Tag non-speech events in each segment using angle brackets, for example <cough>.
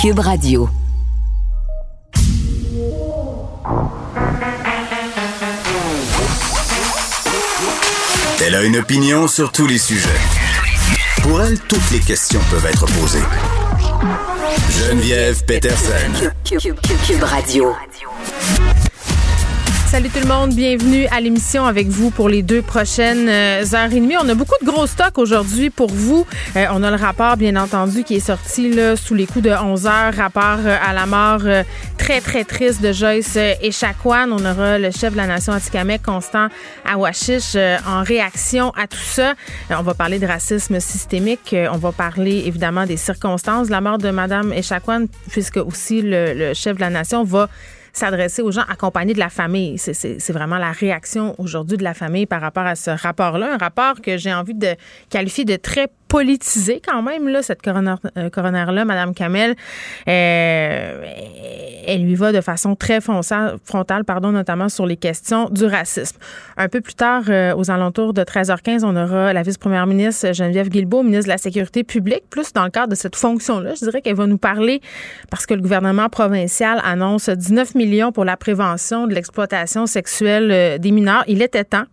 Cube Radio. Elle a une opinion sur tous les sujets. Pour elle, toutes les questions peuvent être posées. Geneviève Peterson. Cube, Radio. Salut tout le monde, bienvenue à l'émission avec vous pour les deux prochaines euh, heures et demie. On a beaucoup de gros stocks aujourd'hui pour vous. Euh, on a le rapport, bien entendu, qui est sorti là, sous les coups de 11 heures, rapport euh, à la mort très, très triste de Joyce Echaquan. On aura le chef de la nation Atikamek, Constant Awashish, en réaction à tout ça. on va parler de racisme systémique. on va parler, évidemment, des circonstances de la mort de Mme Echaquan, puisque aussi le chef de la nation va s'adresser aux gens accompagnés de la famille. C'est vraiment la réaction aujourd'hui de la famille par rapport à ce rapport-là. Un rapport que j'ai envie de qualifier de très politisée quand même, là, cette euh, coroner-là, Madame Kamel. Euh, elle lui va de façon très frontale, pardon, notamment sur les questions du racisme. Un peu plus tard, euh, aux alentours de 13h15, on aura la vice-première ministre Geneviève Guilbeault, ministre de la Sécurité publique, plus dans le cadre de cette fonction-là. Je dirais qu'elle va nous parler parce que le gouvernement provincial annonce 19 millions pour la prévention de l'exploitation sexuelle des mineurs. Il était temps.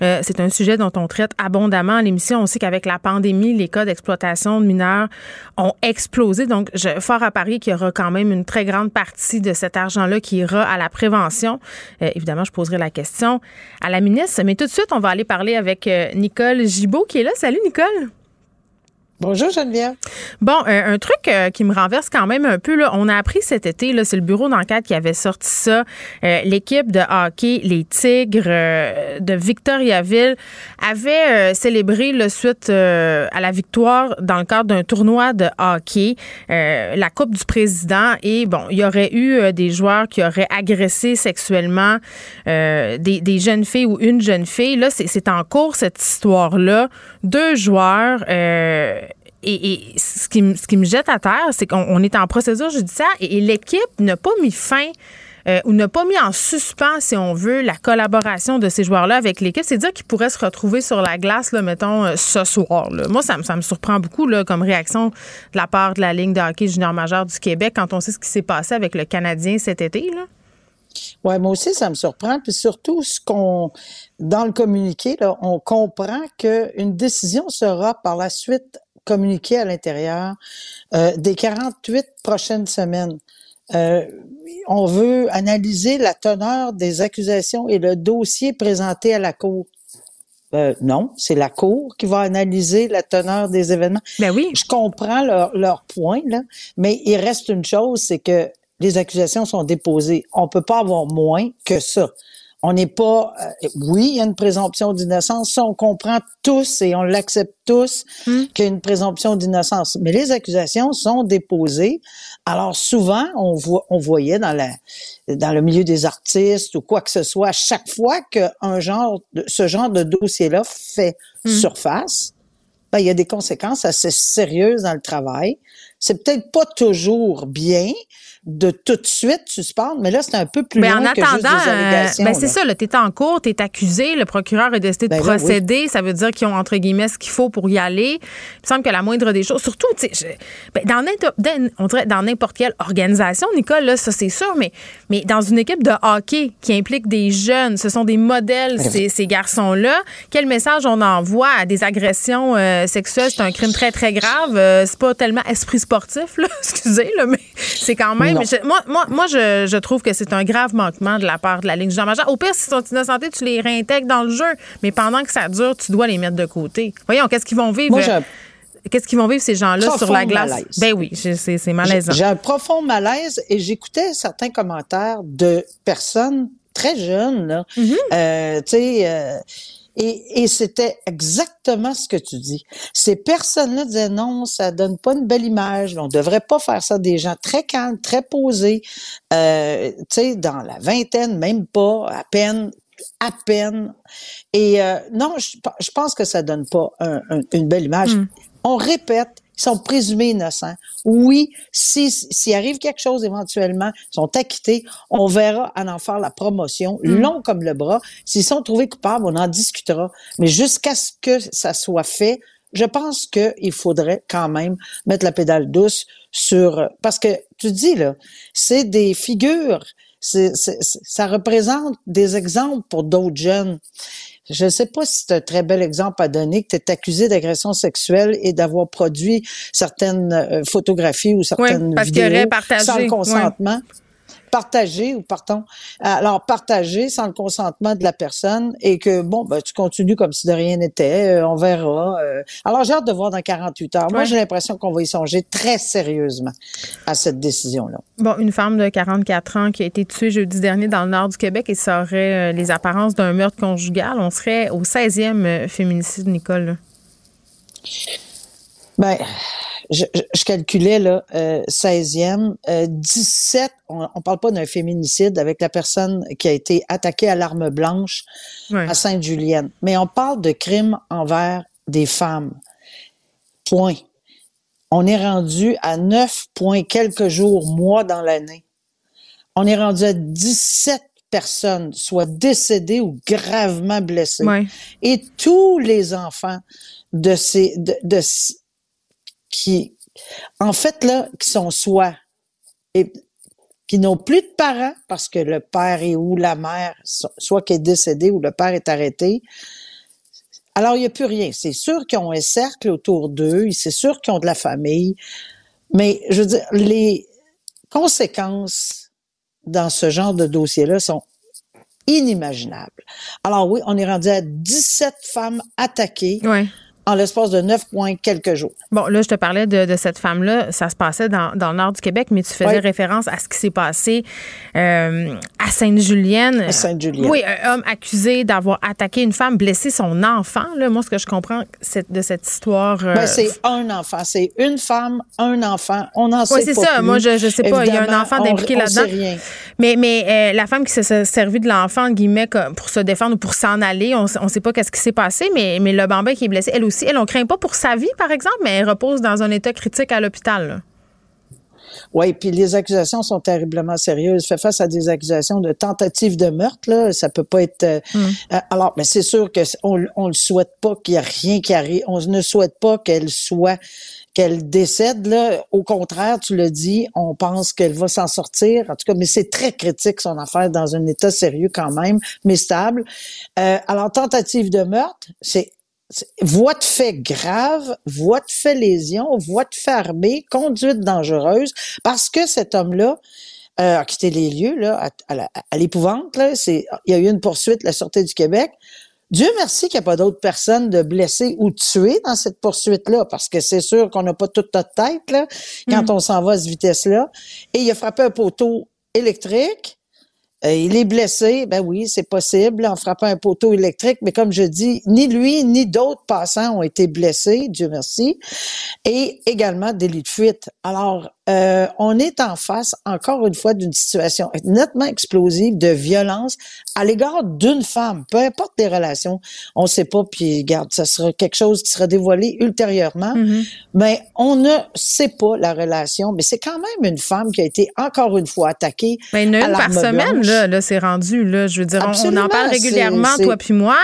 C'est un sujet dont on traite abondamment à l'émission. On sait qu'avec la pandémie, les cas d'exploitation de mineurs ont explosé. Donc, je, fort à parier qu'il y aura quand même une très grande partie de cet argent-là qui ira à la prévention. Euh, évidemment, je poserai la question à la ministre. Mais tout de suite, on va aller parler avec euh, Nicole Gibault qui est là. Salut, Nicole. Bonjour Geneviève. Bon, un, truc euh, qui me renverse quand même un peu, là, on a appris cet été, là, c'est le bureau d'enquête qui avait sorti ça. Euh, l'équipe de hockey, les Tigres euh, de Victoriaville, avait célébré le suite à la victoire dans le cadre d'un tournoi de hockey, la Coupe du Président. Et bon, il y aurait eu des joueurs qui auraient agressé sexuellement des, des, jeunes filles ou une jeune fille. Là, c'est en cours cette histoire-là. Deux joueurs et, ce, qui, me jette à terre, c'est qu'on est en procédure judiciaire et, l'équipe n'a pas mis fin euh, ou n'a pas mis en suspens, si on veut, la collaboration de ces joueurs-là avec l'équipe. C'est dire qu'ils pourraient se retrouver sur la glace, mettons, euh, ce soir. Moi, ça, me surprend beaucoup comme réaction de la part de la ligne de hockey junior majeur du Québec quand on sait ce qui s'est passé avec le Canadien cet été. Ouais, moi aussi, ça me surprend. Puis surtout, ce qu'on, dans le communiqué, on comprend qu'une décision sera par la suite communiquer à l'intérieur euh, des 48 prochaines semaines. Euh, on veut analyser la teneur des accusations et le dossier présenté à la Cour. Euh, non, c'est la Cour qui va analyser la teneur des événements. Ben oui. Je comprends leur, leur point, là, mais il reste une chose, c'est que les accusations sont déposées. On peut pas avoir moins que ça. On n'est pas, euh, oui, il y a une présomption d'innocence, ça on comprend tous et on l'accepte tous hmm. qu'il y a une présomption d'innocence. Mais les accusations sont déposées. Alors souvent, on, voit, on voyait dans la, dans le milieu des artistes ou quoi que ce soit, chaque fois qu'un genre, ce genre de dossier-là fait hmm. surface, ben, il y a des conséquences assez sérieuses dans le travail. C'est peut-être pas toujours bien, de tout de suite suspendre, mais là, c'est un peu plus ben, loin que juste des euh, allégations. Ben, c'est ça, tu es en cours, tu es accusé, le procureur a décidé de ben procéder, ça veut dire qu'ils ont, entre guillemets, ce qu'il faut pour y aller. Il me semble que la moindre des choses, surtout, tu sais, ben, dans, on dirait dans n'importe quelle organisation, Nicole, là, ça c'est sûr, mais, mais dans une équipe de hockey qui implique des jeunes, ce sont des modèles, ces, ces garçons-là, quel message on envoie à des agressions euh, sexuelles? C'est un crime très, très grave. Euh, c'est pas tellement esprit sportif, là, <laughs> excusez, là, mais c'est quand même moi, moi, moi je, trouve que c'est un grave manquement de la part de la Ligue du Au pire, s'ils sont innocentés, tu les réintègres dans le jeu. Mais pendant que ça dure, tu dois les mettre de côté. Voyons, qu'est-ce qu'ils vont vivre? Qu'est-ce qu'ils vont vivre, ces gens-là, sur la glace? Ben oui, c'est malaisant. J'ai un profond malaise et j'écoutais certains commentaires de personnes très jeunes, là. Mm-hmm. Euh, tu sais, euh, et, c'était exactement ce que tu dis. Ces personnes-là disaient non, ça donne pas une belle image. On devrait pas faire ça. Des gens très calmes, très posés, euh, tu sais, dans la vingtaine, même pas, à peine, à peine. Et euh, non, je, pense que ça donne pas une belle image. Hmm. On répète, ils sont présumés innocents. Oui, s'il si, arrive quelque chose éventuellement, ils sont acquittés, on verra en en faire la promotion, mm. long comme le bras. S'ils sont trouvés coupables, on en discutera. Mais jusqu'à ce que ça soit fait, je pense qu'il faudrait quand même mettre la pédale douce sur, parce que tu dis là, c'est des figures, ça représente des exemples pour d'autres jeunes. Je ne sais pas si c'est un très bel exemple à donner que tu es accusé d'agression sexuelle et d'avoir produit certaines euh, photographies ou certaines vidéos sans le consentement partager ou partons, alors partager sans le consentement de la personne et que bon, ben, tu continues comme si de rien n'était, euh, on verra. Euh. Alors j'ai hâte de voir dans 48 heures. Moi, j'ai l'impression qu'on va y songer très sérieusement à cette décision-là. Bon, une femme de 44 ans qui a été tuée jeudi dernier dans le nord du Québec et ça aurait euh, les apparences d'un meurtre conjugal. On serait au 16e féminicide, Nicole. Ben, je, je, calculais là, euh, 16e, euh, 17, on, on parle pas d'un féminicide avec la personne qui a été attaquée à l'arme blanche à Sainte-Julienne, mais on parle de crimes envers des femmes. Point. On est rendu à 9 points quelques jours, mois dans l'année. On est rendu à 17 personnes, soit décédées ou gravement blessées. Et tous les enfants de ces, de, de, qui, en fait, là, qui sont soit, et, qui n'ont plus de parents parce que le père est ou la mère, soit qui est décédé ou le père est arrêté. Alors, il n'y a plus rien. C'est sûr qu'ils ont un cercle autour d'eux, c'est sûr qu'ils ont de la famille, mais je veux dire, les conséquences dans ce genre de dossier-là sont inimaginables. Alors oui, on est rendu à 17 femmes attaquées. Ouais en l'espace de neuf points quelques jours. Bon, là, je te parlais de, cette femme-là. Ça se passait dans, le nord du Québec, mais tu faisais référence à ce qui s'est passé euh, à Sainte-Julienne. À Sainte-Julienne. Oui, un homme accusé d'avoir attaqué une femme, blessé son enfant. Là, moi, ce que je comprends de cette histoire. Euh, ben, c'est un enfant. C'est une femme, un enfant. On en sait pas. Oui, c'est ça. Moi, je ne sais pas. Il y a un enfant impliqué là-dedans. rien. Mais, mais euh, la femme qui s'est servie de l'enfant, guillemets, pour se défendre ou pour s'en aller, on ne sait pas qu'est-ce qui s'est passé, mais, mais le bambin qui est blessé, elle aussi, elle, on craint pas pour sa vie, par exemple, mais elle repose dans un état critique à l'hôpital. Oui, puis les accusations sont terriblement sérieuses. Fait face à des accusations de tentative de meurtre, là, ça peut pas être. Euh, mm. euh, alors, mais c'est sûr que on, on le souhaite pas qu'il y ait rien qui arrive. On ne souhaite pas qu'elle soit qu'elle décède. Là, au contraire, tu le dis, on pense qu'elle va s'en sortir. En tout cas, mais c'est très critique son affaire dans un état sérieux quand même, mais stable. Euh, alors, tentative de meurtre, c'est voie de fait grave, voie de fait lésion, voie de fait armée, conduite dangereuse, parce que cet homme-là euh, a quitté les lieux là, à, l'épouvante. Là, c'est, il y a eu une poursuite, la Sûreté du Québec. Dieu merci qu'il n'y a pas d'autres personnes de blessées ou tuées dans cette poursuite-là, parce que c'est sûr qu'on n'a pas toute notre tête là, quand mm. on s'en va à cette vitesse-là. Et il a frappé un poteau électrique. Euh, il est blessé, ben oui, c'est possible en frappant un poteau électrique, mais comme je dis, ni lui ni d'autres passants ont été blessés, Dieu merci, et également délit de fuite. Alors, euh, on est en face, encore une fois, d'une situation nettement explosive de violence à l'égard d'une femme, peu importe les relations. On ne sait pas, puis garde, ça sera quelque chose qui sera dévoilé ultérieurement, mm-hmm. mais on ne sait pas la relation. Mais c'est quand même une femme qui a été encore une fois attaquée. Mais une, une par semaine, là, là c'est rendu. Là, je veux dire, on, en parle régulièrement, toi puis moi.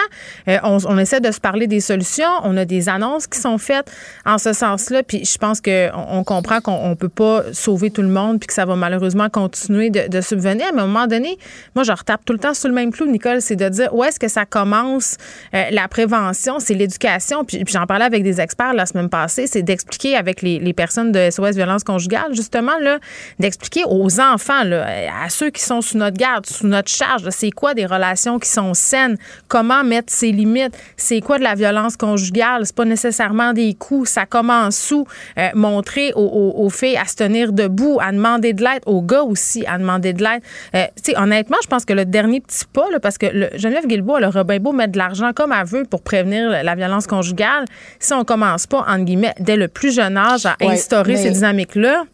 Euh, on, on, essaie de se parler des solutions. On a des annonces qui sont faites en ce sens-là. Puis je pense qu'on on comprend qu'on ne peut pas sauver tout le monde puis que ça va malheureusement continuer de, subvenir. Mais à un moment donné, moi, je retape tout le temps sur le même clou, Nicole, c'est de dire où est-ce que ça commence euh, la prévention, c'est l'éducation. Puis, j'en parlais avec des experts la semaine passée, c'est d'expliquer avec les, personnes de SOS violence conjugale, justement, là, d'expliquer aux enfants, là, à ceux qui sont sous notre garde, sous notre charge, c'est quoi des relations qui sont saines, comment mettre ses limites, c'est quoi de la violence conjugale, c'est pas nécessairement des coups, ça commence sous, euh, montrer aux, aux, filles à se tenir debout, à demander de l'aide, aux gars aussi à demander de l'aide. Euh, honnêtement, je pense que le dernier petit pas, là, parce que le, Geneviève Guilbeault, elle aurait bien beau mettre de l'argent comme elle veut pour prévenir la violence conjugale. Si on commence pas, entre guillemets, dès le plus jeune âge à instaurer ces dynamiques-là.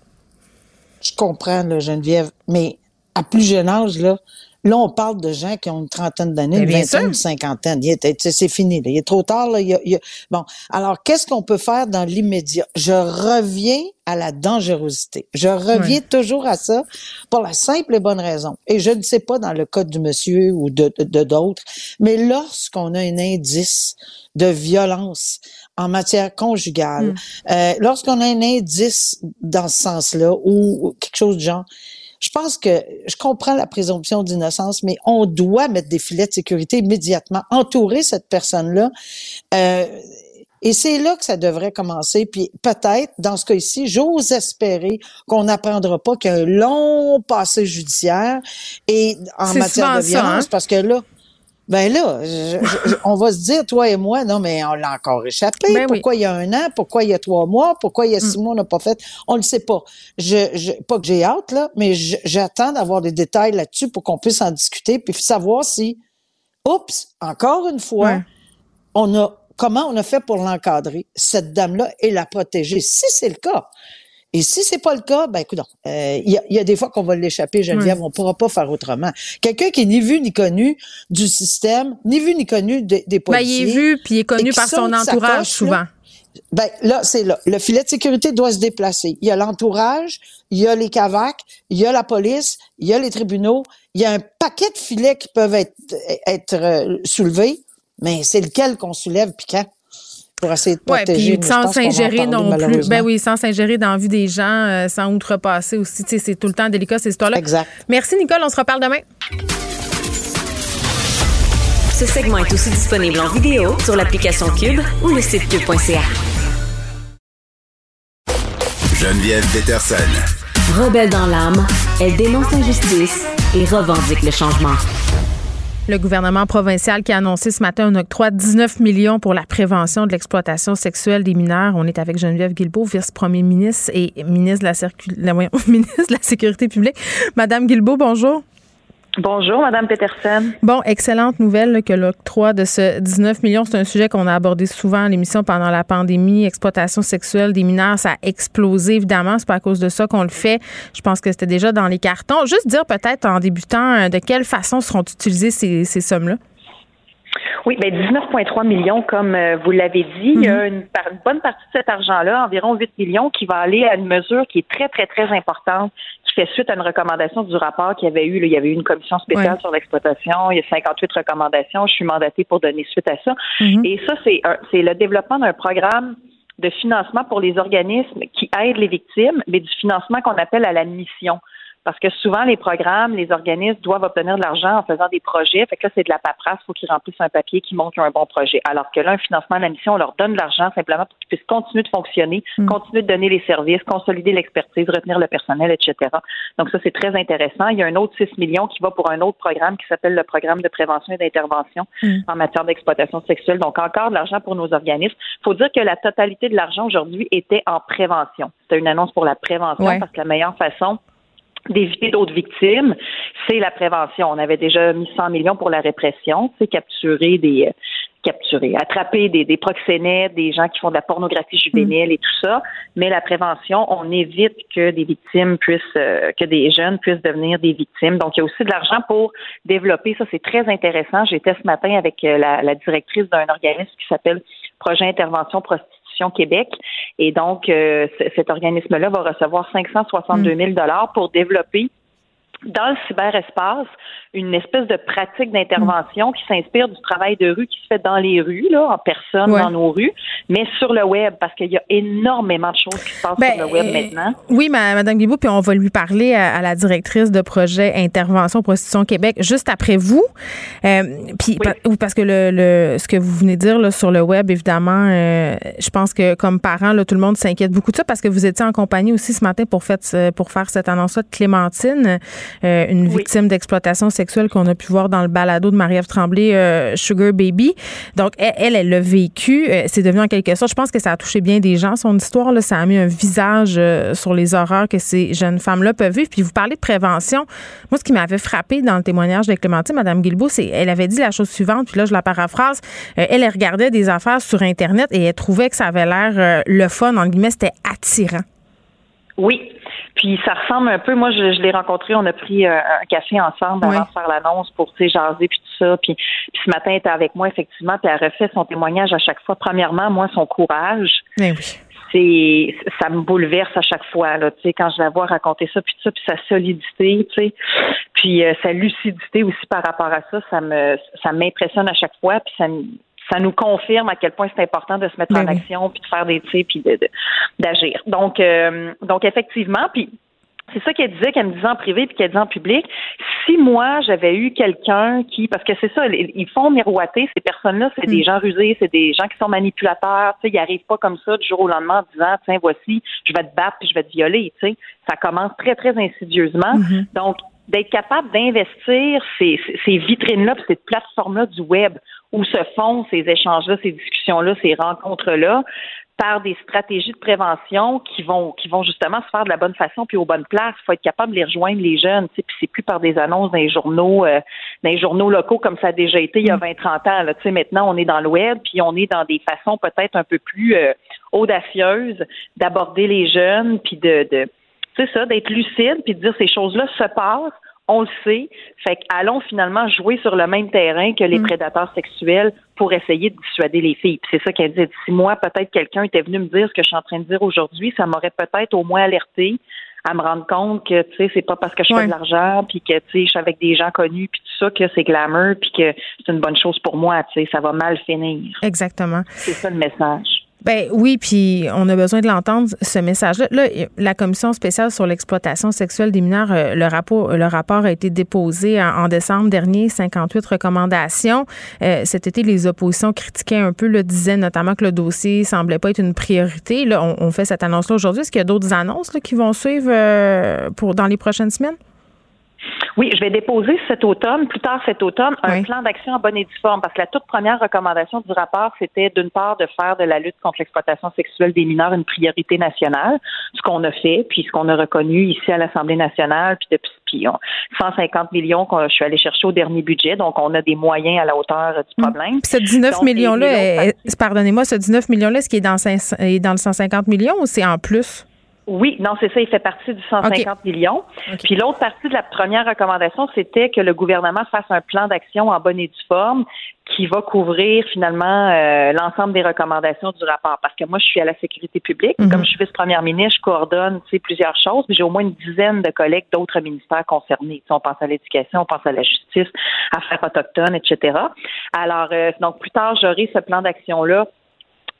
Je comprends, là, Geneviève, mais à plus jeune âge, là, Là, on parle de gens qui ont une trentaine d'années, une vingtaine, une cinquantaine. C'est fini. Il est trop tard. Là. Bon, alors qu'est-ce qu'on peut faire dans l'immédiat? Je reviens à la dangerosité. Je reviens toujours à ça pour la simple et bonne raison. Et je ne sais pas dans le cas du monsieur ou de d'autres, mais lorsqu'on a un indice de violence en matière conjugale, mm. euh, lorsqu'on a un indice dans ce sens-là ou quelque chose de genre, je pense que je comprends la présomption d'innocence, mais on doit mettre des filets de sécurité immédiatement, entourer cette personne-là. Euh, et c'est là que ça devrait commencer. Puis peut-être, dans ce cas ci j'ose espérer qu'on n'apprendra pas qu'il y a un long passé judiciaire et en matière de violence, hein? parce que là, ben là, on va se dire, toi et moi, non, mais on l'a encore échappé. Ben pourquoi il y a un an? Pourquoi il y a trois mois? Pourquoi il y a six mm. mois, on n'a pas fait? On ne le sait pas. Je, pas que j'ai hâte, là, mais j'attends d'avoir des détails là-dessus pour qu'on puisse en discuter puis savoir si, oups, encore une fois, on a, comment on a fait pour l'encadrer, cette dame-là, et la protéger. Si c'est le cas, et si c'est pas le cas, ben écoute, euh, il y, a, des fois qu'on va l'échapper, Geneviève, on pourra pas faire autrement. Quelqu'un qui est ni vu ni connu du système, ni vu ni connu des, des policiers. Ben, il est vu puis il est connu par son entourage souvent. ben là, c'est là. Le filet de sécurité doit se déplacer. Il y a l'entourage, il y a les cavacs, il y a la police, il y a les tribunaux, il y a un paquet de filets qui peuvent être, être euh, soulevés, mais c'est lequel qu'on soulève puis quand? Pour essayer de protéger. puis sans s'ingérer non plus. Ben oui, sans s'ingérer dans la vie des gens, euh, sans outrepasser aussi. Tu sais, c'est tout le temps délicat ces histoires-là. Exact. Merci Nicole, on se reparle demain. Ce segment est aussi disponible en vidéo sur l'application Cube ou le site cube.ca. Geneviève Peterson. Rebelle dans l'âme, elle dénonce l'injustice et revendique le changement. Le gouvernement provincial qui a annoncé ce matin un octroi de 19 millions pour la prévention de l'exploitation sexuelle des mineurs. On est avec Geneviève Guilbeault, vice-premier ministre et <laughs> ministre de la, Sécurité publique. Madame Guilbeault, bonjour. Bonjour, Madame Peterson. Bon, excellente nouvelle que l'octroi de ce 19 millions, c'est un sujet qu'on a abordé souvent à l'émission pendant la pandémie. Exploitation sexuelle des mineurs, ça a explosé, évidemment. C'est pas à cause de ça qu'on le fait. Je pense que c'était déjà dans les cartons. Juste dire peut-être en débutant euh, de quelle façon seront utilisées ces, ces sommes-là? Oui, ben 19,3 millions, comme euh, vous l'avez dit. Il y a mhm. une, bonne partie de cet argent-là, environ 8 millions, qui va aller à une mesure qui est très, très, très importante, qui fait suite à une recommandation du rapport qu'il y avait eu. il y avait eu une commission spéciale sur l'exploitation. Il y a 58 recommandations. Je suis mandatée pour donner suite à ça. Mhm. Et ça, c'est, c'est le développement d'un programme de financement pour les organismes qui aident les victimes, mais du financement qu'on appelle à la mission. Parce que souvent, les programmes, les organismes doivent obtenir de l'argent en faisant des projets. Fait que là, c'est de la paperasse. Il faut qu'ils remplissent un papier qui montre qu'ils ont un bon projet. Alors que là, un financement de la mission, on leur donne de l'argent simplement pour qu'ils puissent continuer de fonctionner, mm. continuer de donner les services, consolider l'expertise, retenir le personnel, etc. Donc ça, c'est très intéressant. Il y a un autre 6 millions qui va pour un autre programme qui s'appelle le programme de prévention et d'intervention mm. en matière d'exploitation sexuelle. Donc encore de l'argent pour nos organismes. Il faut dire que la totalité de l'argent aujourd'hui était en prévention. C'était une annonce pour la prévention parce que la meilleure façon d'éviter d'autres victimes, c'est la prévention. On avait déjà mis 100 millions pour la répression, c'est capturer des euh, capturer, attraper des, des proxénètes, des gens qui font de la pornographie juvénile mm. et tout ça. Mais la prévention, on évite que des victimes puissent, euh, que des jeunes puissent devenir des victimes. Donc, il y a aussi de l'argent pour développer. Ça, c'est très intéressant. J'étais ce matin avec euh, la, la directrice d'un organisme qui s'appelle Projet Intervention Prostitution Québec. Et donc, euh, cet organisme-là va recevoir 562 000 dollars pour développer dans le cyberespace une espèce de pratique d'intervention qui s'inspire du travail de rue qui se fait dans les rues, là, en personne, dans nos rues, mais sur le web, parce qu'il y a énormément de choses qui se passent sur le web ben, maintenant. Oui, Mme Guibou, puis on va lui parler à, la directrice de projet Intervention Prostitution Québec juste après vous. Euh, puis parce que le, ce que vous venez de dire là, sur le web, évidemment, euh, je pense que comme parent, là, tout le monde s'inquiète beaucoup de ça parce que vous étiez en compagnie aussi ce matin pour, fait, pour faire cette annonce-là de Clémentine, euh, une victime d'exploitation sexuelle qu'on a pu voir dans le balado de Marie-Ève Tremblay, euh, Sugar Baby. Donc, elle, elle l'a vécu. Euh, c'est devenu en quelque sorte, je pense que ça a touché bien des gens, son histoire. Là, ça a mis un visage sur les horreurs que ces jeunes femmes-là peuvent vivre. Puis vous parlez de prévention. Moi, ce qui m'avait frappé dans le témoignage de Clémentine, Mme Guilbeault, c'est elle avait dit la chose suivante, puis là, je la paraphrase. elle, elle regardait des affaires sur Internet et elle trouvait que ça avait l'air le fun, en guillemets, c'était attirant. Oui, puis ça ressemble un peu, moi je, l'ai rencontré, on a pris euh, un café ensemble avant de faire l'annonce pour jaser puis tout ça. Puis, ce matin, elle était avec moi effectivement, puis elle refait son témoignage à chaque fois. Premièrement, moi, son courage. Ben oui. C'est, ça me bouleverse à chaque fois là, tu sais, quand je la vois raconter ça puis tout ça, puis sa solidité, tu sais, puis euh, sa lucidité aussi par rapport à ça, ça me, ça m'impressionne à chaque fois, puis ça ça nous confirme à quel point c'est important de se mettre Ben en action, puis de faire des tirs, puis de- de- d'agir. Donc, euh, donc effectivement, puis c'est ça qu'elle disait, qu'elle me disait en privé puis qu'elle disait en public. Si moi, j'avais eu quelqu'un qui, parce que c'est ça, ils font miroiter ces personnes-là, c'est des gens rusés, c'est des gens qui sont manipulateurs, tu sais, ils arrivent pas comme ça du jour au lendemain en disant, tiens, voici, je vais te battre puis je vais te violer, tu sais. Ça commence très, très insidieusement. Donc, d'être capable d'investir ces, ces- ces vitrines-là, puis cette plateforme-là du web où se font ces échanges-là, ces discussions-là, ces rencontres-là, par des stratégies de prévention qui vont qui vont justement se faire de la bonne façon puis aux bonnes places. Il faut être capable de les rejoindre les jeunes, tu sais, puis c'est plus par des annonces dans les journaux euh, dans les journaux locaux comme ça a déjà été il y a 20 30 ans là, tu sais maintenant on est dans le web puis on est dans des façons peut-être un peu plus euh, audacieuses d'aborder les jeunes puis de, de c'est ça d'être lucide puis de dire ces choses-là se passent on le sait. Fait allons finalement jouer sur le même terrain que les prédateurs sexuels pour essayer de dissuader les filles. Puis c'est ça qu'elle dit. Si moi, peut-être quelqu'un était venu me dire ce que je suis en train de dire aujourd'hui, ça m'aurait peut-être au moins alerté à me rendre compte que tu sais c'est pas parce que je fais de l'argent puis que tu sais je suis avec des gens connus puis tout ça que c'est glamour puis que c'est une bonne chose pour moi tu sais ça va mal finir Exactement. c'est ça le message Ben oui, puis on a besoin de l'entendre, ce message-là. Là, la commission spéciale sur l'exploitation sexuelle des mineurs, euh, le rapport, le rapport a été déposé en, en décembre dernier, 58 recommandations. Euh, cet été, les oppositions critiquaient un peu, le disaient notamment que le dossier semblait pas être une priorité. Là, on, on fait cette annonce-là aujourd'hui. Est-ce qu'il y a d'autres annonces là, qui vont suivre euh, pour dans les prochaines semaines? Oui, je vais déposer cet automne, plus tard cet automne, un Oui. plan d'action en bonne et due forme, parce que la toute première recommandation du rapport, c'était d'une part de faire de la lutte contre l'exploitation sexuelle des mineurs une priorité nationale, ce qu'on a fait, puis ce qu'on a reconnu ici à l'Assemblée nationale, puis depuis puis on- 150 millions que je suis allée chercher au dernier budget, donc on a des moyens à la hauteur du problème. Puis ce 19 Donc, les- millions-là, pardonnez-moi, ce 19 millions-là, est-ce qu'il est dans, cinq- est dans le 150 millions ou c'est en plus? Oui, non, c'est ça, il fait partie du 150 millions. Puis l'autre partie de la première recommandation, c'était que le gouvernement fasse un plan d'action en bonne et due forme qui va couvrir finalement euh, l'ensemble des recommandations du rapport. Parce que moi, je suis à la sécurité publique. Comme je suis vice-première ministre, je coordonne tu sais, plusieurs choses, mais j'ai au moins une dizaine de collègues d'autres ministères concernés. Tu sais, on pense à l'éducation, on pense à la justice, affaires autochtones, etc. Alors, euh, donc plus tard, j'aurai ce plan d'action-là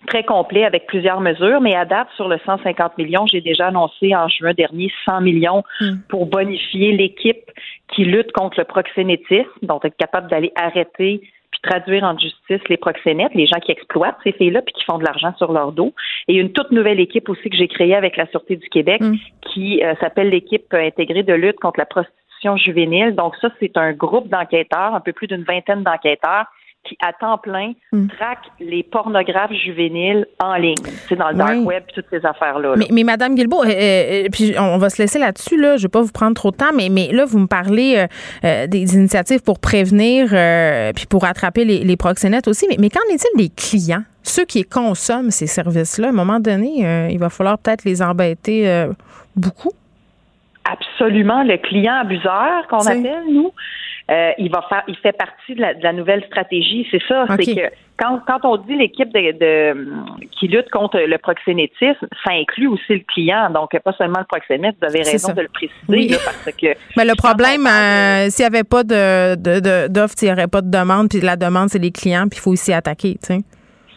très complet avec plusieurs mesures, mais à date, sur le 150 millions, j'ai déjà annoncé en juin dernier 100 millions pour bonifier l'équipe qui lutte contre le proxénétisme, donc être capable d'aller arrêter puis traduire en justice les proxénètes, les gens qui exploitent ces filles-là puis qui font de l'argent sur leur dos. Et une toute nouvelle équipe aussi que j'ai créée avec la Sûreté du Québec qui euh, s'appelle l'équipe intégrée de lutte contre la prostitution juvénile. Donc ça, c'est un groupe d'enquêteurs, un peu plus d'une vingtaine d'enquêteurs qui, à temps plein, traquent les pornographes juvéniles en ligne. C'est dans le dark Oui. web, toutes ces affaires-là. là. Mais, mais Madame Guilbeault, euh, euh, puis on va se laisser là-dessus. Là, je vais pas vous prendre trop de temps, mais, mais là, vous me parlez euh, des initiatives pour prévenir puis pour attraper les, les proxénètes aussi. Mais, mais qu'en est-il des clients, ceux qui consomment ces services-là? À un moment donné, il va falloir peut-être les embêter beaucoup. absolument le client abuseur qu'on appelle nous. Euh, il va faire, il fait partie de la, de la nouvelle stratégie. C'est ça, c'est que quand, quand on dit l'équipe de, de- qui lutte contre le proxénétisme, ça inclut aussi le client. Donc pas seulement le proxénète. Vous avez raison ça. de le préciser Oui. là, parce que Mais le problème, euh, s'il n'y avait pas de, de, de- d'offre, s'il n'y aurait pas de demande, puis la demande, c'est les clients, puis il faut aussi attaquer, tu sais.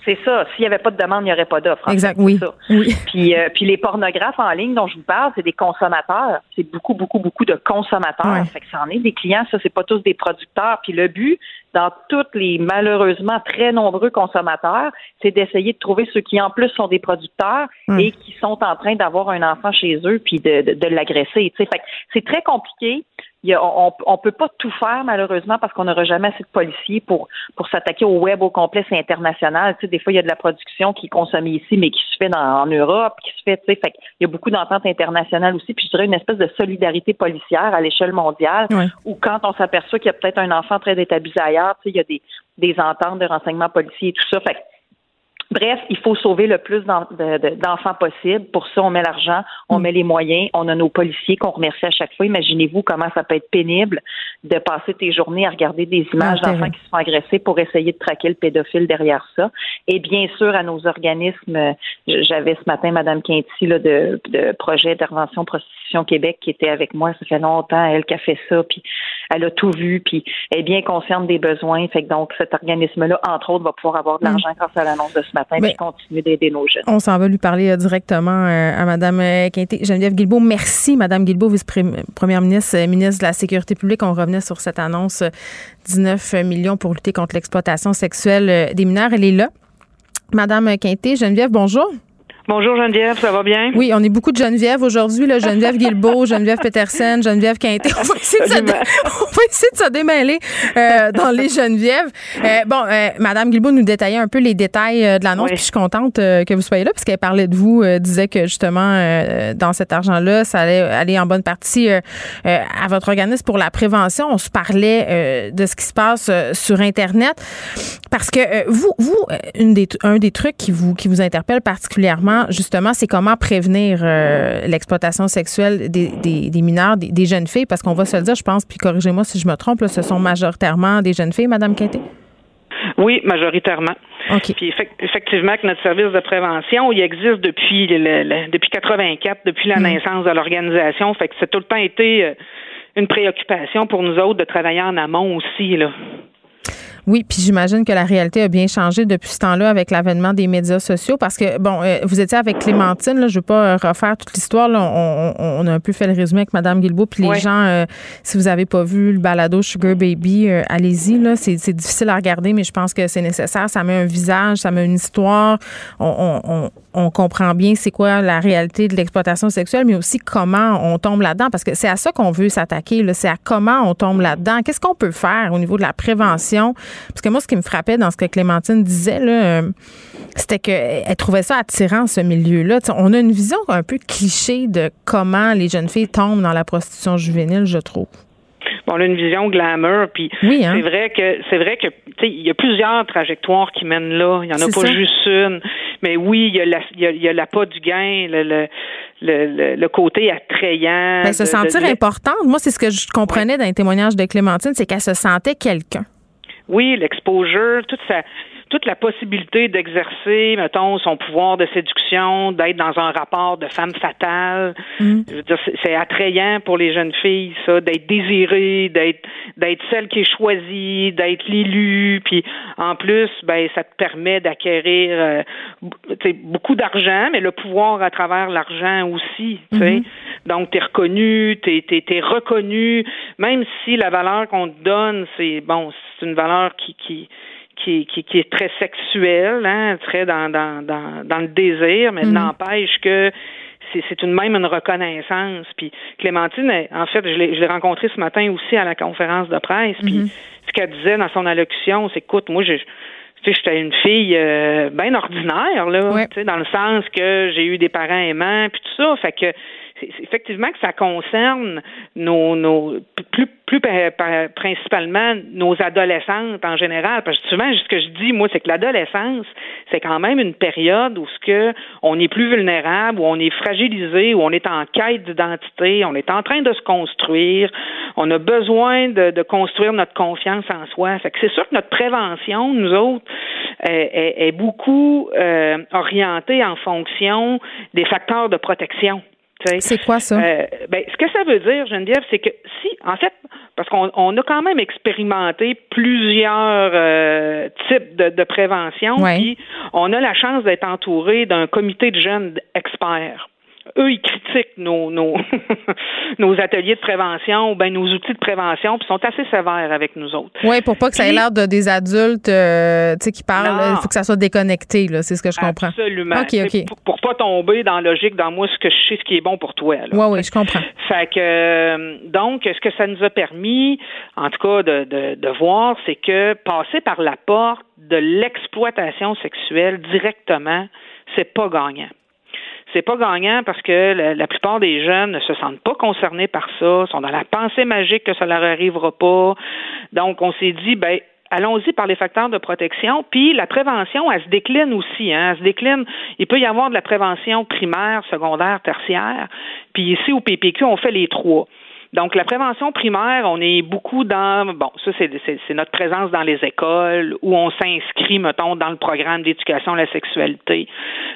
C'est ça. S'il n'y avait pas de demande, il n'y aurait pas d'offre. Exact, oui. ça. Oui. Puis, euh, puis les pornographes en ligne dont je vous parle, c'est des consommateurs. C'est beaucoup, beaucoup, beaucoup de consommateurs. Ouais. Fait que ça en est des clients, ça, c'est pas tous des producteurs. Puis le but, dans toutes les malheureusement très nombreux consommateurs, c'est d'essayer de trouver ceux qui en plus sont des producteurs et qui sont en train d'avoir un enfant chez eux puis de, de, de l'agresser. tu sais. Fait que c'est très compliqué. Il y a- on, on peut pas tout faire malheureusement parce qu'on n'aura jamais assez de policiers pour pour s'attaquer au web au complet, c'est international. Tu sais, des fois il y a de la production qui est consommée ici, mais qui se fait dans, en Europe, qui se fait, tu sais, fait qu'il y a beaucoup d'ententes internationales aussi. Puis je dirais une espèce de solidarité policière à l'échelle mondiale, où quand on s'aperçoit qu'il y a peut-être un enfant très établi ailleurs, tu sais, il y a des des ententes de renseignements policiers et tout ça. Fait que Bref, il faut sauver le plus d'enfants possible. Pour ça, on met l'argent, on mm. met les moyens, on a nos policiers qu'on remercie à chaque fois. Imaginez-vous comment ça peut être pénible de passer tes journées à regarder des images d'enfants qui se font agresser pour essayer de traquer le pédophile derrière ça. Et bien sûr, à nos organismes, j'avais ce matin Madame Quinty là, de, de projet d'intervention prostitution Québec qui était avec moi. Ça fait longtemps, elle qui a fait ça, puis elle a tout vu, puis elle est bien consciente des besoins. Fait que donc cet organisme-là, entre autres, va pouvoir avoir de mm. l'argent grâce à l'annonce de ce matin, puis continuer d'aider nos jeunes. On s'en va lui parler euh, directement euh, à Mme euh, Quinté. Geneviève Guilbeault, merci, Mme Guilbeault, vice-première ministre, ministre de la Sécurité publique. On revenait sur cette annonce 19 millions pour lutter contre l'exploitation sexuelle des mineurs. Elle est là. Madame Quinté, Geneviève, bonjour. Bonjour Geneviève, ça va bien? Oui, on est beaucoup de Geneviève aujourd'hui, là, Geneviève Guilbeault, <laughs> Geneviève Petersen, Geneviève Quinté. On va essayer de, se, <laughs> on va essayer de se démêler euh, dans les Geneviève. Euh, bon, euh, Madame Guilbeault nous détaillait un peu les détails euh, de l'annonce, puis je suis contente que vous soyez là, parce qu'elle parlait de vous, disait que justement, dans cet argent-là, ça allait aller en bonne partie à votre organisme pour la prévention. On se parlait de ce qui se passe sur Internet, parce que vous, vous, une des, un des trucs qui vous, qui vous interpelle particulièrement, justement, c'est comment prévenir euh, l'exploitation sexuelle des, mineurs, des, jeunes filles, parce qu'on va se le dire, je pense, puis corrigez-moi si je me trompe, ce sont majoritairement des jeunes filles, Madame Quinté? Oui, majoritairement. Puis effectivement, que notre service de prévention, il existe depuis le, depuis 84, depuis la mm. naissance de l'organisation. Fait que c'est tout le temps été euh, une préoccupation pour nous autres de travailler en amont aussi là. Oui, puis j'imagine que la réalité a bien changé depuis ce temps-là avec l'avènement des médias sociaux parce que, bon, euh, vous étiez avec Clémentine, là, je ne veux pas refaire toute l'histoire, on, a un peu fait le résumé avec Mme Guilbeault, puis les gens, euh, si vous n'avez pas vu le balado Sugar Baby, euh, allez-y, là, c'est, difficile à regarder, mais je pense que c'est nécessaire, ça met un visage, ça met une histoire, on, on comprend bien c'est quoi la réalité de l'exploitation sexuelle, mais aussi comment on tombe là-dedans, parce que c'est à ça qu'on veut s'attaquer, c'est à comment on tombe là-dedans. Qu'est-ce qu'on peut faire au niveau de la prévention? Parce que moi, ce qui me frappait dans ce que Clémentine disait, là, euh, c'était qu'elle trouvait ça attirant, ce milieu-là. on a une vision un peu cliché de comment les jeunes filles tombent dans la prostitution juvénile, je trouve. on a une vision glamour, puis hein? c'est vrai que c'est vrai que il y a plusieurs trajectoires qui mènent là. Il y en a pas juste une. Mais oui, il y a la, il y a, la pas du gain, le, le, le, le côté attrayant. Ben, se sentir importante. Moi, c'est ce que je comprenais dans les témoignages de Clémentine, c'est qu'elle se sentait quelqu'un. Oui, l'exposure, toute sa toute la possibilité d'exercer, mettons, son pouvoir de séduction, d'être dans un rapport de femme fatale. Mm. c'est attrayant pour les jeunes filles, ça, d'être désirée, d'être d'être celle qui est choisie, d'être l'élu, puis en plus, ben ça te permet d'acquérir euh, beaucoup d'argent, mais le pouvoir à travers l'argent aussi. Mm-hmm. Donc, tu es reconnu, tu es, reconnu, même si la valeur qu'on te donne, c'est bon, c'est une valeur qui, qui qui, qui, est très sexuel, hein, très dans, dans, dans, dans le désir, mais mhm. n'empêche que c'est une même une reconnaissance. Puis Clémentine, en fait, je l'ai rencontrée ce matin aussi à la conférence de presse. Puis mhm. ce qu'elle disait dans son allocution, c'est écoute, moi, je j'étais une fille euh, bien ordinaire, là, dans le sens que j'ai eu des parents aimants, puis tout ça. Fait que effectivement que ça concerne nos, nos plus, plus principalement nos adolescentes en général. Parce que souvent, ce que je dis, moi, c'est que l'adolescence, c'est quand même une période où ce que on est plus vulnérable, où on est fragilisé, où on est en quête d'identité, on est en train de se construire, on a besoin de, de construire notre confiance en soi. Fait que c'est sûr que notre prévention, nous autres, est, est, beaucoup euh, orientée en fonction des facteurs de protection. C'est quoi ça? Euh, ben, ce que ça veut dire, Geneviève, c'est que si, en fait, parce qu'on on a quand même expérimenté plusieurs euh, types de, de prévention, puis on a la chance d'être entouré d'un comité de jeunes experts eux, ils critiquent nos, nos, <laughs> nos ateliers de prévention ou bien nos outils de prévention, puis sont assez sévères avec nous autres. Oui, pour pas que ça ait l'air de des adultes euh, qui parlent, il faut que ça soit déconnecté, là, c'est ce que je comprends. Absolument. OK, OK. Pour, pour, pas tomber dans la logique, dans moi, ce que je sais, ce qui est bon pour toi. Oui, oui, je comprends. Fait que, euh, donc, ce que ça nous a permis, en tout cas, de, de, de voir, c'est que passer par la porte de l'exploitation sexuelle directement, c'est pas gagnant c'est pas gagnant parce que la, plupart des jeunes ne se sentent pas concernés par ça, sont dans la pensée magique que ça leur arrivera pas. Donc, on s'est dit, ben, allons-y par les facteurs de protection. Puis la prévention, elle se décline aussi. Hein, elle se décline. Il peut y avoir de la prévention primaire, secondaire, tertiaire. Puis ici, au PPQ, on fait les trois. Donc, la prévention primaire, on est beaucoup dans, bon, ça, c'est notre présence dans les écoles, où on s'inscrit, mettons, dans le programme d'éducation à la sexualité,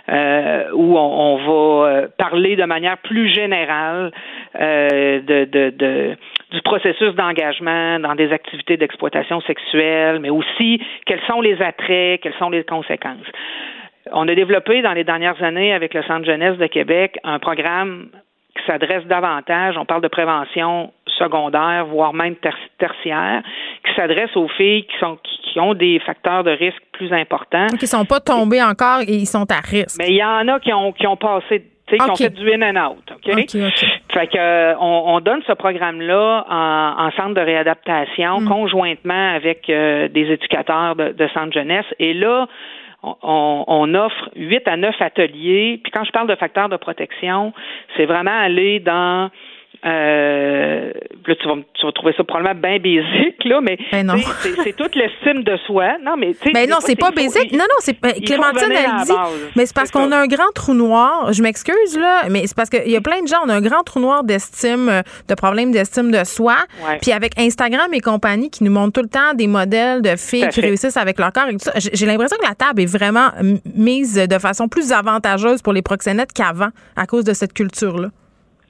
euh, où on, va euh, parler de manière plus générale euh, de, de, de du processus d'engagement dans des activités d'exploitation sexuelle, mais aussi quels sont les attraits, quelles sont les conséquences. On a développé dans les dernières années avec le Centre jeunesse de Québec un programme qui s'adresse davantage, on parle de prévention secondaire, voire même tertiaire, qui s'adresse aux filles qui sont qui, ont des facteurs de risque plus importants. Qui ne sont pas tombés encore et ils sont à risque. Mais il y en a qui ont qui ont passé qui ont fait du in and out. OK? Fait que euh, on, donne ce programme-là en, centre de réadaptation mm. conjointement avec euh, des éducateurs de, de centre jeunesse. Et là, on, offre huit à neuf ateliers. Puis quand je parle de facteurs de protection, c'est vraiment aller dans euh, là, tu vas, tu vas trouver ça probablement bien basique, là, mais ben c'est toute l'estime de soi. Non, mais tu sais. Ben non, c'est pas basique. Non, non, c'est Clémentine elle dit. Mais c'est parce qu'on a un grand trou noir. Je m'excuse, là, mais c'est parce qu'il y a plein de gens, on a un grand trou noir d'estime, de problèmes d'estime de soi. Puis avec Instagram et compagnie qui nous montrent tout le temps des modèles de filles qui réussissent avec leur corps et tout ça, j'ai l'impression que la table est vraiment mise de façon plus avantageuse pour les proxénètes qu'avant à cause de cette culture-là.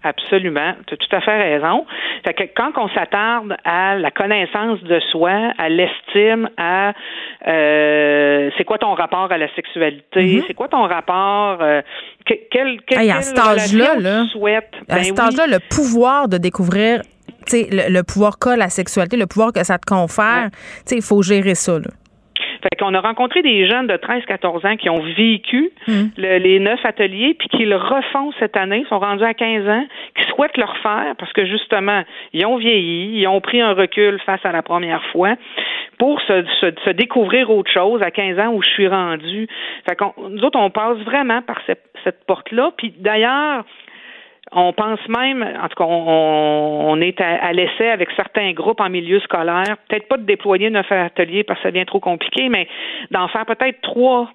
Absolument, tu as tout à fait raison. Fait que quand on s'attarde à la connaissance de soi, à l'estime, à euh, c'est quoi ton rapport à la sexualité, mm-hmm. c'est quoi ton rapport, euh, quel, quel, à cet âge-là, là, à ben cet âge-là, le pouvoir de découvrir le, le pouvoir qu'a la sexualité, le pouvoir que ça te confère, il faut gérer ça. Là. Fait qu'on a rencontré des jeunes de 13-14 ans qui ont vécu hmm. les neuf ateliers, puis qui le refont cette année, sont rendus à 15 ans, qui souhaitent le refaire parce que justement, ils ont vieilli, ils ont pris un recul face à la première fois pour se, se, découvrir autre chose à 15 ans où je suis rendu. Fait qu'on, nous autres, on passe vraiment par cette, cette porte-là. Puis d'ailleurs, on pense même, en tout cas, on, est à, l'essai avec certains groupes en milieu scolaire, peut-être pas de déployer neuf ateliers parce que ça devient trop compliqué, mais d'en faire peut-être trois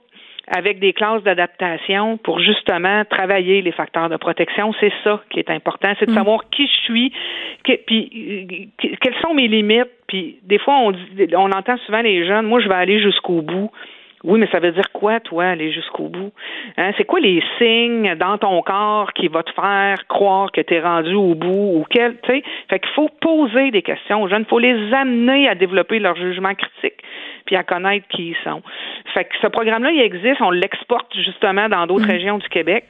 avec des classes d'adaptation pour justement travailler les facteurs de protection. C'est ça qui est important, c'est de mm. savoir qui je suis, puis quelles sont mes limites. Puis des fois, on, on entend souvent les jeunes, moi, je vais aller jusqu'au bout. Oui, mais ça veut dire quoi, toi, aller jusqu'au bout? Hein? C'est quoi les signes dans ton corps qui va te faire croire que tu es rendu au bout ou quel, tu sais? Fait qu'il faut poser des questions aux jeunes, il faut les amener à développer leur jugement critique puis à connaître qui ils sont. Fait que ce programme-là, il existe, on l'exporte justement dans d'autres mm. régions du Québec.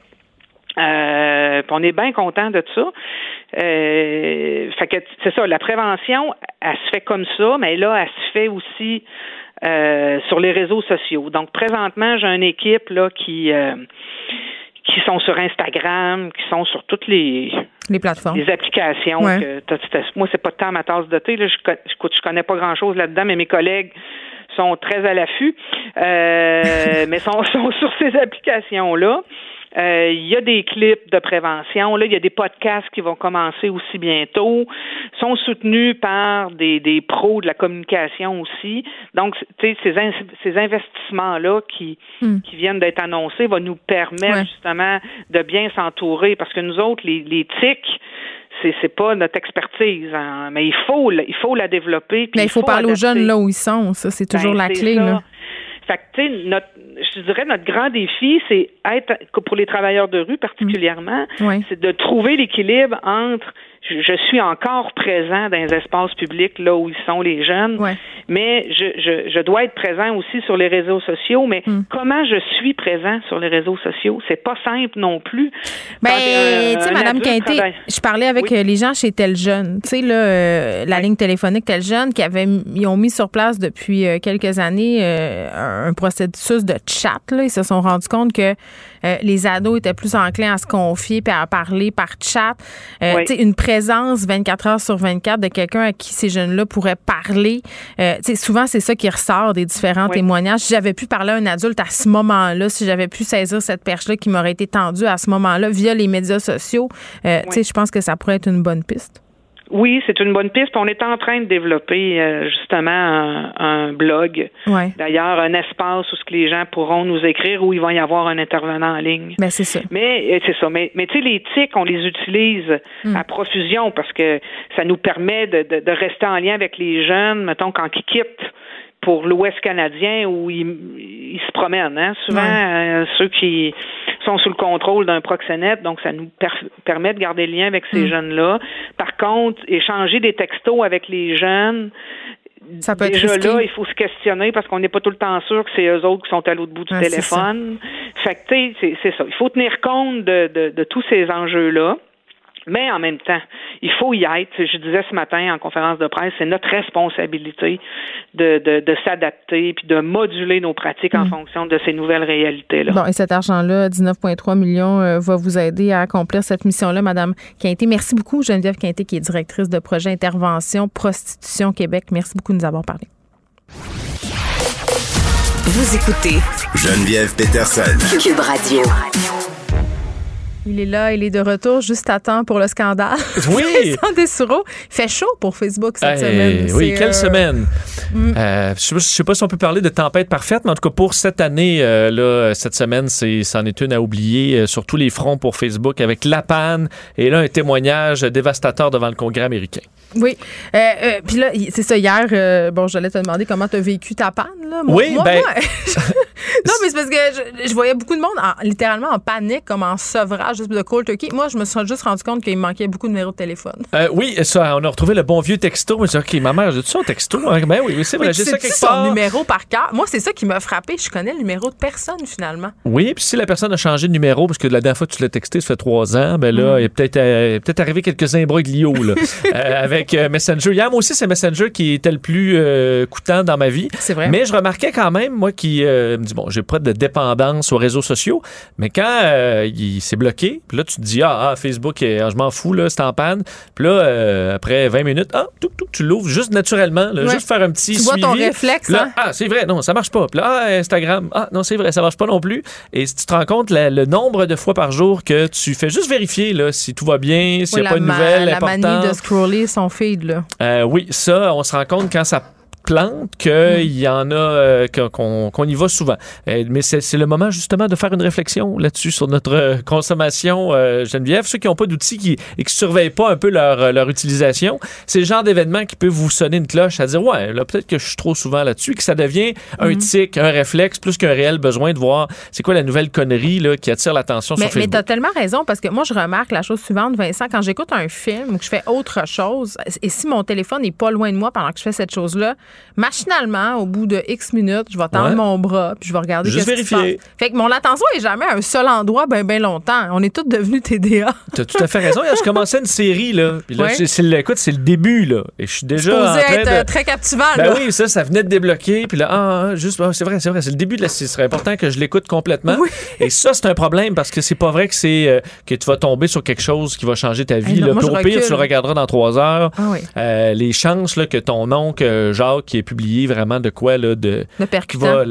Euh, on est bien content de ça. Euh, fait que c'est ça, la prévention, elle se fait comme ça, mais là, elle se fait aussi euh, sur les réseaux sociaux. Donc présentement, j'ai une équipe là qui euh, qui sont sur Instagram, qui sont sur toutes les les plateformes, les applications. Que moi, c'est pas tant ma tasse de thé. Là, je, je, connais pas grand chose là-dedans, mais mes collègues sont très à l'affût, euh, <laughs> mais sont, sont sur ces applications là. Euh, il y a des clips de prévention. Là, il y a des podcasts qui vont commencer aussi bientôt. Sont soutenus par des, des pros de la communication aussi. Donc, tu sais, ces, ces investissements-là qui, hmm. qui viennent d'être annoncés vont nous permettre justement de bien s'entourer parce que nous autres, les, les tics, c'est c'est pas notre expertise, hein. mais il faut il faut la développer. mais il faut, parler aux jeunes là où ils sont, ça c'est toujours ben, la clé. Là. Fait que, tu sais, notre, je dirais, notre grand défi, c'est être, pour les travailleurs de rue particulièrement, c'est de trouver l'équilibre entre je, suis encore présent dans les espaces publics là où ils sont les jeunes, mais je, je, je, dois être présent aussi sur les réseaux sociaux. Mais hmm. comment je suis présent sur les réseaux sociaux, c'est pas simple non plus. Ben, tu sais, Madame Quinté, je parlais avec euh, les gens chez Tel Jeune, tu sais là, euh, la ligne téléphonique Tel Jeune, qui avait, ils ont mis sur place depuis euh, quelques années un processus de chat. Là, ils se sont rendus compte que les ados étaient plus enclins à se confier puis à parler par chat. Tu sais, une présence 24 heures sur 24 de quelqu'un à qui ces jeunes-là pourraient parler. Euh, souvent, c'est ça qui ressort des différents témoignages. Si j'avais pu parler à un adulte à ce moment-là, si j'avais pu saisir cette perche-là qui m'aurait été tendue à ce moment-là via les médias sociaux, euh, je pense que ça pourrait être une bonne piste. Oui, c'est une bonne piste. On est en train de développer euh, justement un, blog. D'ailleurs, un espace où ce que les gens pourront nous écrire où il va y avoir un intervenant en ligne. Ben, c'est ça. Mais euh, c'est ça. Mais, mais tu sais, les tics, on les utilise hmm. à profusion parce que ça nous permet de, de, de, rester en lien avec les jeunes, mettons, quand ils quittent pour l'Ouest canadien où ils, se promènent. Hein? Souvent, euh, ceux qui sont sous le contrôle d'un proxénète, donc ça nous permet de garder le lien avec ces mm. jeunes-là. Par contre, échanger des textos avec les jeunes, ça peut Déjà là, il faut se questionner parce qu'on n'est pas tout le temps sûr que c'est eux autres qui sont à l'autre bout du téléphone. Fait que, tu sais, c'est ça. Il faut tenir compte de, de tous ces enjeux-là. Mais en même temps, il faut y être. Je disais ce matin en conférence de presse, c'est notre responsabilité de, de, de s'adapter puis de moduler nos pratiques en mm. fonction de ces nouvelles réalités-là. Bon, et cet argent-là, 19,3 millions, euh, va vous aider à accomplir cette mission-là, Madame Quinté. Merci beaucoup, Geneviève Quinté, qui est directrice de projet Intervention Prostitution Québec. Merci beaucoup de nous avoir parlé. Vous écoutez Geneviève Peterson. Cube Radio. Il est là, il est de retour juste à temps pour le scandale. Oui. <laughs> Il fait chaud pour Facebook cette semaine. Oui, quelle euh, semaine. Mm. Euh, je ne sais pas si on peut parler de tempête parfaite, mais en tout cas pour cette année, euh, là, cette semaine, c'en est une à oublier sur tous les fronts pour Facebook avec la panne et là un témoignage dévastateur devant le Congrès américain. Oui. Puis là, c'est ça, hier, bon, j'allais te demander comment tu as vécu ta panne. Là. oui, ben... <laughs> <laughs> non, mais c'est parce que je, voyais beaucoup de monde littéralement en panique, comme en sevrage juste de cold turkey. Moi, je me suis juste rendu compte qu'il manquait beaucoup de numéros de téléphone. Euh, oui, ça, on a retrouvé le bon vieux texto. Mais OK, ma mère, j'ai tout ça un texto? Hein? Ben oui, c'est vrai, j'ai ça quelque part. son numéro par cœur? Moi, c'est ça qui m'a frappé. Je connais le numéro de personne, finalement. Oui, puis si la personne a changé de numéro, parce que la dernière fois que tu l'as texté, ça fait trois ans, ben là, mm. il est peut-être euh, peut arrivé quelques imbroglios là, <laughs> euh, avec Messenger. Hier, moi aussi, c'est Messenger qui était le plus coûtant dans ma vie. C'est vrai. Mais je remarquais quand même, moi, qui me dit, bon, j'ai pas de dépendance aux réseaux sociaux, mais quand il s'est bloqué, puis là, tu te dis, ah, ah Facebook, ah, je m'en fous, là, c'est en panne. Puis là, euh, après 20 minutes, ah, tout, tout, tu l'ouvres juste naturellement, juste faire un petit tu vois ton réflexe, là, hein? Ah, c'est vrai, non, ça marche pas. Puis là, ah, Instagram, ah, non, c'est vrai, ça marche pas non plus. Et si tu te rends compte le nombre de fois par jour que tu fais juste vérifier là, si tout va bien, s'il n'y a pas de nouvelles La manie de scroller son feed, là. Euh, oui, ça, on se rend compte quand ça plante qu'il y en a euh, qu'on y va souvent. Euh, mais c'est le moment justement de faire une réflexion là-dessus sur notre euh, consommation, Geneviève. Ceux qui n'ont pas d'outils qui, et qui surveillent pas un peu leur, leur utilisation, c'est le genre d'événement qui peut vous sonner une cloche à dire ouais, là peut-être que je suis trop souvent là-dessus, que ça devient un mm. tic, un réflexe plus qu'un réel besoin de voir c'est quoi la nouvelle connerie là, qui attire l'attention sur Facebook. Mais tu as tellement raison parce que moi je remarque la chose suivante, Vincent, quand j'écoute un film ou que je fais autre chose, et si mon téléphone n'est pas loin de moi pendant que je fais cette chose-là, machinalement, au bout de X minutes, je vais tendre mon bras puis je vais regarder Juste vérifier. Fait que mon attention est jamais à un seul endroit bien ben longtemps. On est tous devenus TDA. T'as tout à fait raison. Je commençais une série là, puis là, c'est le, écoute, c'est le début là, et je suis déjà en train être euh, très captivant. Ben oui, ça, ça venait de débloquer, puis là, ah, ah juste, ah, c'est vrai, c'est vrai, c'est le début de la. Ce serait important que je l'écoute complètement. Et ça, c'est un problème parce que c'est pas vrai que c'est euh, que tu vas tomber sur quelque chose qui va changer ta vie. là. au pire, tu le regarderas dans trois heures. Ah euh, les chances là, que ton oncle Jacques qui est publié vraiment de quoi là, de, qui, va,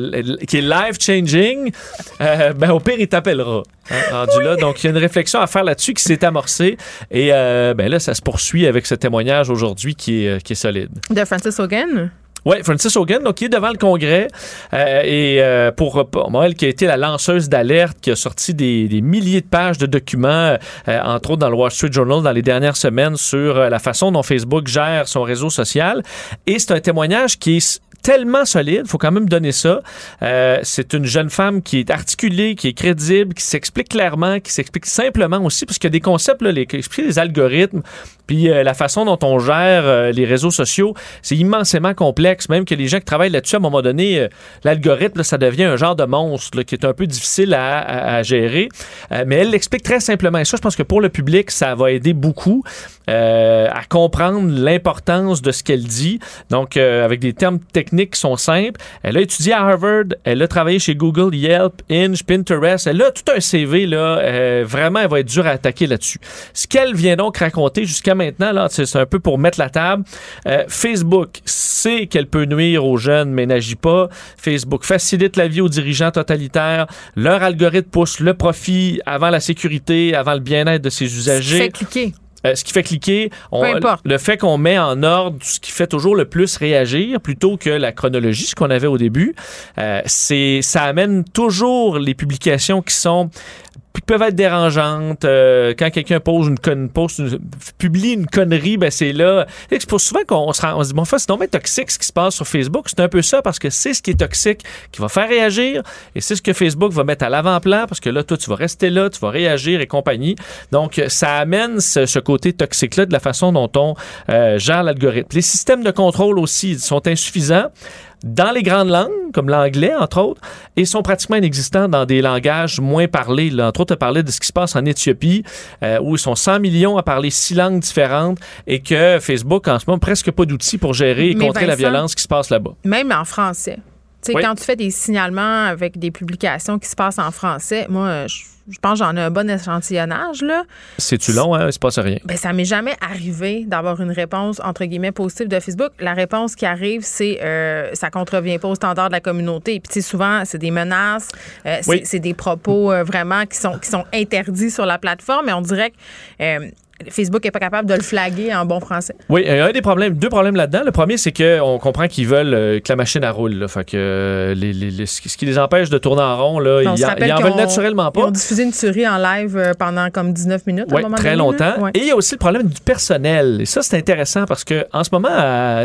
qui est life changing, euh, ben au pire il t'appellera. Hein, là, donc il y a une réflexion à faire là-dessus qui s'est amorcée et euh, ben là ça se poursuit avec ce témoignage aujourd'hui qui est, euh, qui est solide. De Francis Hogan? Oui, Francis Hogan, donc il est devant le Congrès et pour, moi, elle qui a été la lanceuse d'alerte, qui a sorti des, des, milliers de pages de documents, entre autres dans le Wall Street Journal dans les dernières semaines sur la façon dont Facebook gère son réseau social. Et c'est un témoignage qui est tellement solide, faut quand même donner ça. Euh, c'est une jeune femme qui est articulée, qui est crédible, qui s'explique clairement, qui s'explique simplement aussi, parce qu'il y a des concepts, là, les, les algorithmes, puis euh, la façon dont on gère euh, les réseaux sociaux, c'est immensément complexe. Même que les gens qui travaillent là-dessus, à un moment donné, l'algorithme, ça devient un genre de monstre qui est un peu difficile à, gérer. mais elle l'explique très simplement. Et ça, je pense que pour le public, ça va aider beaucoup à comprendre l'importance de ce qu'elle dit. Donc, avec des termes techniques techniques qui sont simples. Elle a étudié à Harvard, elle a travaillé chez Google, Yelp, Inge, Pinterest. Elle a tout un CV, là. Euh, vraiment, elle va être dure à attaquer là-dessus. Ce qu'elle vient donc raconter jusqu'à maintenant, là, c'est un peu pour mettre la table. Euh, Facebook sait qu'elle peut nuire aux jeunes, mais n'agit pas. Facebook facilite la vie aux dirigeants totalitaires. Leur algorithme pousse le profit avant la sécurité, avant le bien-être de ses usagers. Fait cliquer euh, ce qui fait cliquer, on- le fait qu'on met en ordre ce qui fait toujours le plus réagir plutôt que la chronologie, ce qu'on avait au début, euh, c'est ça amène toujours les publications qui sont peuvent être dérangeantes. Euh, quand quelqu'un pose une, poste une- publie une connerie, ben c'est là. C'est pour souvent qu'on se, rend- se dit, bon, c'est donc bien toxique ce qui se passe sur Facebook. C'est un peu ça parce que c'est ce qui est toxique qui va faire réagir et c'est ce que Facebook va mettre à l'avant-plan parce que là, toi, tu vas rester là, tu vas réagir et compagnie. Donc, ça amène ce, ce côté toxique-là de la façon dont on euh, gère l'algorithme. Les systèmes de contrôle aussi sont insuffisants dans les grandes langues, comme l'anglais, entre autres, et sont pratiquement inexistants dans des langages moins parlés. Là, entre autres, à parler de ce qui se passe en Éthiopie, euh, où ils sont 100 millions à parler six langues différentes et que Facebook, en ce moment, presque pas d'outils pour gérer et Mais contrer la violence qui se passe là-bas. Même en français. Tu sais, Oui. quand tu fais des signalements avec des publications qui se passent en français, moi, je, je pense que j'en ai un bon échantillonnage, là. C'est-tu long, hein? Il se passe rien. Ben, ça m'est jamais arrivé d'avoir une réponse, entre guillemets, positive de Facebook. La réponse qui arrive, c'est euh, ça contrevient pas aux standards de la communauté. Puis, tu sais, souvent, c'est des menaces, euh, c'est Oui. c'est des propos euh, vraiment qui sont, qui sont interdits sur la plateforme. Et on dirait que euh, Facebook n'est pas capable de le flaguer en bon français. Oui, il y a un des problèmes, deux problèmes là-dedans. Le premier, c'est qu'on comprend qu'ils veulent euh, que la machine elle roule. Là. Fait que euh, les- les- les- ce qui les empêche de tourner en rond, là, ils en, ils en veulent naturellement Ils ont pas. diffusé une tuerie en live euh, pendant comme 19 minutes. à Oui, très donné, longtemps. Ouais. Et il y a aussi le problème du personnel. Et ça, c'est intéressant parce que en ce moment,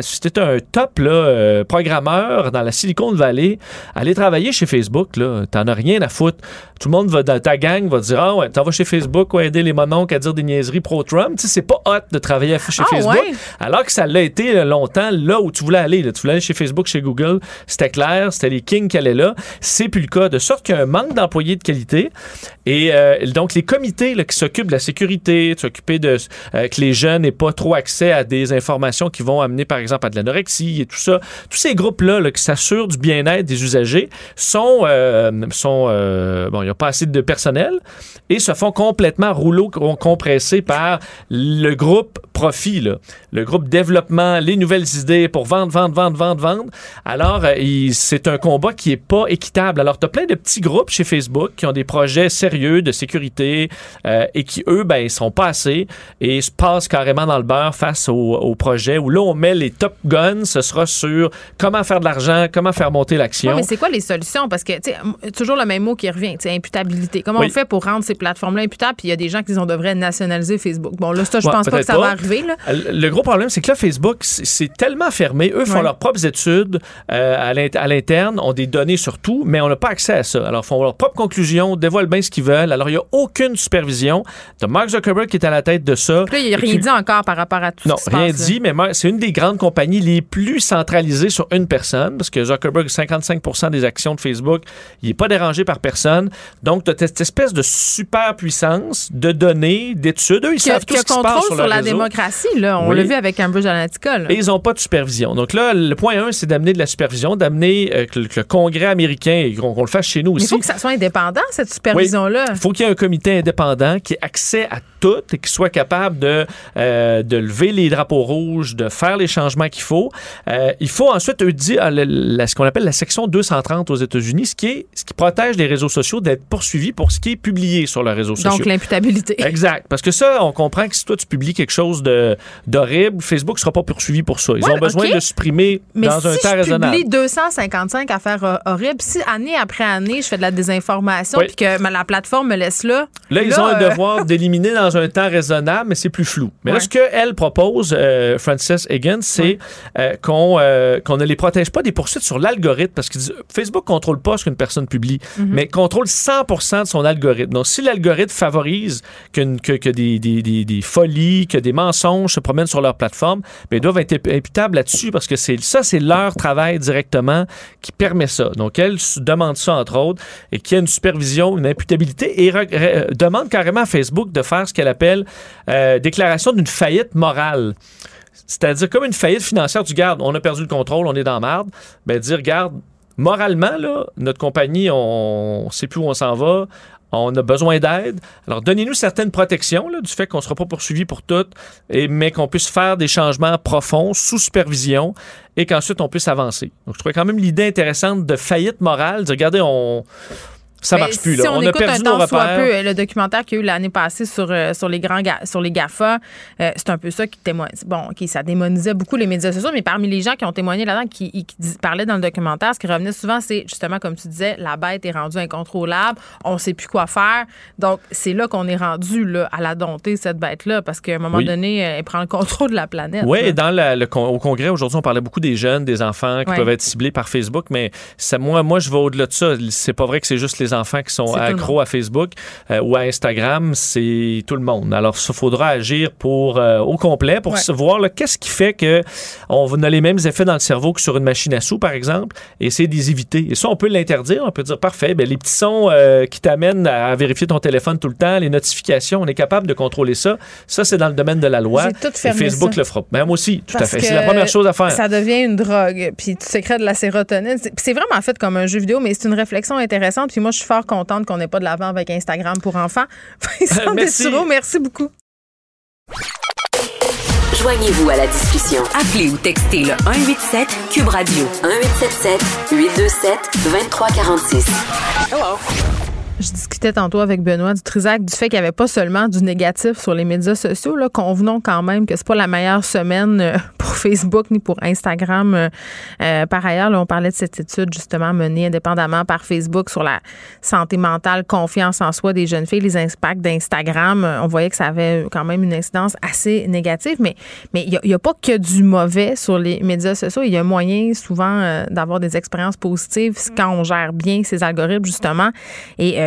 si tu un top là, euh, programmeur dans la Silicon Valley, aller travailler chez Facebook, t'en as rien à foutre. Tout le monde va dans ta gang va dire Ah ouais, t'en vas chez Facebook ou aider les mononcles à dire des niaiseries pro-Trump. Tu sais, c'est pas hot de travailler chez Ah, Facebook. ouais? Alors que ça l'a été euh, longtemps là où tu voulais aller. là. Tu voulais aller chez Facebook, chez Google. C'était clair, c'était les kings qui allaient là. C'est plus le cas. De sorte qu'il y a un manque d'employés de qualité. Et euh, donc, les comités là, qui s'occupent de la sécurité, de s'occuper de euh, que les jeunes n'aient pas trop accès à des informations qui vont amener, par exemple, à de l'anorexie et tout ça. Tous ces groupes-là là, qui s'assurent du bien-être des usagers sont, euh, sont bon, il n'y a pas assez de personnel et se font complètement rouleau com- compressé par le groupe profit, là. le groupe développement, les nouvelles idées pour vendre, vendre, vendre, vendre, vendre. Alors, euh, c'est un combat qui est pas équitable. Alors, tu as plein de petits groupes chez Facebook qui ont des projets sérieux de sécurité euh, et qui, eux, ben, ils sont pas assez et se passent carrément dans le beurre face au, au projet où là, on met les top guns, ce sera sur comment faire de l'argent, comment faire monter l'action. Ouais, mais c'est quoi les solutions? Parce que, tu toujours le même mot qui revient, imputabilité. Comment Oui. on fait pour rendre ces plateformes-là imputables? Puis il y a des gens qui disent on devrait nationaliser Facebook. Bon, là, ça, je Ouais, pense pas que ça pas. va arriver, là. Le gros problème, c'est que là, Facebook, c'est tellement fermé. Eux font Ouais. leurs propres études euh, à l'int- à l'interne, ont des données sur tout, mais on n'a pas accès à ça. Alors, ils font leurs propres conclusions, dévoilent bien ce qu'ils veulent. Alors, il n'y a aucune supervision. T'as Mark Zuckerberg qui est à la tête de ça. Puis là, il n'y a Et rien dit encore par rapport à tout non, ce qui se rien là. dit, mais c'est une des grandes compagnies les plus centralisées sur une personne, parce que Zuckerberg, 55 des actions de Facebook, il n'est pas dérangé par personne. Donc, tu as cette espèce de super puissance de données, d'études. Eux, ils savent tout qui a ce qui se passe sur, la réseau. démocratie, là. On Oui. l'a vu avec Cambridge Analytica, là. Et ils n'ont pas de supervision. Donc là, le point 1, c'est d'amener de la supervision, d'amener euh, que, le- que le Congrès américain, et qu'on qu'on le fasse chez nous Mais il aussi. faut que ça soit indépendant, cette supervision-là. Il faut qu'il y ait un comité indépendant qui ait accès à tout et qui soit capable de, euh, de lever les drapeaux rouges, de faire les changements qu'il faut. Euh, il faut ensuite eux, dire le- la- ce qu'on appelle la section 230 aux États-Unis, ce qui, est, ce qui protège les réseaux sociaux d'être poursuivis pour ce qui est publié sur leurs réseaux sociaux. Donc, l'imputabilité. Exact. Parce que ça, on comprend que si toi, tu publies quelque chose d'horrible, Facebook ne sera pas poursuivi pour ça. Ils Ouais, ont besoin de le supprimer Mais dans si un temps je raisonnable. publie 255 affaires euh, horribles, si année après année, je fais de la désinformation Oui. puis que la plateforme me laisse là. Là, ils ont un euh, devoir <laughs> d'éliminer dans un temps raisonnable, mais c'est plus flou. Mais là, Ouais. ce qu'elle propose, euh, Frances Higgins, c'est euh, qu'on euh, qu'on ne les protège pas des poursuites sur l'algorithme, parce que Facebook contrôle pas ce qu'une personne publie, Mhm. mais contrôle 100% de son algorithme. Donc, si l'algorithme favorise que, que des, des- des- folies, que des mensonges se promènent sur leur plateforme, ben, ils doivent être imputables là-dessus, parce que c'est ça, c'est leur travail directement qui permet ça. Donc, elle demande ça, entre autres, et qu'il y ait une supervision, une imputabilité, et re- demande carrément à Facebook de faire ce qu'elle appelle euh, déclaration d'une faillite morale. C'est-à-dire comme une faillite financière du garde. On a perdu le contrôle, on est dans marde. Ben, dire, regarde, moralement, là, notre compagnie, on ne sait plus où on s'en va. On a besoin d'aide. Alors, donnez-nous certaines protections là, du fait qu'on ne sera pas poursuivi pour tout, et, mais qu'on puisse faire des changements profonds sous supervision et qu'ensuite on puisse avancer. Donc, je trouvais quand même l'idée intéressante de faillite morale. De regardez, on, ça marche plus. Là. Si on, a écoute perdu un nos soit peu, euh, le documentaire qu'il y a eu l'année passée sur, euh, sur les grands ga- sur les GAFA, euh, c'est un peu ça qui témoigne. Bon, OK, ça démonisait beaucoup les médias sociaux, mais parmi les gens qui ont témoigné là-dedans, qui, qui parlaient dans le documentaire, ce qui revenait souvent, c'est justement, comme tu disais, la bête est rendue incontrôlable, on sait plus quoi faire. Donc, c'est là qu'on est rendu là, à la dompter, cette bête-là, parce qu'à un moment Oui. donné, euh, elle prend le contrôle de la planète. Oui, dans la- le, con- au congrès aujourd'hui, on parlait beaucoup des jeunes, des enfants qui Ouais. peuvent être ciblés par Facebook, mais ça, moi, moi, je vais au-delà de ça. C'est pas vrai que c'est juste les enfants qui sont accros à Facebook euh, ou à Instagram, c'est tout le monde. Alors, il faudra agir pour euh, au complet pour Ouais. voir qu'est-ce qui fait que on a les mêmes effets dans le cerveau que sur une machine à sous, par exemple, et essayer de les éviter. Et ça, on peut l'interdire. On peut dire parfait, ben, les petits sons euh, qui t'amènent à vérifier ton téléphone tout le temps, les notifications, on est capable de contrôler ça. Ça, c'est dans le domaine de la loi. Tout Et Facebook ça. le fera. Ben, moi aussi, tout Parce à fait. C'est la première chose à faire. Ça devient une drogue, puis tu sécrètes de la sérotonine. C'est vraiment fait comme un jeu vidéo, mais c'est une réflexion intéressante. Puis moi, je suis fort contente qu'on n'ait pas de l'avant avec Instagram pour enfants. <laughs> Vincent Merci. Dessureau, merci beaucoup. Joignez-vous à la discussion. Appelez ou textez le 187 Cube Radio 1877 827 2346. Je discutais tantôt avec Benoît Dutrisac du fait qu'il n'y avait pas seulement du négatif sur les médias sociaux. Là, convenons quand même que c'est pas la meilleure semaine euh, <laughs> pour Facebook ni pour Instagram. Euh, euh, par ailleurs, là, on parlait de cette étude justement menée indépendamment par Facebook sur la santé mentale, confiance en soi des jeunes filles, les impacts d'Instagram. On voyait que ça avait quand même une incidence assez négative, mais mais il n'y a, pas que du mauvais sur les médias sociaux. Il y a moyen souvent d'avoir des expériences positives quand on gère bien ces algorithmes justement. Et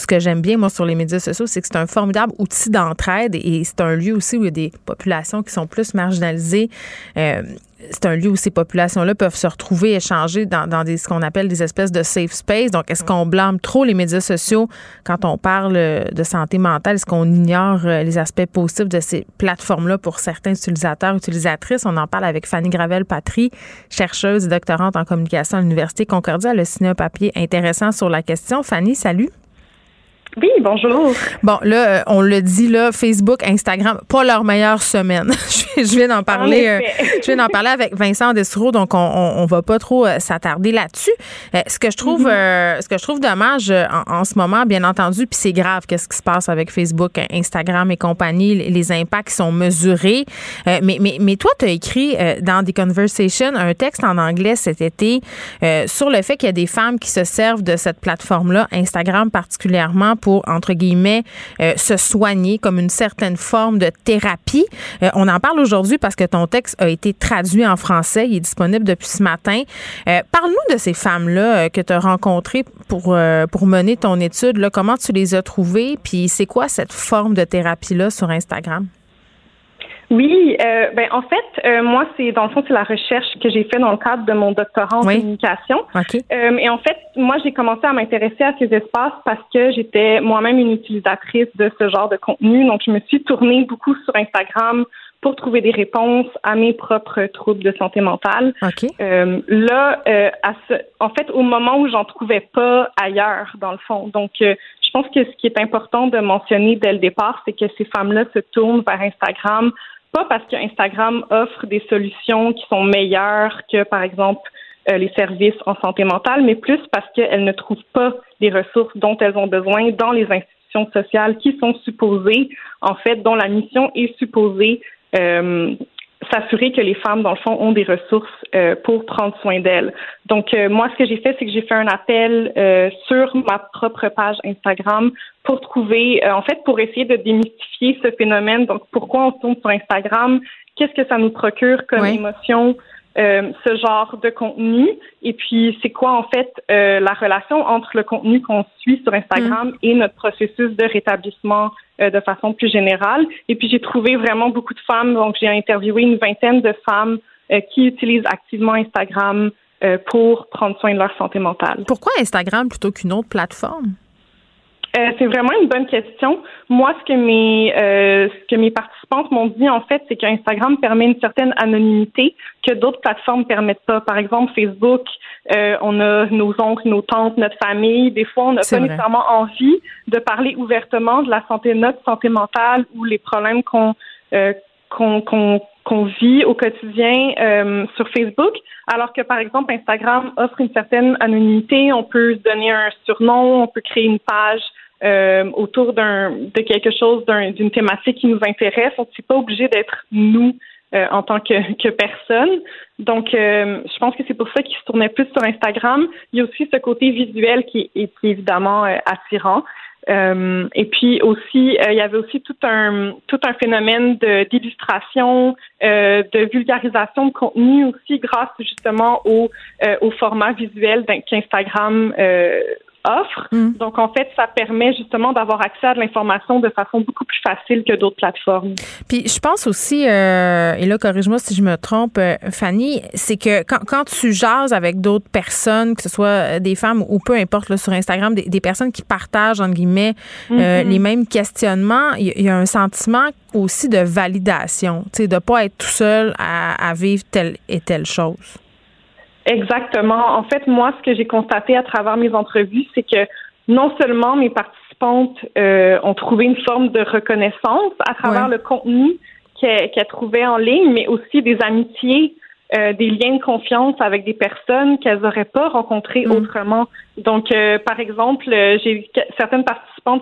ce que j'aime bien, moi, sur les médias sociaux, c'est que c'est un formidable outil d'entraide et c'est un lieu aussi où il y a des populations qui sont plus marginalisées. Euh, c'est un lieu où ces populations-là peuvent se retrouver, échanger dans, dans des, ce qu'on appelle des espèces de safe space. Donc, est-ce qu'on blâme trop les médias sociaux quand on parle euh, de santé mentale? Est-ce qu'on ignore euh, les aspects positifs de ces plateformes-là pour certains utilisateurs, utilisatrices? On en parle avec Fanny Gravel-Patry, chercheuse et doctorante en communication à l'Université Concordia. Elle a signé un papier intéressant sur la question. Fanny, salut. Oui, bonjour. Bon, là, euh, on le dit, là, Facebook, Instagram, pas leur meilleure semaine. <laughs> je viens d'en parler. Euh, je viens d'en parler avec Vincent Dessereau, donc on, on, on va pas trop euh, s'attarder là-dessus. Euh, ce que je trouve, euh, ce que je trouve dommage en, en ce moment, bien entendu, puis c'est grave, qu'est-ce qui se passe avec Facebook, Instagram et compagnie, les, les impacts sont mesurés. Mais, mais, mais toi, tu as écrit dans des Conversations un texte en anglais cet été sur le fait qu'il y a des femmes qui se servent de cette plateforme-là, Instagram particulièrement, pour, entre guillemets, euh, se soigner comme une certaine forme de thérapie. Euh, on en parle aujourd'hui parce que ton texte a été traduit en français. Il est disponible depuis ce matin. Euh, Parle-nous de ces femmes-là euh, que tu as rencontrées pour, pour mener ton étude. Là. Comment tu les as trouvées? Puis c'est quoi cette forme de thérapie-là sur Instagram? Oui, euh, ben en fait, euh, moi c'est dans le fond c'est la recherche que j'ai fait dans le cadre de mon doctorat en Oui. communication. OK. Euh, et en fait, moi j'ai commencé à m'intéresser à ces espaces parce que j'étais moi-même une utilisatrice de ce genre de contenu. Donc je me suis tournée beaucoup sur Instagram pour trouver des réponses à mes propres troubles de santé mentale. OK. Euh, là, euh, à ce, en fait, au moment où j'en trouvais pas ailleurs, dans le fond. Donc, euh, je pense que ce qui est important de mentionner dès le départ, c'est que ces femmes-là se tournent vers Instagram, pas parce que Instagram offre des solutions qui sont meilleures que, par exemple, euh, les services en santé mentale, mais plus parce qu'elles ne trouvent pas les ressources dont elles ont besoin dans les institutions sociales qui sont supposées, en fait, dont la mission est supposée euh, s'assurer que les femmes, dans le fond, ont des ressources euh, pour prendre soin d'elles. Donc, euh, moi, ce que j'ai fait, c'est que j'ai fait un appel euh, sur ma propre page Instagram pour trouver, euh, en fait, pour essayer de démystifier ce phénomène. Donc, pourquoi on se tourne sur Instagram? Qu'est-ce que ça nous procure comme Oui. émotion? euh, ce genre de contenu? Et puis c'est quoi en fait euh, la relation entre le contenu qu'on suit sur Instagram et notre processus de rétablissement euh, de façon plus générale? Et puis j'ai trouvé vraiment beaucoup de femmes donc j'ai interviewé une vingtaine de femmes euh, qui utilisent activement Instagram euh, pour prendre soin de leur santé mentale. Pourquoi Instagram plutôt qu'une autre plateforme? Euh, c'est vraiment une bonne question. Moi, ce que mes euh, ce que mes participantes m'ont dit en fait, c'est qu'Instagram permet une certaine anonymité que d'autres plateformes permettent pas. Par exemple, Facebook, euh, on a nos oncles, nos tantes, notre famille. Des fois, on n'a pas vrai. nécessairement envie de parler ouvertement de la santé, notre santé mentale ou les problèmes qu'on euh, qu'on qu'on vit au quotidien euh, sur Facebook, alors que par exemple Instagram offre une certaine anonymité. On peut se donner un surnom, on peut créer une page euh, autour d'un de quelque chose, d'une thématique qui nous intéresse. On n'est pas obligé d'être nous euh, en tant que, que personne. Donc, euh, je pense que c'est pour ça qu'il se tournait plus sur Instagram. Il y a aussi ce côté visuel qui est, qui est évidemment attirant. Euh, et puis aussi, euh, il y avait aussi tout un tout un phénomène d'illustration, euh, de vulgarisation de contenu aussi grâce justement au, au format visuel qu'Instagram offre. Mm. Donc, en fait, ça permet justement d'avoir accès à de l'information de façon beaucoup plus facile que d'autres plateformes. Puis, je pense aussi, euh, et là, corrige-moi si je me trompe, euh, Fanny, c'est que quand, quand, tu jases avec d'autres personnes, que ce soit euh, des femmes ou peu importe là, sur Instagram, des, des, personnes qui partagent, entre guillemets, mm-hmm. les mêmes questionnements, il y, y, a un sentiment aussi de validation, tu sais, de pas être tout seul à, à vivre telle et telle chose. Exactement. En fait, moi, ce que j'ai constaté à travers mes entrevues, c'est que non seulement mes participantes euh, ont trouvé une forme de reconnaissance à travers le contenu qu'elles trouvaient en ligne, mais aussi des amitiés, euh, des liens de confiance avec des personnes qu'elles n'auraient pas rencontrées mm. autrement. Donc, euh, par exemple, j'ai certaines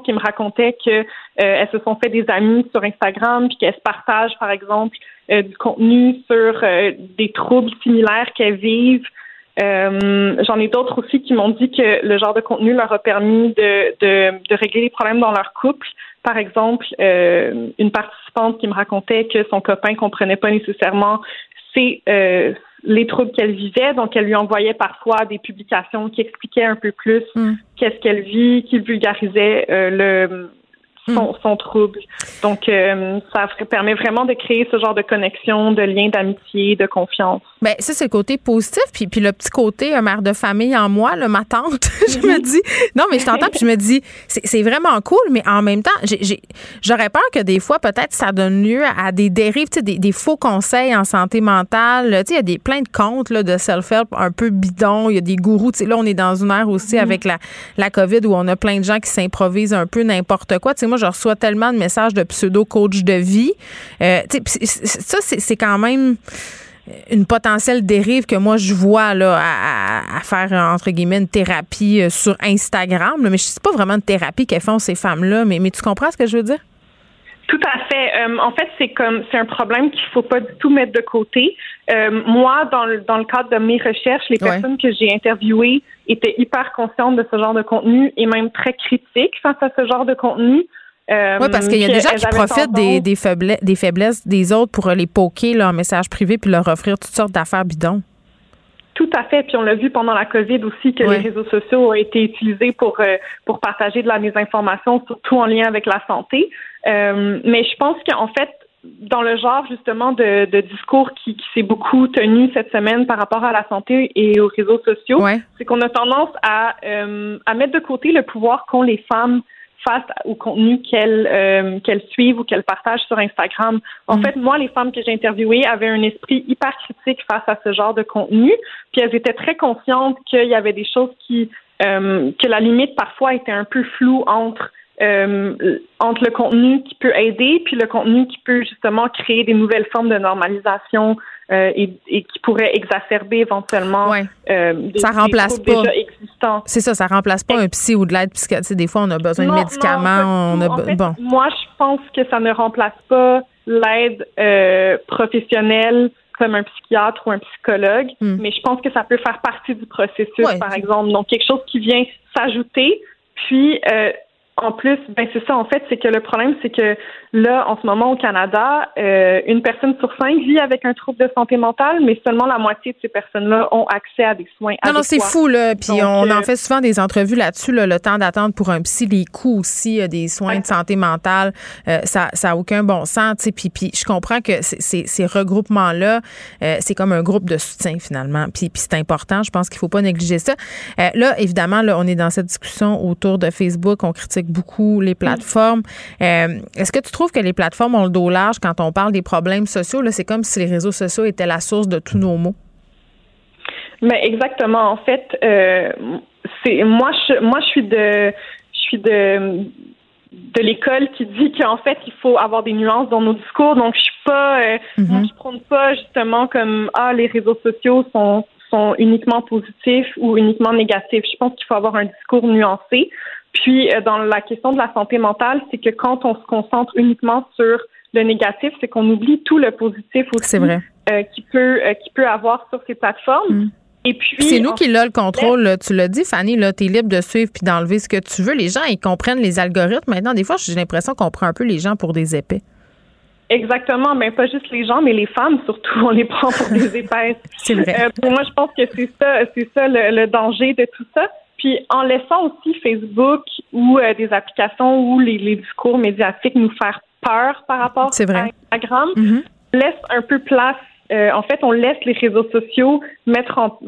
qui me racontaient que elles se sont fait des amis sur Instagram, puis qu'elles se partagent, par exemple, du contenu sur des troubles similaires qu'elles vivent. Euh, j'en ai d'autres aussi qui m'ont dit que le genre de contenu leur a permis de, de, régler les problèmes dans leur couple. Par exemple, euh, une participante qui me racontait que son copain comprenait pas nécessairement euh, les troubles qu'elle vivait, donc elle lui envoyait parfois des publications qui expliquaient un peu plus mm. qu'est-ce qu'elle vit, qui vulgarisait le son, son trouble. Donc, euh, ça permet vraiment de créer ce genre de connexion, de lien d'amitié, de confiance. Bien, ça, c'est le côté positif. Puis, puis le petit côté un mère de famille en moi, là, ma tante, <laughs> je me dis, non, mais je t'entends, puis je me dis, c'est vraiment cool, mais en même temps, j'aurais peur que des fois, peut-être, ça donne lieu à des dérives, des, des faux conseils en santé mentale. Il y a des, plein de comptes là, de self-help un peu bidons. Il y a des gourous. Là, on est dans une ère aussi mm-hmm. avec la, la COVID où on a plein de gens qui s'improvisent un peu n'importe quoi. Sais, moi, je reçois tellement de messages de pseudo-coach de vie. Euh, ça, c'est quand même une potentielle dérive que moi je vois là à, faire entre guillemets une thérapie euh, sur Instagram mais je sais pas vraiment de thérapie qu'elles font ces femmes là mais, mais tu comprends ce que je veux dire? Tout à fait. Euh, en fait, c'est comme c'est un problème qu'il faut pas du tout mettre de côté. moi, dans le, dans le cadre de mes recherches, les personnes que j'ai interviewées étaient hyper conscientes de ce genre de contenu et même très critiques face à ce genre de contenu. Euh, oui, parce qu'il y a des gens qui profitent des, des, faiblesses, des faiblesses des autres pour les poker là, en message privé puis leur offrir toutes sortes d'affaires bidons. Tout à fait. Puis on l'a vu pendant la COVID aussi que les réseaux sociaux ont été utilisés pour euh, pour partager de la mésinformation, surtout en lien avec la santé. Euh, mais je pense qu'en fait, dans le genre justement de, de discours qui, qui s'est beaucoup tenu cette semaine par rapport à la santé et aux réseaux sociaux, c'est qu'on a tendance à, à mettre de côté le pouvoir qu'ont les femmes face au contenu qu'elles euh, qu'elles suivent ou qu'elles partagent sur Instagram. En mm. fait, moi, les femmes que j'ai interviewées avaient un esprit hyper critique face à ce genre de contenu, puis elles étaient très conscientes qu'il y avait des choses qui euh, que la limite parfois était un peu floue entre euh, entre le contenu qui peut aider puis le contenu qui peut justement créer des nouvelles formes de normalisation euh, et, et, qui pourrait exacerber éventuellement euh, des, ça remplace pas. déjà existants. C'est ça, ça remplace pas un psy ou de l'aide psychiatrique. Des fois, on a besoin de médicaments. on a bon. Moi, je pense que ça ne remplace pas l'aide euh, professionnelle comme un psychiatre ou un psychologue, hmm. mais je pense que ça peut faire partie du processus, par exemple. Donc, quelque chose qui vient s'ajouter, puis euh, en plus, ben c'est ça en fait, c'est que le problème, c'est que là, en ce moment au Canada, euh, une personne sur cinq vit avec un trouble de santé mentale, mais seulement la moitié de ces personnes-là ont accès à des soins. Non, non, c'est fou là. Puis on en euh, fait souvent des entrevues là-dessus, le temps d'attente pour un psy, les coûts aussi euh, des soins de santé mentale, ça, ça a aucun bon sens. Puis, puis je comprends que ces, ces regroupements-là, c'est comme un groupe de soutien finalement. Puis, puis c'est important. Je pense qu'il faut pas négliger ça. là, évidemment, là, on est dans cette discussion autour de Facebook. On critique beaucoup les plateformes. Euh, est-ce que tu trouves que les plateformes ont le dos large quand on parle des problèmes sociaux? C'est comme si les réseaux sociaux étaient la source de tous nos maux. Mais exactement. En fait, euh, c'est moi, je, moi, je suis de, je suis de de l'école qui dit qu'en fait il faut avoir des nuances dans nos discours. Donc je suis pas, euh, je prône pas justement comme ah les réseaux sociaux sont sont uniquement positifs ou uniquement négatifs. Je pense qu'il faut avoir un discours nuancé. Puis euh, dans la question de la santé mentale, c'est que quand on se concentre uniquement sur le négatif, c'est qu'on oublie tout le positif aussi vrai. Euh, qui peut qui peut avoir sur ces plateformes. Mm. Et puis c'est nous qui l'a le contrôle. Tu l'as dit, Fanny, là, es libre de suivre puis d'enlever ce que tu veux. Les gens, ils comprennent les algorithmes. Maintenant, des fois, j'ai l'impression qu'on prend un peu les gens pour des épais. Exactement, mais pas juste les gens, mais les femmes surtout, <laughs> on les prend pour des <laughs> épaisses. c'est vrai. Euh, moi, je pense que c'est ça, c'est ça le, danger de tout ça. Puis en laissant aussi Facebook ou euh, des applications ou les, discours médiatiques nous faire peur par rapport à Instagram, mm-hmm. laisse un peu place euh, en fait, on laisse les réseaux sociaux mettre en,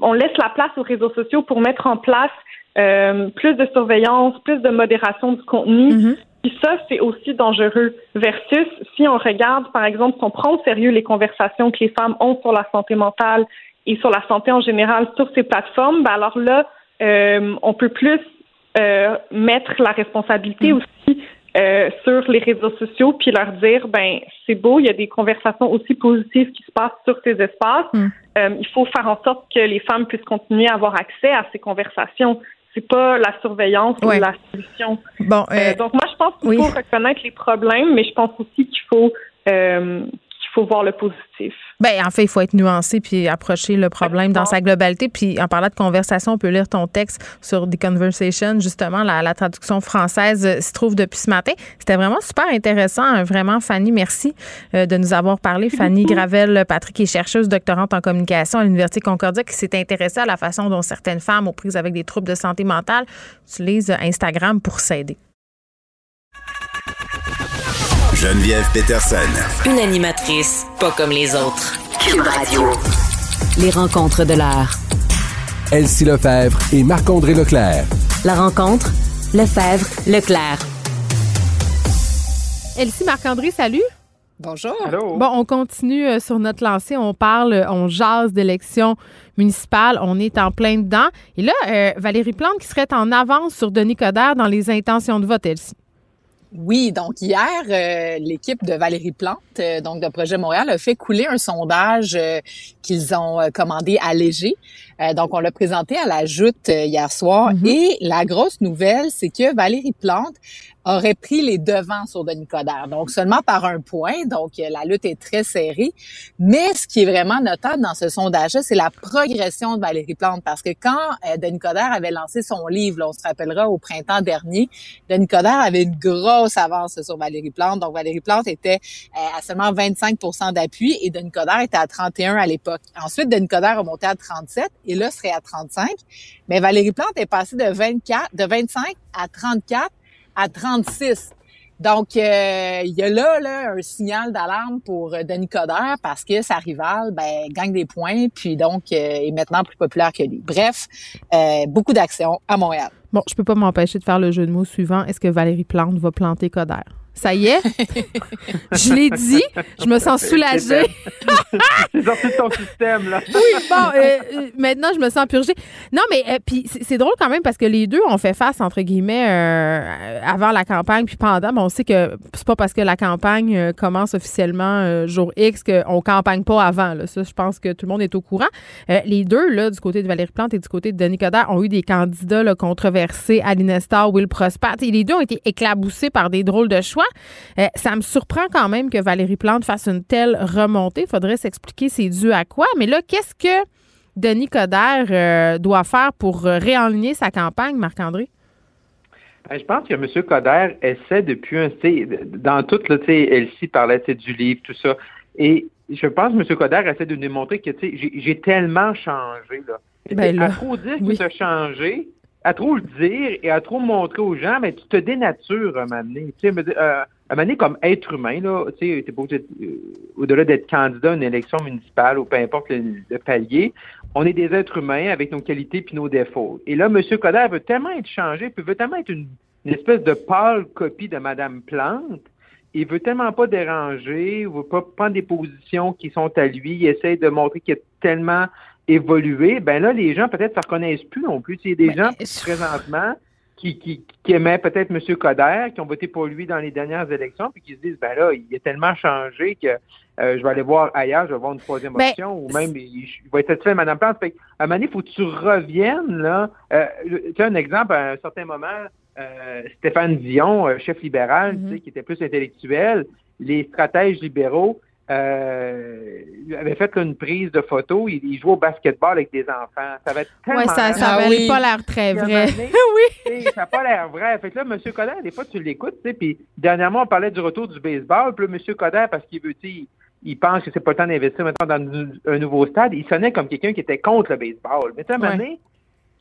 on laisse la place aux réseaux sociaux pour mettre en place euh, plus de surveillance, plus de modération du contenu. Mm ça, c'est aussi dangereux. Versus, si on regarde, par exemple, si on prend au sérieux les conversations que les femmes ont sur la santé mentale et sur la santé en général sur ces plateformes, ben alors là, euh, on peut plus euh, mettre la responsabilité mm. aussi euh, sur les réseaux sociaux puis leur dire ben c'est beau, il y a des conversations aussi positives qui se passent sur ces espaces. Mm. Euh, il faut faire en sorte que les femmes puissent continuer à avoir accès à ces conversations. C'est pas la surveillance ou la solution. Bon, euh, donc moi je pense qu'il faut reconnaître les problèmes, mais je pense aussi qu'il faut faut voir le positif. Bien, en fait, il faut être nuancé puis approcher le problème dans sa globalité. Puis en parlant de conversation, on peut lire ton texte sur The Conversation. Justement, la, traduction française euh, se trouve depuis ce matin. C'était vraiment super intéressant. Hein, vraiment, Fanny, merci euh, de nous avoir parlé. Fanny Gravel-Patrick est chercheuse doctorante en communication à l'Université Concordia qui s'est intéressée à la façon dont certaines femmes aux prises avec des troubles de santé mentale utilisent Instagram pour s'aider. Geneviève Peterson. Une animatrice pas comme les autres. Cube Radio. Les rencontres de l'art. Elsie Lefebvre et Marc-André Leclerc. La rencontre, Lefebvre, Leclerc. Elsie, Marc-André, salut. Bonjour. Bon, on continue euh, sur notre lancée. On parle, on jase d'élections municipales. On est en plein dedans. Et là, euh, Valérie Plante qui serait en avance sur Denis Coderre dans les intentions de vote, Elsie. Oui, donc hier, euh, l'équipe de Valérie Plante, euh, donc de Projet Montréal, a fait couler un sondage euh, qu'ils ont commandé à Léger. donc, on l'a présenté à la joute hier soir. Mm-hmm. Et la grosse nouvelle, c'est que Valérie Plante aurait pris les devants sur Denis Coderre. Donc, seulement par un point. Donc, la lutte est très serrée. Mais ce qui est vraiment notable dans ce sondage-là, c'est la progression de Valérie Plante. Parce que quand euh, Denis Coderre avait lancé son livre, on se rappellera au printemps dernier, Denis Coderre avait une grosse avance sur Valérie Plante. Donc, Valérie Plante était euh, à seulement 25% d'appui et Denis Coderre était à 31 à l'époque. Ensuite, Denis Coderre a monté à 37 et là, serait à 35. Mais Valérie Plante est passée de 24, de 25 à 34 à 36. Donc, euh, il y a là, là un signal d'alarme pour euh, Denis Coderre parce que sa rivale ben, gagne des points, puis donc euh, est maintenant plus populaire que lui. Bref, beaucoup d'actions à Montréal. Bon, je peux pas m'empêcher de faire le jeu de mots suivant. Est-ce que Valérie Plante va planter Coderre? Ça y est? je l'ai dit. Je me sens soulagée. <laughs> c'est sorti de ton système, là. oui, bon, euh, euh, maintenant, je me sens purgée. Non, mais euh, puis c'est drôle quand même parce que les deux ont fait face, entre guillemets, avant la campagne puis pendant. Bon, on sait que c'est pas parce que la campagne commence officiellement jour X qu'on campagne pas avant. Là. Ça, je pense que tout le monde est au courant. les deux, là, du côté de Valérie Plante et du côté de Denis Coderre, ont eu des candidats là, controversés, Aline Nestor, Will Prosper. les deux ont été éclaboussés par des drôles de choix. Euh, ça me surprend quand même que Valérie Plante fasse une telle remontée. Il faudrait s'expliquer c'est dû à quoi. Mais là, qu'est-ce que Denis Coderre euh, doit faire pour réaligner sa campagne, Marc-André? Ben, je pense que M. Coderre essaie depuis un... Dans tout, là, Elsie parlait du livre, tout ça. Et je pense que M. Coderre essaie de nous démontrer que j'ai tellement changé. Là. Ben à trop dire que tu as changé, à trop le dire et à trop montrer aux gens, mais tu te dénatures à un moment donné. Tu sais, euh, à un moment donné, comme être humain, là, tu sais, euh, au-delà d'être candidat à une élection municipale ou peu importe le, palier, on est des êtres humains avec nos qualités puis nos défauts. Et là, M. Coder veut tellement être changé, puis veut tellement être une, espèce de pâle copie de Mme Plante, il veut tellement pas déranger, il veut pas prendre des positions qui sont à lui, il essaie de montrer qu'il est tellement évoluer, ben là, les gens peut-être ne se reconnaissent plus non plus. Il y a des gens présentement qui, qui, qui aimaient peut-être M. Coder, qui ont voté pour lui dans les dernières élections, puis qui se disent, ben là, il a tellement changé que euh, je vais aller voir ailleurs, je vais voir une troisième Ben, option, ou même il, va être satisfait de Mme Plante. Fait à un moment donné, il faut que tu reviennes, là. Euh, tu sais, un exemple, à un certain moment, euh, Stéphane Dion, chef libéral, tu sais, qui était plus intellectuel, les stratèges libéraux euh, avaient fait une prise de photo, il, il jouait au basketball avec des enfants. Ça avait tellement Ouais, ça, ça Ah avait oui. pas l'air très vrai. donné, <laughs> oui. ça n'a pas l'air vrai. Fait que là, M. Coder, des fois, tu l'écoutes, tu sais, puis dernièrement, on parlait du retour du baseball, puis là, M. Coder, parce qu'il veut, tu sais, il- il pense que c'est pas le temps d'investir maintenant dans un- nouveau stade, il sonnait comme quelqu'un qui était contre le baseball. Mais tu sais, à un moment Ouais. donné,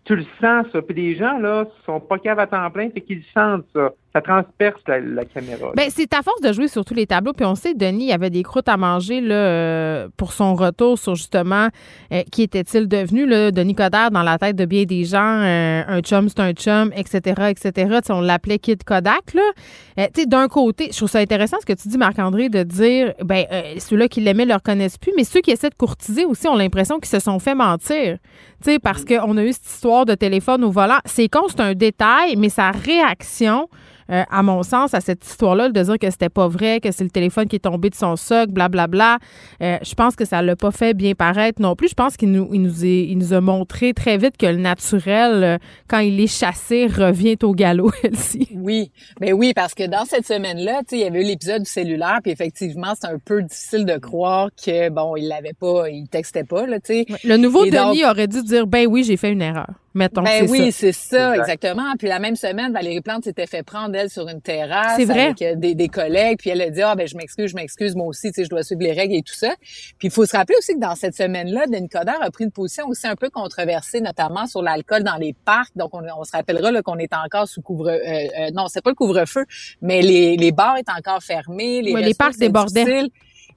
tu le sens, ça. Puis les gens, là, sont pas caves à temps plein, c'est qu'ils sentent ça. Ça transperce la, la caméra. Ben, c'est à force de jouer sur tous les tableaux. Puis on sait, Denis, il avait des croûtes à manger là, euh, pour son retour sur justement euh, qui était-il devenu, là, Denis Coderre, dans la tête de bien des gens, euh, un chum, c'est un chum, etc., etc. On l'appelait Kid Kodak. Là. Tu sais, d'un côté, je trouve ça intéressant ce que tu dis, Marc-André, de dire, ben, ceux-là qui l'aimaient ne le reconnaissent plus, mais ceux qui essaient de courtiser aussi ont l'impression qu'ils se sont fait mentir. Tu sais, parce qu'on a eu cette histoire de téléphone au volant. C'est con, c'est un détail, mais sa réaction, euh, à mon sens, à cette histoire-là, de dire que c'était pas vrai, que c'est le téléphone qui est tombé de son socle, blablabla, euh, je pense que ça l'a pas fait bien paraître non plus. Je pense qu'il nous, il nous, est- il nous a montré très vite que le naturel, euh, quand il est chassé, revient au galop, <laughs> Elsie. Oui, mais oui, parce que dans cette semaine-là, tu sais, il y avait eu l'épisode du cellulaire, puis effectivement, c'est un peu difficile de croire que bon, il l'avait pas, il textait pas, là, tu sais. Le nouveau Et donc- Denis aurait dû dire, ben oui, j'ai fait une erreur. Mettons, Ben oui, c'est ça, Exact. exactement. Puis la même semaine, Valérie Plante s'était fait prendre elle sur une terrasse C'est vrai. avec euh, des, des collègues, puis elle a dit ah ben je m'excuse, je m'excuse moi aussi, tu sais, je dois suivre les règles et tout ça. Puis il faut se rappeler aussi que dans cette semaine-là, Denis Coderre a pris une position aussi un peu controversée, notamment sur l'alcool dans les parcs. Donc on, on se rappellera là, qu'on est encore sous couvre, euh, euh, non, c'est pas le couvre-feu, mais les, les bars étaient encore fermés, les, Ouais, les parcs c'est débordaient.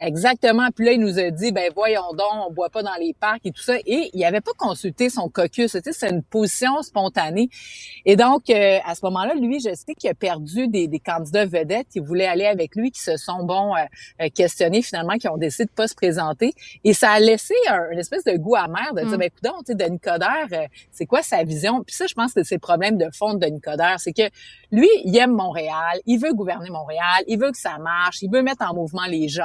Exactement. Puis là, il nous a dit, ben voyons donc, on boit pas dans les parcs et tout ça. Et il avait pas consulté son caucus. Tu sais, c'est une position spontanée. Et donc, euh, à ce moment-là, lui, je sais qu'il a perdu des, des candidats vedettes qui voulaient aller avec lui, qui se sont, bon, euh, euh, questionnés finalement, qui ont décidé de pas se présenter. Et ça a laissé un, une espèce de goût amer de dire, Mm. ben écoute, tu sais, Denis Coderre, euh, c'est quoi sa vision? Puis ça, je pense que c'est le problème de fond de Denis Coderre. C'est que lui, il aime Montréal, il veut gouverner Montréal, il veut que ça marche, il veut mettre en mouvement les gens.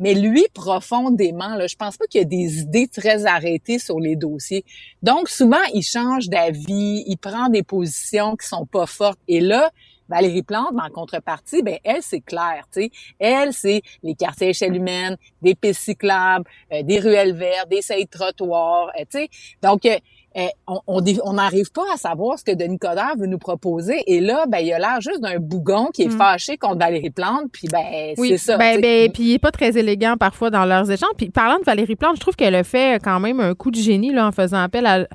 Mais lui, profondément, là, je pense pas qu'il y a des idées très arrêtées sur les dossiers. Donc, souvent, il change d'avis, il prend des positions qui sont pas fortes. Et là, Valérie Plante, en contrepartie, ben elle, c'est clair, tu sais. Elle, c'est les quartiers à échelle humaine, des pistes cyclables, euh, des ruelles vertes, des sailles de trottoirs, euh, tu sais. Donc, euh, euh, on on dé- on n'arrive pas à savoir ce que Denis Coderre veut nous proposer. Et là, ben, il a l'air juste d'un bougon qui est Mm. fâché contre Valérie Plante. Puis, ben, Oui, c'est ça. ben, ben, puis il est pas très élégant parfois dans leurs échanges. Puis parlant de Valérie Plante, je trouve qu'elle a fait quand même un coup de génie là, en faisant appel à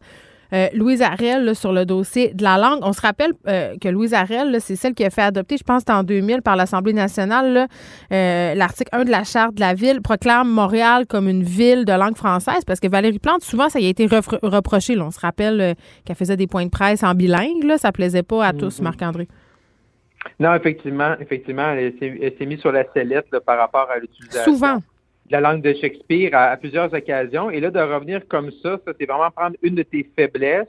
euh, Louise Arel là, sur le dossier de la langue. On se rappelle euh, que Louise Arel, c'est celle qui a fait adopter, je pense, en 2000 par l'Assemblée nationale, euh, l'article 1 de la Charte de la ville proclame Montréal comme une ville de langue française parce que Valérie Plante, souvent, ça y a été reproché. là. On se rappelle qu'elle faisait des points de presse en bilingue. Là, ça plaisait pas à tous, Marc-André. Non, effectivement, effectivement, elle s'est elle s'est mise sur la sellette là, par rapport à l'utilisation Souvent. De la langue de Shakespeare à, à plusieurs occasions. Et là, de revenir comme ça, ça, c'est vraiment prendre une de tes faiblesses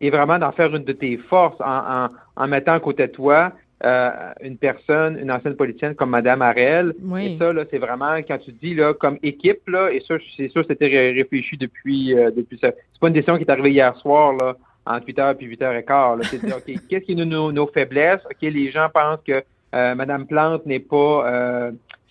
et vraiment d'en faire une de tes forces en, en, en mettant à côté de toi euh, une personne, une ancienne politicienne comme Madame Harel. Oui. Et ça, là, c'est vraiment quand tu dis là, comme équipe, là, et ça, c'est sûr, c'était ré- réfléchi depuis euh, depuis ça. C'est pas une décision qui est arrivée hier soir, là, entre 8h puis 8h15. Là. C'est de dire, OK, qu'est-ce qui est nos, nos, nos faiblesses? OK, les gens pensent que euh, Madame Plante n'est pas euh,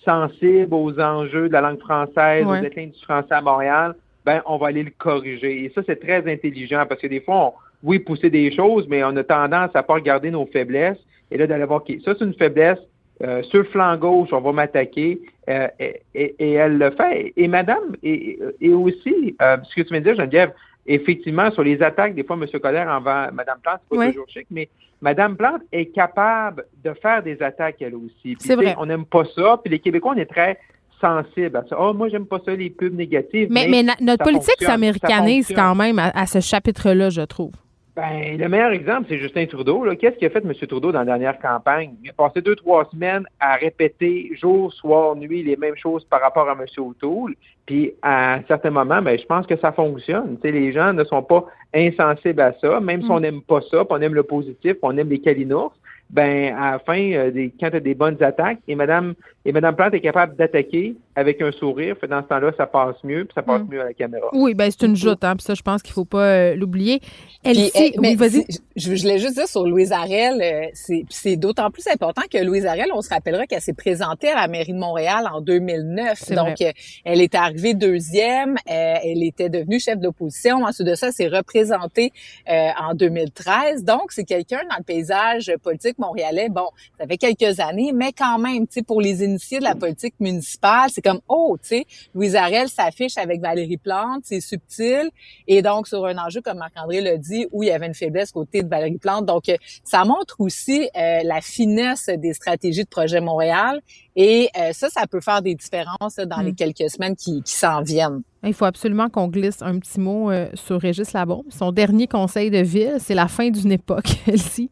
sensible aux enjeux de la langue française, Ouais. au déclin du français à Montréal. Ben, on va aller le corriger. Et ça, c'est très intelligent parce que des fois, on, oui, pousser des choses, mais on a tendance à pas regarder nos faiblesses et là d'aller voir, OK, ça, c'est une faiblesse. Euh, sur le flanc gauche, on va m'attaquer. Euh, et, et- et elle le fait. Et madame, et, et aussi, euh, ce que tu me dis, Geneviève, effectivement, sur les attaques, des fois, M. Coder envers Mme Plante, c'est pas toujours chic, mais Mme Plante est capable de faire des attaques, elle aussi. C'est vrai. On n'aime pas ça. Puis les Québécois, on est très sensibles à ça. Oh, moi, j'aime pas ça, les pubs négatives. Mais, notre politique s'américanise quand même à, à ce chapitre-là, je trouve. Ben, le meilleur exemple, c'est Justin Trudeau. Qu'est-ce qu'il a fait, M. Trudeau, dans la dernière campagne? Il a passé deux, trois semaines à répéter jour, soir, nuit les mêmes choses par rapport à M. O'Toole. Puis, à un certain moment, ben, je pense que ça fonctionne. les gens ne sont pas insensibles à ça, même si on n'aime pas ça, puis on aime le positif, on aime les calinours ben à la fin, euh, des, quand tu as des bonnes attaques, et Madame et Madame Plante est capable d'attaquer avec un sourire, fait dans ce temps-là, ça passe mieux, puis ça passe mm. mieux à la caméra. Oui, ben c'est une joute, hein, puis ça, je pense qu'il faut pas euh, l'oublier. Elle, eh, oui, vas-y. Je, je, voulais juste dire sur Louise Arel, euh, c'est d'autant plus important que Louise Arel, on se rappellera qu'elle s'est présentée à la mairie de Montréal en 2009. Donc, elle est arrivée deuxième, elle était devenue chef d'opposition. Ensuite de ça, elle s'est représentée en 2013. Donc, c'est quelqu'un dans le paysage politique montréalais, bon, ça fait quelques années, mais quand même, tu sais, pour les de la politique municipale, c'est comme, oh, tu sais, Louise Arel s'affiche avec Valérie Plante, c'est subtil, et donc sur un enjeu, comme Marc-André l'a dit, où il y avait une faiblesse côté de Valérie Plante. Donc, euh, ça montre aussi euh, la finesse des stratégies de Projet Montréal, et euh, ça, ça peut faire des différences dans les mm. quelques semaines qui, qui s'en viennent. Il faut absolument qu'on glisse un petit mot sur Régis Labombe. Son dernier conseil de ville, c'est la fin d'une époque, <laughs> elle-ci.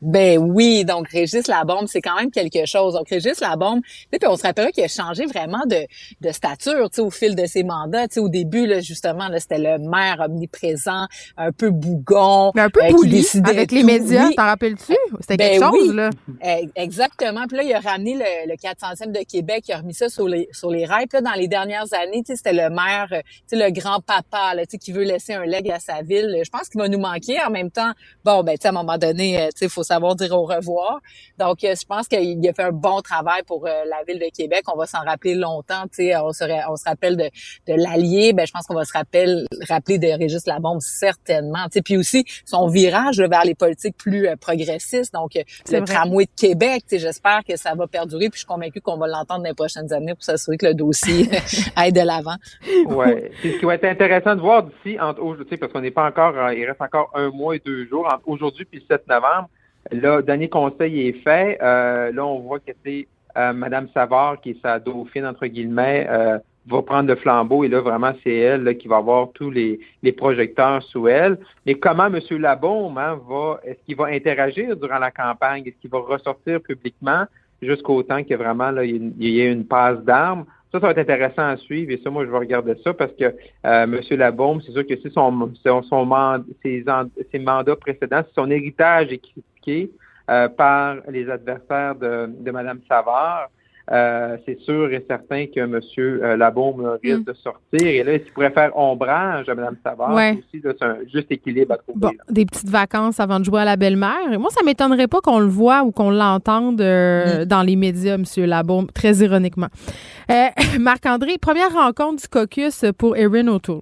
Ben oui, donc Régis Labombe, c'est quand même quelque chose. Donc Régis Labombe, puis on se rappellera qu'il a changé vraiment de, de stature, au fil de ses mandats. Au début, là, justement, là, c'était le maire omniprésent, un peu bougon, Mais un peu euh, avec les médias. T'en rappelles-tu? C'était quelque ben chose là. Eh, exactement. Puis là, il a ramené le, le 400e de Québec, il a remis ça sur les sur les rails. Puis là, dans les dernières années, c'était le maire, euh, le grand papa, là, tu sais, qui veut laisser un leg à sa ville. Je pense qu'il va nous manquer. En même temps, bon, ben, à un moment donné, euh, tu sais, faut savoir dire au revoir. Donc, euh, je pense qu'il a fait un bon travail pour euh, la ville de Québec. On va s'en rappeler longtemps. Tu sais, on se, on se rappelle de, de l'Allier. Ben, je pense qu'on va se rappeler, rappeler de Régis Labombe certainement. Tu sais, puis aussi son virage vers les politiques plus euh, progressistes. Donc, le tramway de Québec. Tu sais, j'espère que ça va perdurer. Puis je suis convaincue qu'on va l'entendre dans les prochaines années pour s'assurer que le dossier <laughs> aille de l'avant. ouais. C'est ce qui va être intéressant de voir d'ici entre aujourd'hui, parce qu'on n'est pas encore, il reste encore un mois et deux jours entre aujourd'hui puis le 7 novembre Là, dernier conseil est fait. Euh, là, on voit que c'est euh, Madame Savard, qui est sa dauphine, entre guillemets, euh, va prendre le flambeau et là, vraiment, c'est elle qui va avoir tous les, projecteurs sous elle. Mais comment M. Labaume hein, va, est-ce qu'il va interagir durant la campagne? Est-ce qu'il va ressortir publiquement? Jusqu'au temps ait vraiment là, il y ait une passe d'armes? Ça, ça va être intéressant à suivre et ça, moi, je vais regarder ça parce que euh, M. Labaume, c'est sûr que si son, son, son ses, ses, mandats précédents, si son héritage est critiqué euh, par les adversaires de, de Mme Savard, euh, c'est sûr et certain que M. Euh, Labaume risque mm. de sortir. Et là, s'il pourrait faire ombrage à Mme Savard, aussi, c'est un juste équilibre à trouver. Bon, des petites vacances avant de jouer à la belle-mère. Moi, ça m'étonnerait pas qu'on le voit ou qu'on l'entende euh, mm. dans les médias, M. Labaume, très ironiquement. <laughs> Marc-André, première rencontre du caucus pour Erin O'Toole.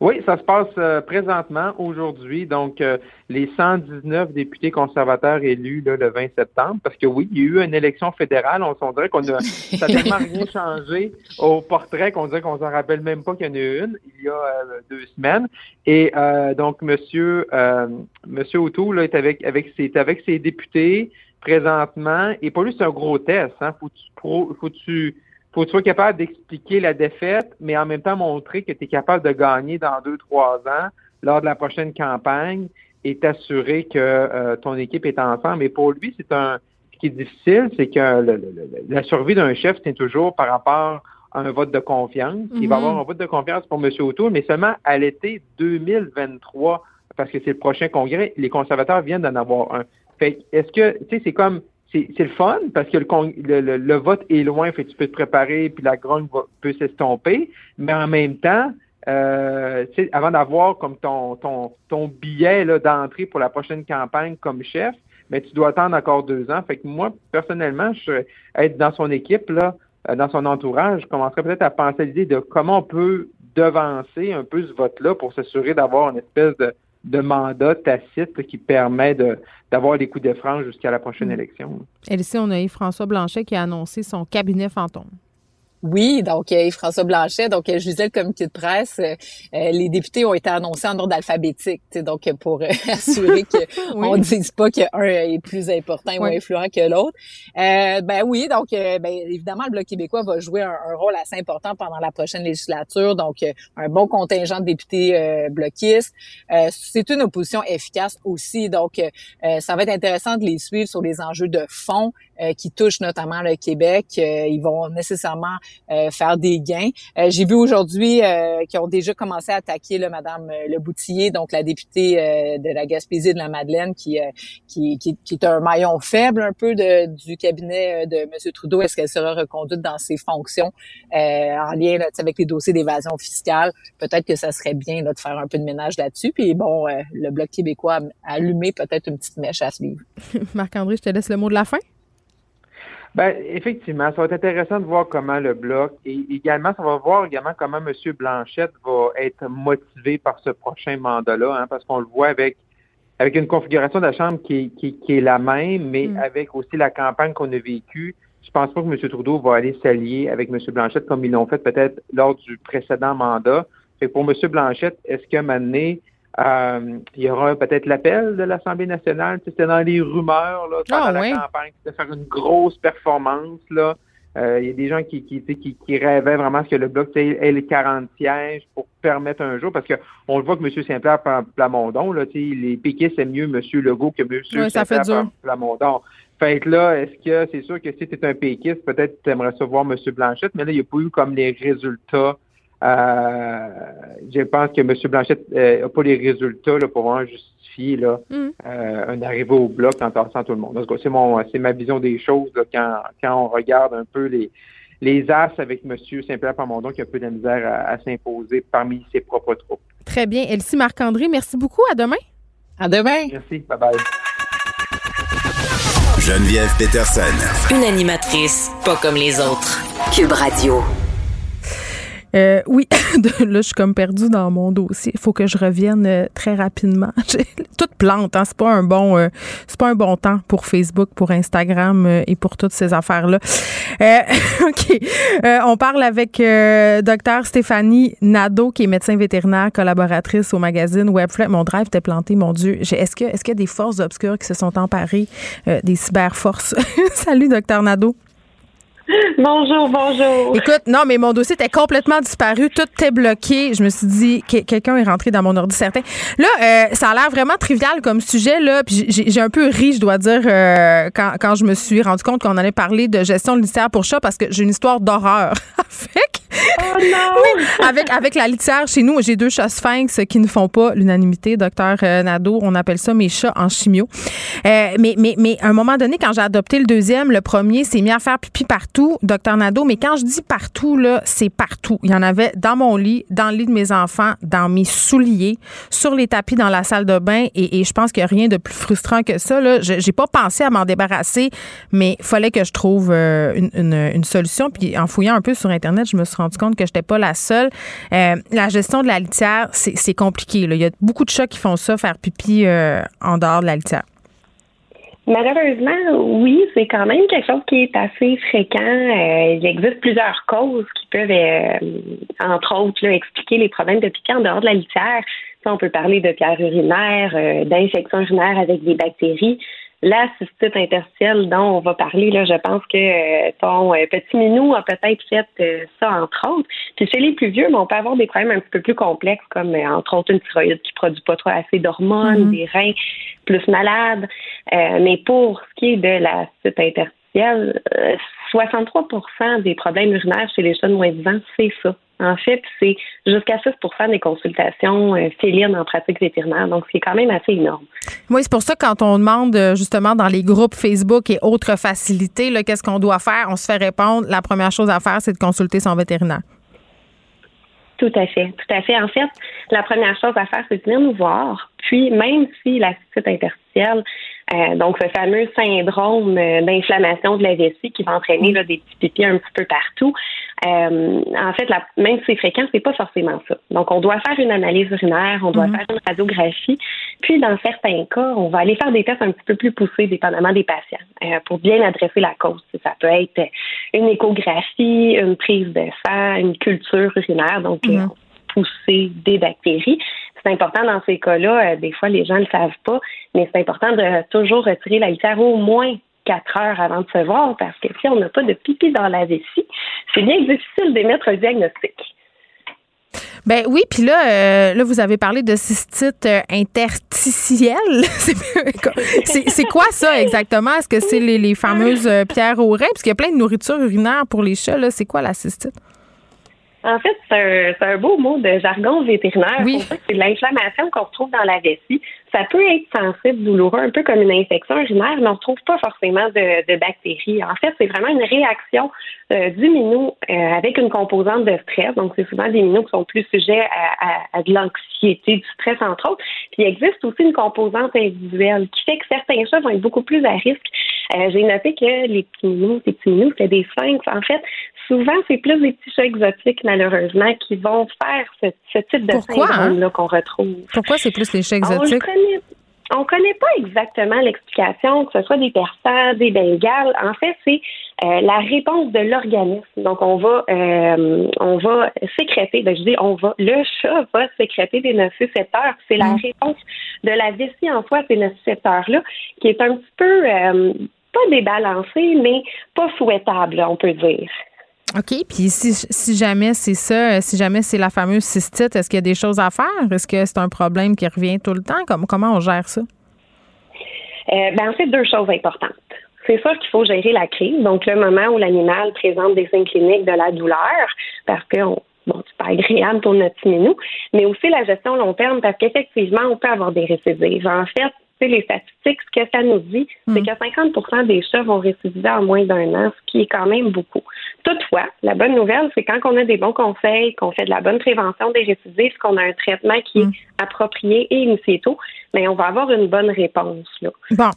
Oui, ça se passe euh, présentement aujourd'hui. Donc, euh, les 119 députés conservateurs élus le 20 septembre, parce que oui, il y a eu une élection fédérale. On, on dirait qu'on a ça tellement rien <laughs> changé au portrait qu'on dirait qu'on s'en rappelle même pas qu'il y en a eu une il y a euh, deux semaines. Et donc, Monsieur Monsieur O'Toole est avec avec ses avec ses députés présentement. Et pour lui, c'est un gros test. Hein. Faut tu faut tu faut que tu sois capable d'expliquer la défaite, mais en même temps montrer que tu es capable de gagner dans deux, trois ans lors de la prochaine campagne et t'assurer que euh, ton équipe est ensemble. Mais pour lui, c'est un ce qui est difficile, c'est que la survie d'un chef, c'est toujours par rapport à un vote de confiance. Il va y avoir un vote de confiance pour M. O'Toole, mais seulement à l'été 2023, parce que c'est le prochain congrès, les conservateurs viennent d'en avoir un. Fait est-ce que, tu sais, c'est comme c'est le fun parce que le, le, le, vote est loin, fait tu peux te préparer, puis la grogne peut s'estomper, mais en même temps, euh, avant d'avoir comme ton, ton, ton billet d'entrée pour la prochaine campagne comme chef, mais tu dois attendre encore deux ans. Fait que moi, personnellement, je être dans son équipe, là, euh, dans son entourage, je commencerais peut-être à penser à l'idée de comment on peut devancer un peu ce vote-là pour s'assurer d'avoir une espèce de, de mandat tacite qui permet d'avoir des coups de frange jusqu'à la prochaine mm. élection. Et ici, on a eu François Blanchet qui a annoncé son cabinet fantôme. Oui, donc euh, Yves-François Blanchet, donc euh, je lisais le communiqué de presse. Euh, les députés ont été annoncés en ordre alphabétique, donc pour <laughs> assurer qu'on <laughs> ne dise pas qu'un est plus important ou influent que l'autre. ben oui, donc ben, évidemment le Bloc québécois va jouer un, rôle assez important pendant la prochaine législature. Donc un bon contingent de députés bloquistes. C'est une opposition efficace aussi, donc ça va être intéressant de les suivre sur les enjeux de fond qui touchent notamment le Québec. ils vont nécessairement euh, faire des gains. Euh, j'ai vu aujourd'hui euh, qu'ils ont déjà commencé à attaquer là, Madame Le Boutillier, donc la députée de la Gaspésie de la Madeleine, qui, qui, qui, qui, est un maillon faible un peu de, du cabinet de M. Trudeau. Est-ce qu'elle sera reconduite dans ses fonctions en lien là, avec les dossiers d'évasion fiscale? Peut-être que ça serait bien là, de faire un peu de ménage là-dessus. Puis bon, le Bloc québécois a allumé peut-être une petite mèche à suivre. <laughs> Marc-André, je te laisse le mot de la fin. Ben, effectivement, ça va être intéressant de voir comment le bloc et également, ça va voir également comment M. Blanchette va être motivé par ce prochain mandat-là, hein, parce qu'on le voit avec avec une configuration de la Chambre qui, qui, est la même, mais mm. avec aussi la campagne qu'on a vécue. Je pense pas que M. Trudeau va aller s'allier avec M. Blanchette comme ils l'ont fait peut-être lors du précédent mandat. Fait pour M. Blanchette, est-ce moment donné, euh, il y aura peut-être l'appel de l'Assemblée nationale. C'était dans les rumeurs là, pendant ah, la campagne, de faire une grosse performance. Là. Euh, il y a des gens qui, qui, qui, qui rêvaient vraiment que le bloc ait les 40 sièges pour permettre un jour, parce qu'on le voit que M. Saint-Pierre Plamondon, là, les piquets, c'est mieux M. Legault que M. Saint-Pierre Plamondon. Fait que là, est-ce que c'est sûr que si tu es un péquiste, peut-être tu aimerais savoir M. Blanchette, mais là, il n'y a pas eu comme les résultats euh, je pense que M. Blanchette n'a euh, pas les résultats là, pour vraiment justifier là, mm. euh, un arrivée au bloc en tassant tout le monde. C'est mon c'est ma vision des choses quand, quand on regarde un peu les, les as avec M. Saint-Pierre Pamondon qui a un peu de misère à, s'imposer parmi ses propres troupes. Très bien. Elsie Marc-André, merci beaucoup. À demain. À demain. Merci. Bye bye. Geneviève Peterson. Une animatrice pas comme les autres. Cube Radio. Euh, oui, <laughs> là, je suis comme perdue dans mon dossier. Il faut que je revienne euh, très rapidement. <laughs> Toute plante, hein, c'est pas un bon, euh, c'est pas un bon temps pour Facebook, pour Instagram et pour toutes ces affaires-là. <laughs> ok, on parle avec docteur Stéphanie Nadeau, qui est médecin vétérinaire, collaboratrice au magazine Webflip. Mon drive était planté, mon Dieu. Est-ce que, est-ce qu'il y a des forces obscures qui se sont emparées des cyberforces? Salut, docteur Nadeau. <laughs> Bonjour, bonjour. Écoute, non, mais mon dossier était complètement disparu, tout était bloqué. Je me suis dit que quelqu'un est rentré dans mon ordi certain. Là, euh, ça a l'air vraiment trivial comme sujet là, puis j'ai un peu ri, je dois dire, euh, quand, quand je me suis rendu compte qu'on allait parler de gestion de litière pour chat parce que j'ai une histoire d'horreur <laughs> avec. Oh non! <laughs> oui, avec avec la litière chez nous, j'ai deux chats sphinx qui ne font pas l'unanimité, docteur euh, Nadeau, on appelle ça mes chats en chimio. mais mais mais à un moment donné quand j'ai adopté le deuxième, le premier s'est mis à faire pipi partout docteur Nadeau, mais quand je dis partout, là, c'est partout. Il y en avait dans mon lit, dans le lit de mes enfants, dans mes souliers, sur les tapis dans la salle de bain, et, je pense qu'il n'y a rien de plus frustrant que ça. Là. Je n'ai pas pensé à m'en débarrasser, mais il fallait que je trouve euh, une, solution. Puis en fouillant un peu sur Internet, je me suis rendu compte que je n'étais pas la seule. Euh, la gestion de la litière, c'est compliqué. Il y a beaucoup de chats qui font ça, faire pipi euh, en dehors de la litière. Malheureusement, oui, c'est quand même quelque chose qui est assez fréquent. Euh, il existe plusieurs causes qui peuvent, euh, entre autres, expliquer les problèmes de piquant en dehors de la litière. on peut parler de pierres urinaires, euh, d'infections urinaires avec des bactéries. La cystite interstitielle dont on va parler, là, je pense que ton petit minou a peut-être fait ça, entre autres. Puis chez les plus vieux, mais on peut avoir des problèmes un petit peu plus complexes, comme entre autres une thyroïde qui produit pas trop assez d'hormones, mm-hmm. des reins plus malades. Euh, mais pour ce qui est de la cystite interstitielle, 63 euh, des problèmes urinaires chez les jeunes moins de 20 c'est ça. En fait, c'est jusqu'à 6 des consultations euh, félines en pratique vétérinaire. Donc, c'est quand même assez énorme. Oui, c'est pour ça quand on demande justement dans les groupes Facebook et autres facilités, qu'est-ce qu'on doit faire, on se fait répondre, la première chose à faire, c'est de consulter son vétérinaire. Tout à fait, tout à fait. En fait, la première chose à faire, c'est de venir nous voir. Puis, même si la cystite interstitielle Euh, donc, ce fameux syndrome euh, d'inflammation de la vessie qui va entraîner là, des petits pipis un petit peu partout. Euh, en fait, la, même si c'est fréquent, c'est pas forcément ça. Donc, on doit faire une analyse urinaire, on doit Mhm. faire une radiographie, puis dans certains cas, on va aller faire des tests un petit peu plus poussés, dépendamment des patients, euh, pour bien adresser la cause. Ça peut être une échographie, une prise de sang, une culture urinaire, donc euh, pousser des bactéries. C'est important dans ces cas-là. euh, des fois, les gens ne le savent pas, mais c'est important de toujours retirer la litière au moins quatre heures avant de se voir parce que si on n'a pas de pipi dans la vessie, c'est bien difficile d'émettre un diagnostic. Ben oui, puis là, euh, là, vous avez parlé de cystite euh, interstitielle. <laughs> C'est- quoi ça exactement? Est-ce que c'est les, les fameuses pierres au rein? Parce qu'il y a plein de nourriture urinaire pour les chats. C'est quoi la cystite? En fait, c'est un, c'est un beau mot de jargon vétérinaire. Oui. Pour ça, C'est de l'inflammation qu'on retrouve dans la vessie. Ça peut être sensible, douloureux, un peu comme une infection urinaire, mais on ne retrouve pas forcément de, de bactéries. En fait, c'est vraiment une réaction euh, du minou euh, avec une composante de stress. Donc, c'est souvent des minous qui sont plus sujets à, à- à de l'anxiété, du stress, entre autres. Puis, il existe aussi une composante individuelle qui fait que certains chats vont être beaucoup plus à risque. Euh, J'ai noté que les petits minous, petits minous, c'était des sphinx. En fait, souvent, c'est plus des petits chats exotiques, malheureusement, qui vont faire ce, ce type de hein? syndrome-là qu'on retrouve. Pourquoi c'est plus les chats On exotiques? connaît. On connaît pas exactement l'explication, que ce soit des persans, des bengales. En fait, c'est euh, la réponse de l'organisme. Donc, on va, euh, on va sécréter. Ben, je dis, on va. Le chat va sécréter des nocicepteurs. C'est la Mm. réponse de la vessie en soi, ces nocicepteurs-là, qui est un petit peu euh, pas débalancée, mais pas souhaitable, on peut dire. OK. Puis si, si jamais c'est ça, euh, si jamais c'est la fameuse cystite, est-ce qu'il y a des choses à faire? Est-ce que c'est un problème qui revient tout le temps? Comme, comment on gère ça? Euh, ben, en fait, deux choses importantes. C'est sûr qu'il faut gérer la crise, donc le moment où l'animal présente des signes cliniques de la douleur, parce que on- bon, c'est pas agréable pour notre petit minou, mais aussi la gestion long terme, parce qu'effectivement, on peut avoir des récidives. En fait, sais, les statistiques, ce que ça nous dit, c'est que 50% des chats vont récidiver en moins d'un an, ce qui est quand même beaucoup. Toutefois, la bonne nouvelle, c'est quand on a des bons conseils, qu'on fait de la bonne prévention des récidives, qu'on a un traitement qui est approprié et initié tôt, mais on va avoir une bonne réponse. Là. Bon,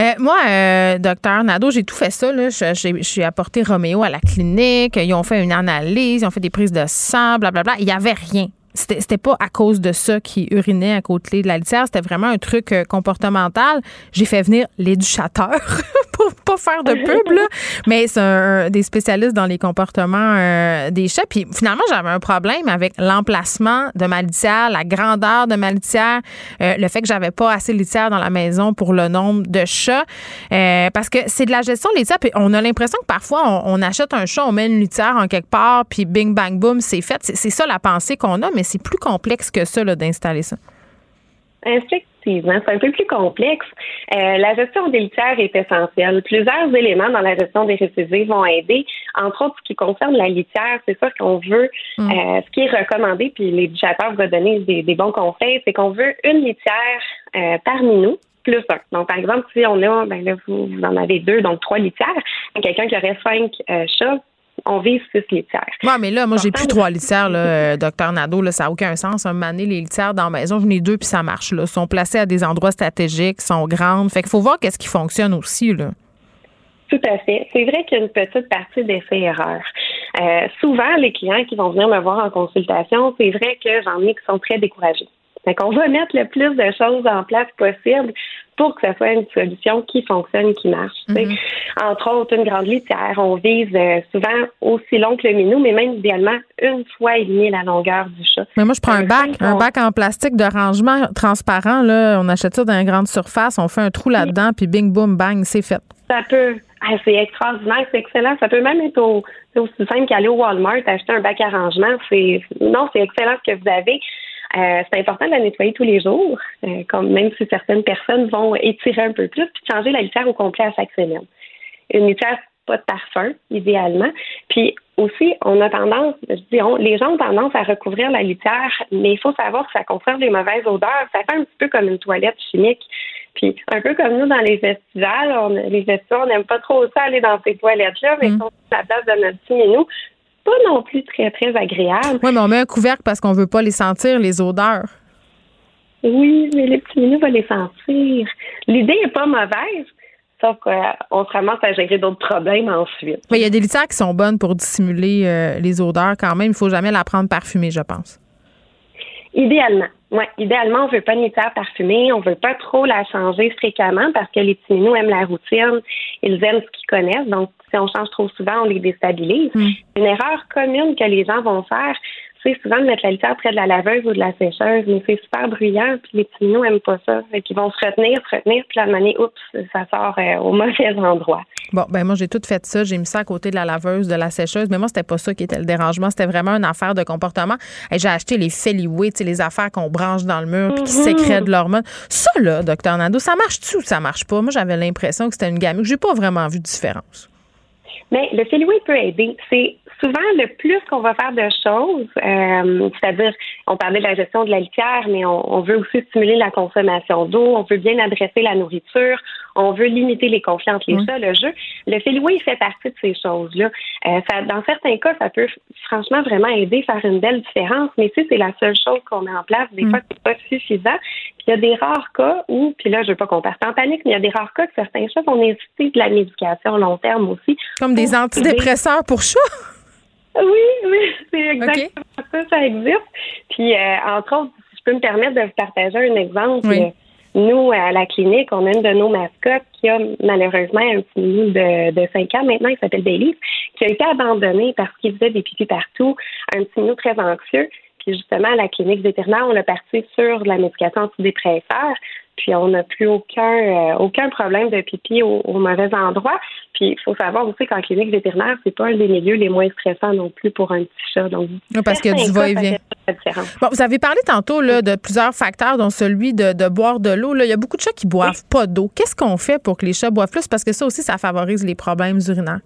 Euh, moi, euh, docteur Nadeau, j'ai tout fait ça. Là. Je, j'ai- je suis apporté Roméo à la clinique. Ils ont fait une analyse, ils ont fait des prises de sang, blablabla. Il n'y avait rien. C'était, pas à cause de ça qui urinait à côté de la litière. C'était vraiment un truc euh, comportemental. J'ai fait venir l'éducateur <laughs> pas faire de pub, là. Mais c'est un, des spécialistes dans les comportements euh, des chats. Puis finalement, j'avais un problème avec l'emplacement de ma litière, la grandeur de ma litière, euh, le fait que j'avais pas assez de litière dans la maison pour le nombre de chats. Euh, parce que c'est de la gestion litière. Puis on a l'impression que parfois, on, achète un chat, on met une litière en quelque part, puis bing, bang, boom, c'est fait. C'est, ça la pensée qu'on a, mais c'est plus complexe que ça, d'installer ça. Effectivement, c'est un peu plus complexe. Euh, la gestion des litières est essentielle. Plusieurs éléments dans la gestion des récidives vont aider. Entre autres, ce qui concerne la litière, c'est sûr qu'on veut, Mm. euh, ce qui est recommandé, puis l'éducateur va donner des, des bons conseils, c'est qu'on veut une litière euh, par minou plus un. Donc, par exemple, si on a, ben là, vous, vous en avez deux, donc trois litières. Quelqu'un qui aurait cinq chats, on vise six litières. Ouais, mais là, moi, j'ai plus trois litières, là, euh, docteur Nadeau. Là, ça n'a aucun sens. Un moment donné, les litières dans la maison, j'en ai deux, puis ça marche. Là. Ils sont placés à des endroits stratégiques, sont grandes. Fait qu'il faut voir qu'est-ce qui fonctionne aussi. Là. Tout à fait. C'est vrai qu'il y a une petite partie d'essai-erreur. Euh, souvent, les clients qui vont venir me voir en consultation, c'est vrai que j'en ai qui sont très découragés. Fait qu'on va mettre le plus de choses en place possible pour que ça soit une solution qui fonctionne, qui marche. sais. Entre autres, une grande litière, on vise euh, souvent aussi long que le minou, mais même idéalement une fois et demie la longueur du chat. Mais moi, je prends un bac, un bac en plastique de rangement transparent. Là. On achète ça dans une grande surface, on fait un trou là-dedans, puis bing, boum, bang, c'est fait. Ça peut. Ah, c'est extraordinaire, c'est excellent. Ça peut même être au- aussi simple qu'aller au Walmart, acheter un bac à rangement. C'est non, c'est excellent ce que vous avez. Euh, c'est important de la nettoyer tous les jours, euh, comme même si certaines personnes vont étirer un peu plus, puis changer la litière au complet à chaque semaine. Une litière pas de parfum, idéalement. Puis aussi, on a tendance, je dis, on- les gens ont tendance à recouvrir la litière, mais il faut savoir que ça conserve les mauvaises odeurs. Ça fait un petit peu comme une toilette chimique. Puis un peu comme nous dans les festivals, on, les festivals, on n'aime pas trop ça aller dans ces toilettes-là, mais si on fait la place de notre petit minou, pas non plus très, très agréable. Oui, mais on met un couvercle parce qu'on veut pas les sentir, les odeurs. Oui, mais les petits minous vont les sentir. L'idée est pas mauvaise, sauf qu'on se ramasse à gérer d'autres problèmes ensuite. Il y a des litières qui sont bonnes pour dissimuler euh, les odeurs quand même. Il faut jamais la prendre parfumée, je pense. Idéalement. Oui, idéalement, on veut pas une litière parfumée, on veut pas trop la changer fréquemment parce que les petits minous aiment la routine, ils aiment ce qu'ils connaissent. Donc, si on change trop souvent, on les déstabilise. Mm. Une erreur commune que les gens vont faire, c'est souvent de mettre la litière près de la laveuse ou de la sécheuse, mais c'est super bruyant, puis les petits minous aiment pas ça. Fait qu'ils vont se retenir, se retenir, puis la manière, oups, ça sort euh, au <laughs> mauvais endroit. Bon, ben moi, j'ai tout fait ça. J'ai mis ça à côté de la laveuse, de la sécheuse. Mais moi, c'était pas ça qui était le dérangement. C'était vraiment une affaire de comportement. Et j'ai acheté les Feliway, tu sais, les affaires qu'on branche dans le mur puis qui Mhm. sécrètent de l'hormone. Ça, là, docteur Nando, ça marche-tu ou ça marche pas? Moi, j'avais l'impression que c'était une gamme. J'ai pas vraiment vu de différence. Mais le Feliway peut aider. C'est souvent le plus qu'on va faire de choses, euh, c'est-à-dire, on parlait de la gestion de la litière, mais on, on veut aussi stimuler la consommation d'eau, on veut bien adresser la nourriture, on veut limiter les conflits entre les Oui. chats, le jeu. Le Feliway fait partie de ces choses-là. Euh, ça, dans certains cas, ça peut franchement vraiment aider, faire une belle différence, mais si c'est la seule chose qu'on met en place, des Mm. fois, c'est pas suffisant. Puis il y a des rares cas où, puis là, je veux pas qu'on parte en panique, mais il y a des rares cas que certains chats vont nécessiter de la médication long terme aussi. Comme des antidépresseurs pour chats? Oui, oui, c'est exactement ça, ça existe. Puis, euh, entre autres, si je peux me permettre de vous partager un exemple. Oui. euh, Nous, à la clinique, on a une de nos mascottes qui a malheureusement un petit minou de, de 5 ans maintenant, il s'appelle Bailey, qui a été abandonné parce qu'il faisait des pipis partout, un petit minou très anxieux. Puis justement, à la clinique vétérinaire, on l'a parti sur de la médication antidépresseur. Puis on n'a plus aucun euh, aucun problème de pipi au, au mauvais endroit. Puis il faut savoir aussi qu'en clinique vétérinaire, c'est pas un des milieux les moins stressants non plus pour un petit chat. Donc Oui, parce a du va-et-vient. Bon, vous avez parlé tantôt là, de plusieurs facteurs, dont celui de, de boire de l'eau. Là, Il y a beaucoup de chats qui boivent pas d'eau. Qu'est-ce qu'on fait pour que les chats boivent plus? Parce que ça aussi, ça favorise les problèmes urinaires.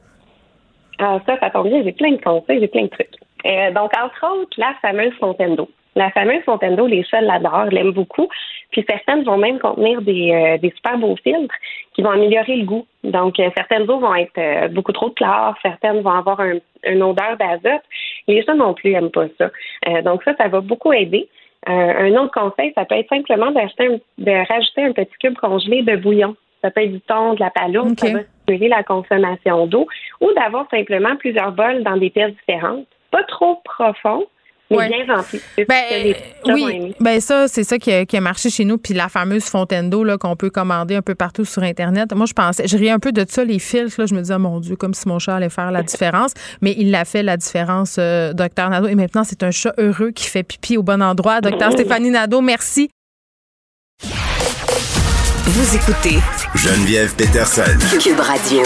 Ah, ça, ça tombe bien, j'ai plein de conseils, j'ai plein de trucs. Euh, donc, entre autres, la fameuse fontaine d'eau. La fameuse fontaine d'eau, les chats l'adorent, l'aiment beaucoup. Puis certaines vont même contenir des, euh, des super beaux filtres qui vont améliorer le goût. Donc, euh, certaines eaux vont être euh, beaucoup trop chlore, certaines vont avoir un- une odeur d'azote. Les chats non plus n'aiment pas ça. Euh, donc, ça, ça va beaucoup aider. Euh, un autre conseil, ça peut être simplement d'acheter un- de rajouter un petit cube congelé de bouillon. Ça peut être du thon, de la palourde, OK. ça va stimuler la consommation d'eau, ou d'avoir simplement plusieurs bols dans des pièces différentes. Pas trop profond, mais Ouais. bien Ben, vont oui, ben ça, c'est ça qui a, qui a marché chez nous. Puis la fameuse fontaine d'eau là, qu'on peut commander un peu partout sur Internet. Moi, je pensais, je riais un peu de ça, les filtres. Là, je me disais, oh, mon Dieu, comme si mon chat allait faire la différence. Mais il l'a fait, la différence, euh, docteur Nadeau. Et maintenant, c'est un chat heureux qui fait pipi au bon endroit. Docteur Mmh. Stéphanie Nadeau, merci. Vous écoutez Geneviève Peterson. Cube Radio.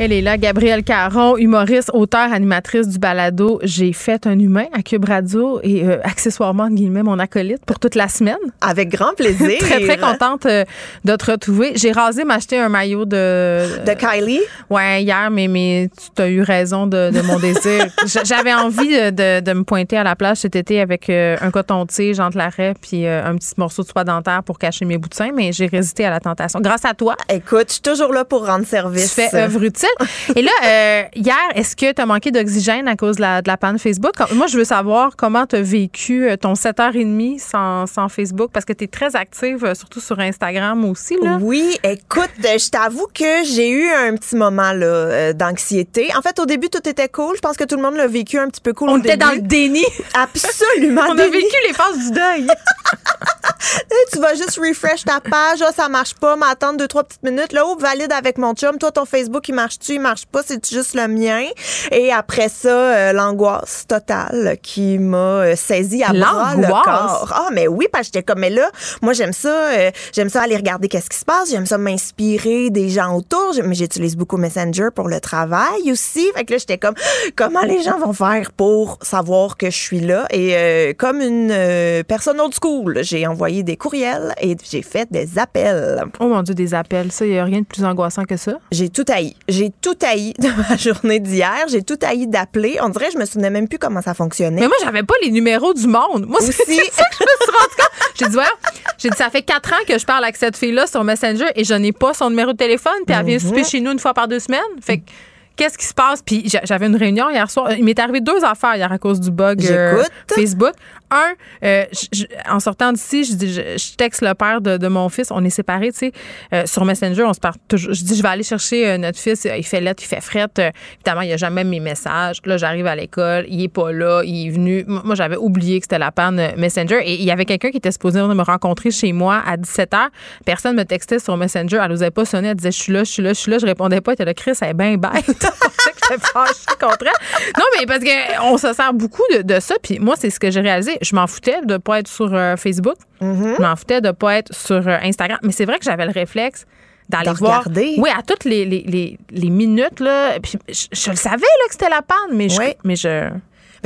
Elle est là, Gabrielle Caron, humoriste, auteure, animatrice du balado J'ai fait un humain à Cube Radio et euh, accessoirement, entre guillemets, mon acolyte pour toute la semaine. Avec grand <laughs> plaisir. très, très contente euh, de te retrouver. J'ai rasé m'acheter un maillot de... De Kylie? Ouais, hier, mais, mais tu as eu raison de, de mon désir. <laughs> J'avais envie de, de- me pointer à la plage cet été avec euh, un coton-tige entre l'arrêt puis euh, un petit morceau de soie dentaire pour cacher mes bouts de seins, mais j'ai résisté à la tentation. Grâce à toi, Écoute, je suis toujours là pour rendre tu service. fais œuvre utile. Et là, euh, hier, est-ce que tu as manqué d'oxygène à cause de la, de la panne Facebook? Moi, je veux savoir comment tu as vécu euh, ton 7h30 sans, sans Facebook parce que tu es très active, euh, surtout sur Instagram aussi. Là. Oui, écoute, je t'avoue que j'ai eu un petit moment là d'anxiété. En fait, au début, tout était cool. Je pense que tout le monde l'a vécu un petit peu cool On au était début. dans le déni. Absolument. <laughs> On a vécu les phases du deuil. <laughs> <laughs> Tu vas juste refresh ta page, ah, ça marche pas, m'attendre deux trois petites minutes. Là, oh, valide avec mon chum. Toi, ton Facebook, il marche-tu, il marche pas, c'est juste le mien. Et après ça, euh, l'angoisse totale qui m'a euh, saisi à bras le corps. Ah, mais oui, parce que j'étais comme, mais là, moi, j'aime ça, euh, j'aime ça aller regarder qu'est-ce qui se passe, j'aime ça m'inspirer des gens autour, mais j'utilise beaucoup Messenger pour le travail aussi. Fait que là, j'étais comme, comment les gens vont faire pour savoir que je suis là? Et euh, comme une personne old school, j'ai envoyé des courriels et j'ai fait des appels. Oh mon Dieu, des appels. Ça, il n'y a rien de plus angoissant que ça. J'ai tout haï. J'ai tout haï <laughs> de ma journée d'hier. J'ai tout haï d'appeler. On dirait que je me souvenais même plus comment ça fonctionnait. Mais moi, j'avais pas les numéros du monde. Moi, c'est <laughs> ça que je me suis rendu compte. J'ai dit, ouais. J'ai dit, ça fait quatre ans que je parle avec cette fille-là sur Messenger et je n'ai pas son numéro de téléphone. Puis elle vient souper chez nous une fois par deux semaines. Fait que qu'est-ce qui se passe? Puis j'a- j'avais une réunion hier soir. Il m'est arrivé deux affaires hier à cause du bug euh. Facebook. Un, euh, je- en sortant d'ici, je, dis, je, je texte le père de, de mon fils. On est séparés, tu sais. Euh, sur Messenger, on se parle toujours. Je dis, je vais aller chercher euh, notre fils. Il fait lettre, il fait frette. Euh, évidemment, il n'y a jamais mes messages. Là, j'arrive à l'école. Il est pas là. Il est venu. Moi, j'avais oublié que c'était la panne Messenger. Et il y avait quelqu'un qui était supposé venir me rencontrer chez moi à 17 h. Personne me textait sur Messenger. Elle n'osait pas sonner. Elle disait, je suis là, je suis là, je suis là. Je répondais pas. Elle était là, Chris, elle est bien bête. <laughs> J'étais fâchée contre elle. Non, mais parce qu'on se sert beaucoup de, de ça. Puis moi, c'est ce que j'ai réalisé. Je m'en foutais de pas être sur euh, Facebook. Je m'en foutais de pas être sur euh, Instagram. Mais c'est vrai que j'avais le réflexe d'aller voir. regarder. Oui, à toutes les, les, les, les minutes. Là, puis je, je le savais là, que c'était la panne, mais je, Oui. mais je,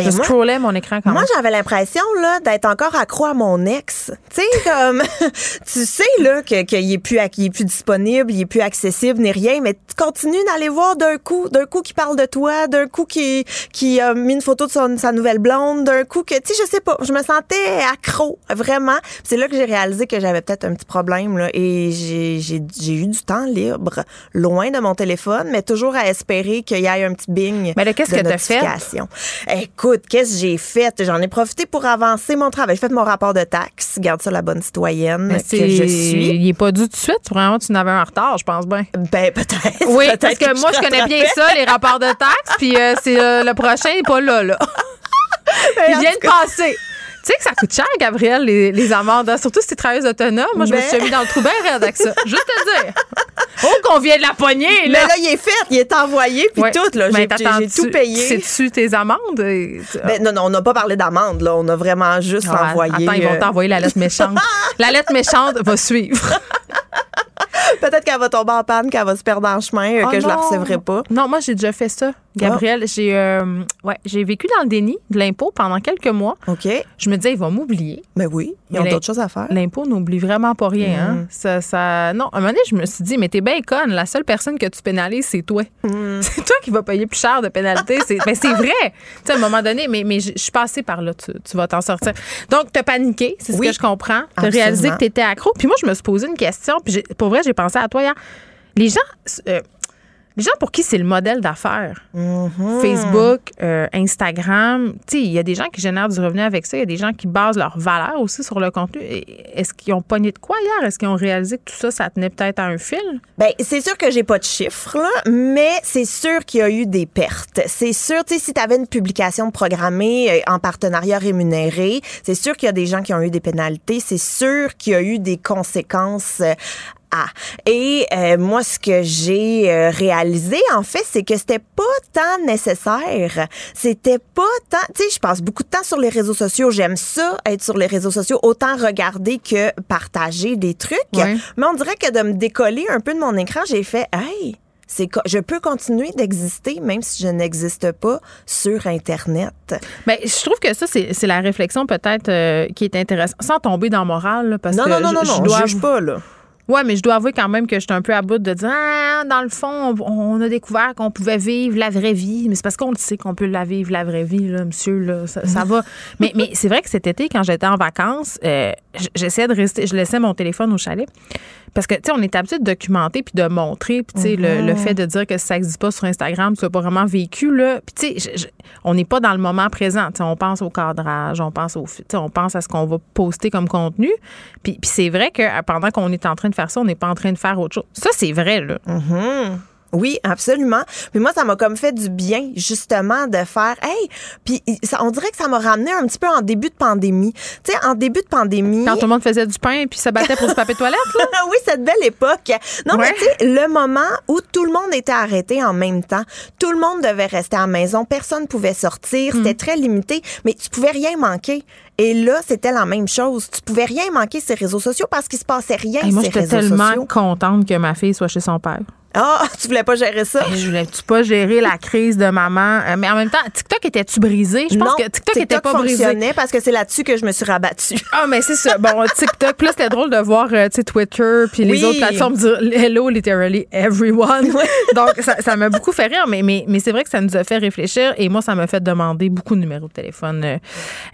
Ben, je moi- scrollais mon écran quand Moi, j'avais l'impression là d'être encore accro à mon ex. Tu sais, comme <laughs> tu sais là que qu'il est plus qu'il est plus disponible, il est plus accessible ni rien, mais tu continues d'aller voir d'un coup, d'un coup qui parle de toi, d'un coup qui qui a mis une photo de son- sa nouvelle blonde, d'un coup que tu sais, je sais pas, je me sentais accro vraiment. C'est là que j'ai réalisé que j'avais peut-être un petit problème là et j'ai j'ai eu du temps libre loin de mon téléphone, mais toujours à espérer qu'il y ait un petit bing. Mais qu'est-ce que t'as fait? Écoute, qu'est-ce que j'ai fait? J'en ai profité pour avancer mon travail. J'ai fait mon rapport de taxes. Garde ça la bonne citoyenne Mais que je suis. Il est pas dû tout de suite. Vraiment, tu n'avais un retard, je pense bien. Ben, peut-être. Oui, <laughs> parce que, moi, je connais bien ça, les rapports de taxes. Puis euh, c'est euh, le prochain, n'est pas là, là. <laughs> Ben, il vient de passer. Tu sais que ça coûte cher, Gabriel, les, les amendes, hein? surtout si tu travailleuse autonome. Moi, je me suis mis dans le trou bien raide avec ça. Juste te dire. <laughs> Oh, qu'on vient de la poignée, Mais là. là, il est fait, il est envoyé, puis Ouais. tout. Là, j'ai, tout payé. C'est-tu tes amendes? Et- Ben, non, non, on n'a pas parlé d'amende, là. On a vraiment juste Ouais. envoyé. Attends, ils vont euh, t'envoyer la lettre méchante. <laughs> la lettre méchante va suivre. <laughs> Peut-être qu'elle va tomber en panne, qu'elle va se perdre en chemin, euh, Oh que je la recevrai pas. Non, moi, j'ai déjà fait ça. Gabriel, j'ai euh, ouais, j'ai vécu dans le déni de l'impôt pendant quelques mois. OK. Je me disais, ils vont m'oublier. Ben oui, ils Mais ont d'autres choses à faire. L'impôt n'oublie vraiment pas rien. Mm. Hein? Ça, ça... Non, à un moment donné, je me suis dit, mais t'es bien conne. La seule personne que tu pénalises, c'est toi. Mm. <laughs> C'est toi qui vas payer plus cher de pénalité. Mais c'est vrai. <laughs> Tu sais, à un moment donné, mais, mais je suis passée par là. Tu, tu vas t'en sortir. Donc, t'as paniqué, c'est ce que je comprends. T'as réalisé que t'étais accro. Puis moi, je me suis posé une question. Puis pour vrai, j'ai pensé à toi hier. Les gens... euh, les gens pour qui c'est le modèle d'affaires, Mm-hmm. Facebook, euh, Instagram, il y a des gens qui génèrent du revenu avec ça, il y a des gens qui basent leur valeur aussi sur le contenu. Est-ce qu'ils ont pogné de quoi hier? Est-ce qu'ils ont réalisé que tout ça, ça tenait peut-être à un fil? Ben, c'est sûr que j'ai pas de chiffres, là, mais c'est sûr qu'il y a eu des pertes. C'est sûr, tu sais, si tu avais une publication programmée euh, en partenariat rémunéré, c'est sûr qu'il y a des gens qui ont eu des pénalités. C'est sûr qu'il y a eu des conséquences. À. Et euh, moi, ce que j'ai euh, réalisé, en fait, c'est que c'était pas tant nécessaire. C'était pas tant. Tu sais, je passe beaucoup de temps sur les réseaux sociaux. J'aime ça, être sur les réseaux sociaux, autant regarder que partager des trucs. Ouais. Mais on dirait que de me décoller un peu de mon écran, j'ai fait, hey, je peux continuer d'exister même si je n'existe pas sur Internet. Ben, je trouve que ça, c'est c'est la réflexion peut-être euh, qui est intéressante, sans tomber dans le moral, là, parce non, que non, non, je- non, je dois je juge pas, là. Ouais, mais je dois avouer quand même que j'étais un peu à bout de dire ah, dans le fond, on, on a découvert qu'on pouvait vivre la vraie vie, mais c'est parce qu'on le sait qu'on peut la vivre la vraie vie là, monsieur là, ça, ça va. Mais mais c'est vrai que cet été quand j'étais en vacances, euh, j'essayais de rester, je laissais mon téléphone au chalet. Parce que tu sais on est habitué de documenter puis de montrer, puis tu sais le, le fait de dire que ça existe pas sur Instagram, tu l'as pas vraiment vécu là, puis tu sais on n'est pas dans le moment présent, on pense au cadrage, on pense au on pense à ce qu'on va poster comme contenu. Puis, puis c'est vrai que euh, pendant qu'on est en train de faire ça, on n'est pas en train de faire autre chose. Ça, c'est vrai, là. Mhm. Oui, absolument. Puis moi, ça m'a comme fait du bien, justement, de faire, hey, puis ça- on dirait que ça m'a ramené un petit peu en début de pandémie. Tu sais, en début de pandémie. Quand tout le monde faisait du pain puis se battait pour du papier de toilette, là? <laughs> oui, cette belle époque. Non, Ouais. mais tu sais, le moment où tout le monde était arrêté en même temps, tout le monde devait rester à la maison, personne pouvait sortir, Hmm. c'était très limité, mais tu pouvais rien manquer. Et là, c'était la même chose. Tu pouvais rien manquer ces réseaux sociaux parce qu'il se passait rien Hey, moi, j'étais tellement sociaux. contente que ma fille soit chez son père. Ah, <laughs> tu voulais pas gérer ça? Je voulais-tu pas gérer la crise de maman? Euh, Mais en même temps, TikTok était-tu brisé? Je pense non, que TikTok, était pas brisé. fonctionnait parce que c'est là-dessus que je me suis rabattue. Ah, mais c'est ça. Bon, <laughs> TikTok. Là, c'était drôle de voir euh, Twitter puis les Oui. autres plateformes dire hello, literally everyone. <laughs> Donc, ça m'a beaucoup fait rire, mais, mais, mais c'est vrai que ça nous a fait réfléchir et moi, ça m'a fait demander beaucoup de numéros de téléphone. Euh,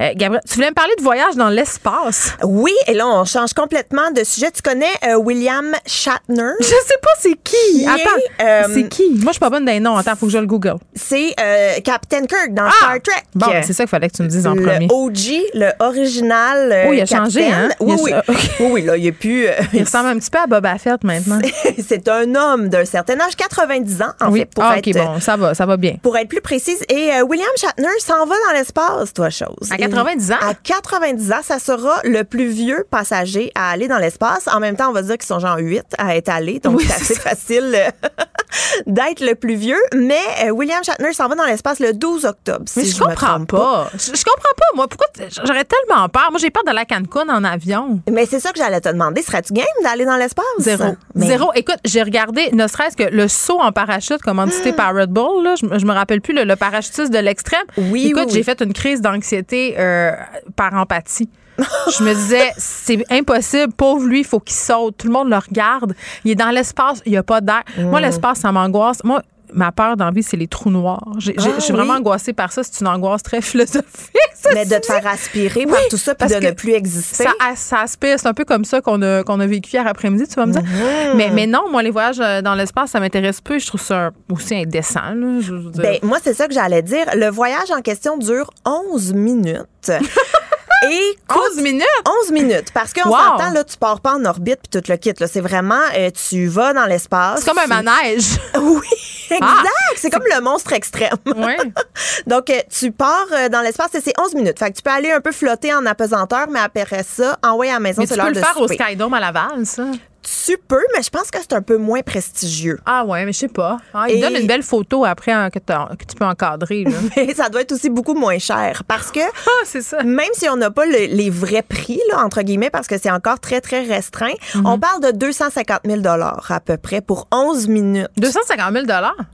euh, Gabriel, tu voulais me parler de voyage dans l'espace? Oui, et là, on change complètement de sujet. Tu connais euh, William Shatner? Je sais pas c'est qui. Attends, euh, c'est qui? Moi, je suis pas bonne d'un nom. Attends, faut que je le google. C'est euh, Captain Kirk dans Ah! Star Trek. Bon, c'est ça qu'il fallait que tu me dises en le premier. OG, le original. euh, Oh, il a changé, hein? Oui, oui. <laughs> oui, oui, là, il est plus. Il ressemble un petit peu à Boba Fett maintenant. <laughs> c'est un homme d'un certain âge, 90 ans, en oui. fait, pour ah, être. OK, bon, ça va, ça va bien. Pour être plus précise. Et William Shatner s'en va dans l'espace, toi, chose. À 90 ans? À 90 ans, ça sera le plus vieux passager à aller dans l'espace. En même temps, on va dire qu'ils sont genre 8 à être allés. Donc, Oui, c'est assez facile <laughs> d'être le plus vieux. Mais euh, William Shatner s'en va dans l'espace le 12 octobre. Mais je je comprends pas. Je, je comprends pas, moi. Pourquoi j'aurais tellement peur? Moi, j'ai peur de la Cancun en avion. Mais c'est ça que j'allais te demander. Serais-tu game d'aller dans l'espace? Zéro. Mais- Zéro. Écoute, j'ai regardé, ne serait-ce que le saut en parachute commandité <gasps> par Red Bull, là, je, me- je me rappelle plus, le, le parachutiste de l'extrême. Oui, Écoute, oui, j'ai fait une crise d'anxiété euh, par empathie. Je me disais, c'est impossible, pauvre lui, il faut qu'il saute. Tout le monde le regarde. Il est dans l'espace, il n'y a pas d'air. Moi, l'espace, ça m'angoisse. Moi, ma peur d'envie, c'est les trous noirs. J'ai- Ah, je suis vraiment oui. angoissée par ça. C'est une angoisse très philosophique. Mais de te faire aspirer Oui, par tout ça puis parce de ne que plus exister. Ça, ça aspire. C'est un peu comme ça qu'on a, qu'on a vécu hier après-midi, tu vas me dire. Mhm. mais, mais non, moi, les voyages euh, dans l'espace, ça m'intéresse peu. Je trouve ça aussi indécent. Là, je. Ben, moi, c'est ça que j'allais dire. Le voyage en question dure 11 minutes. <laughs> Et 11 minutes? 11 minutes. Parce qu'on Wow. s'entend, là, tu pars pas en orbite puis tout le kit. là. C'est vraiment, euh, tu vas dans l'espace. c'est comme un manège. <laughs> Oui, exact. Ah! c'est comme le monstre extrême. Oui. <laughs> Donc, euh, tu pars euh, dans l'espace et c'est 11 minutes. Fait que tu peux aller un peu flotter en apesanteur, mais après ça, envoyer à la maison, Mais c'est tu peux l'heure le faire au. Skydome à Laval, ça. Tu peux, mais je pense que c'est un peu moins prestigieux. Ah ouais, mais je sais pas. Ah, il Et- donne une belle photo après hein, que, tu peux encadrer. Là. <laughs> Mais ça doit être aussi beaucoup moins cher parce que ah, ça. même si on n'a pas le- les vrais prix, là, entre guillemets, parce que c'est encore très, très restreint, Mhm. on parle de 250 000 à peu près pour 11 minutes. 250 000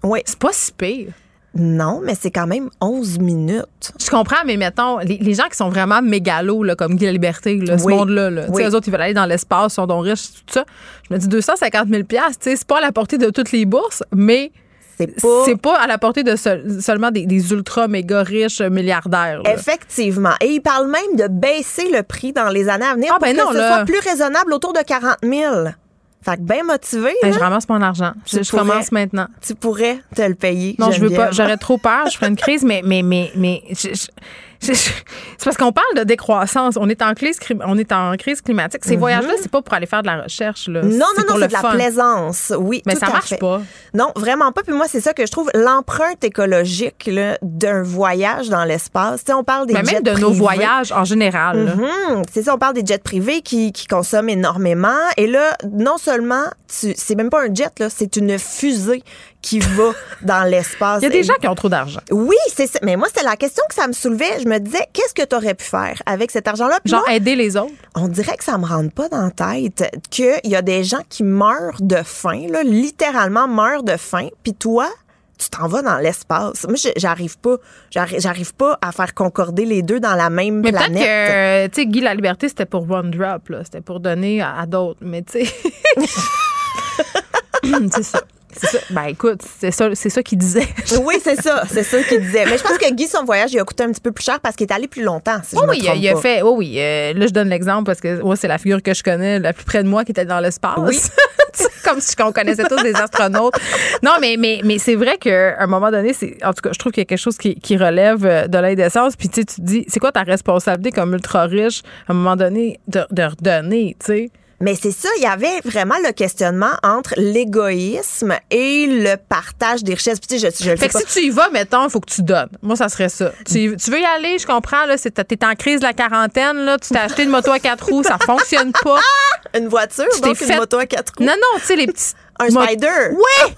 Oui. C'est pas si pire. Non, mais c'est quand même 11 minutes. Je comprends, mais mettons, les, les gens qui sont vraiment mégalos, là, comme Guy La Liberté, là, ce monde-là, là, Oui. eux autres, ils veulent aller dans l'espace, sont donc riches, tout ça. Je me dis 250 000 tu sais, c'est pas à la portée de toutes les bourses, mais C'est pas. à la portée de seul- seulement des, des ultra méga riches milliardaires. là. Effectivement. Et il parle même de baisser le prix dans les années à venir Ah, pour ben que non, ce là. soit plus raisonnable autour de 40 000. Fait que bien motivé, Ben, je ramasse mon argent. Tu Je, pourrais- commence maintenant. tu pourrais te le payer. Non, je veux pas. J'aurais trop peur. Je ferais une crise, mais, mais, mais, mais, je- c'est parce qu'on parle de décroissance. On est en crise, on est en crise climatique. Ces voyages-là, c'est pas pour aller faire de la recherche. Là. Non, C'est non, non, c'est de la plaisance. Oui, Mais tout ça à marche fait. pas. Non, vraiment pas. Puis moi, c'est ça que je trouve l'empreinte écologique d'un voyage dans l'espace. Tu sais, on parle des Mais jets même de nos voyages en général. Mhm. C'est ça, on parle des jets privés qui, qui consomment énormément. Et là, non seulement, c'est même pas un jet, c'est une fusée qui va <laughs> dans l'espace. Il y a des gens qui ont trop d'argent. Oui, c'est ça. Mais moi, c'était la question que ça me soulevait. Je me disais, qu'est-ce que tu aurais pu faire avec cet argent-là? Genre moi, aider les autres. on dirait que ça me rentre pas dans la tête qu'il y a des gens qui meurent de faim, là, littéralement meurent de faim, puis toi, tu t'en vas dans l'espace. Moi, je- j'arrive pas, j'arrive pas à faire concorder les deux dans la même Mais peut-être planète. que, tu sais, Guy La Liberté, c'était pour One Drop, là. C'était pour donner à, à d'autres. Mais, tu sais. <laughs> c'est ça. C'est ça. Ben, écoute, c'est ça, c'est ça qu'il disait. <laughs> Oui, c'est ça, c'est ça qu'il disait. Mais je pense que Guy, son voyage, il a coûté un petit peu plus cher parce qu'il est allé plus longtemps, si je me oui, il a, il fait. Oh oui, euh, là, je donne l'exemple parce que ouais, c'est la figure que je connais la plus près de moi qui était dans l'espace. Oui. <laughs> Comme si on connaissait tous des astronautes. Non, mais, mais, mais c'est vrai qu'à un moment donné, c'est, en tout cas, je trouve qu'il y a quelque chose qui, qui relève euh, de l'indécence. Puis tu te dis, c'est quoi ta responsabilité comme ultra riche à un moment donné de, de redonner, tu sais? Mais c'est ça, il y avait vraiment le questionnement entre l'égoïsme et le partage des richesses. Puis, tu sais, je, je le Fait sais que pas. si tu y vas, mettons, il faut que tu donnes. Moi, ça serait ça. Tu, tu veux y aller, je comprends, là, c'est, t'es en crise de la quarantaine, là, tu t'es acheté une moto à quatre roues, ça fonctionne pas. <laughs> Une voiture, Tu donc une fait- moto à quatre roues. Non, non, tu sais, les petits. Un mot- spider. Oui!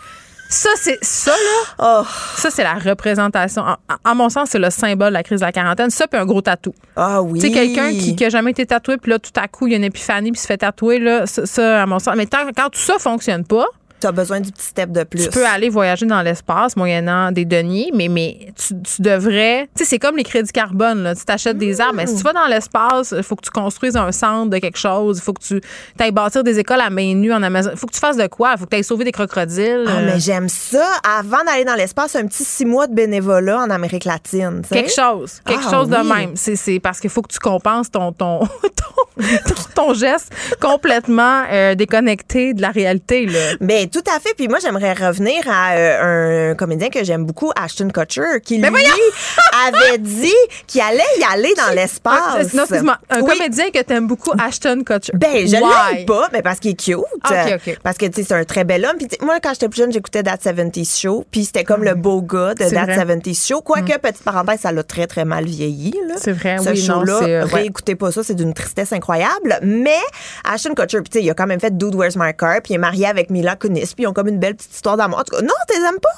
Ça, c'est ça, là? Oh, Ça, c'est la représentation. En, en- mon sens, c'est le symbole de la crise de la quarantaine. Ça, puis un gros tatou. ah oui. Tu sais, quelqu'un qui, qui a jamais été tatoué, puis là, tout à coup, il y a une épiphanie, puis il se fait tatouer, là, ça, ça, à mon sens. Mais tant, quand tout ça fonctionne pas, Tu as besoin du petit step de plus. tu peux aller voyager dans l'espace moyennant des deniers, mais, mais tu, tu devrais. Tu sais, c'est comme les crédits carbone, là. Tu t'achètes des arbres, mais si tu vas dans l'espace, il faut que tu construises un centre de quelque chose, il faut que tu ailles bâtir des écoles à main nue en Amazon. Il faut que tu fasses de quoi? Il faut que tu ailles sauver des crocodiles. Ah, euh, mais j'aime ça. Avant d'aller dans l'espace, un petit six mois de bénévolat en Amérique latine. Quelque chose. Quelque Ah, chose de même. C'est, c'est parce qu'il faut que tu compenses ton, ton, <laughs> ton, ton, ton geste complètement euh, déconnecté de la réalité. Là. Mais Ben tout à fait. Puis moi, j'aimerais revenir à euh, un comédien que j'aime beaucoup, Ashton Kutcher, qui Ben lui <laughs> avait dit qu'il allait y aller dans l'espace. Non, excuse-moi. Un Oui. comédien que t'aimes beaucoup, Ashton Kutcher. Ben, je l'aime pas, mais parce qu'il est cute. Ah. Parce que, tu sais, c'est un très bel homme. Puis, moi, quand j'étais plus jeune, j'écoutais That 70s Show. Puis, c'était comme le beau gars de That vrai. Mm. 70s Show. Quoique, petite parenthèse, ça l'a très, très mal vieilli. là. C'est vrai, Ce oui, non, show-là, euh, ouais. réécoutez pas ça, c'est d'une tristesse incroyable. Mais, Ashton Kutcher, puis, tu sais, il a quand même fait Dude, Where's My Car? Puis, il est marié avec Mila Kunis. Puis, ils ont comme une belle petite histoire d'amour. En tout cas, non, t'es aimes pas?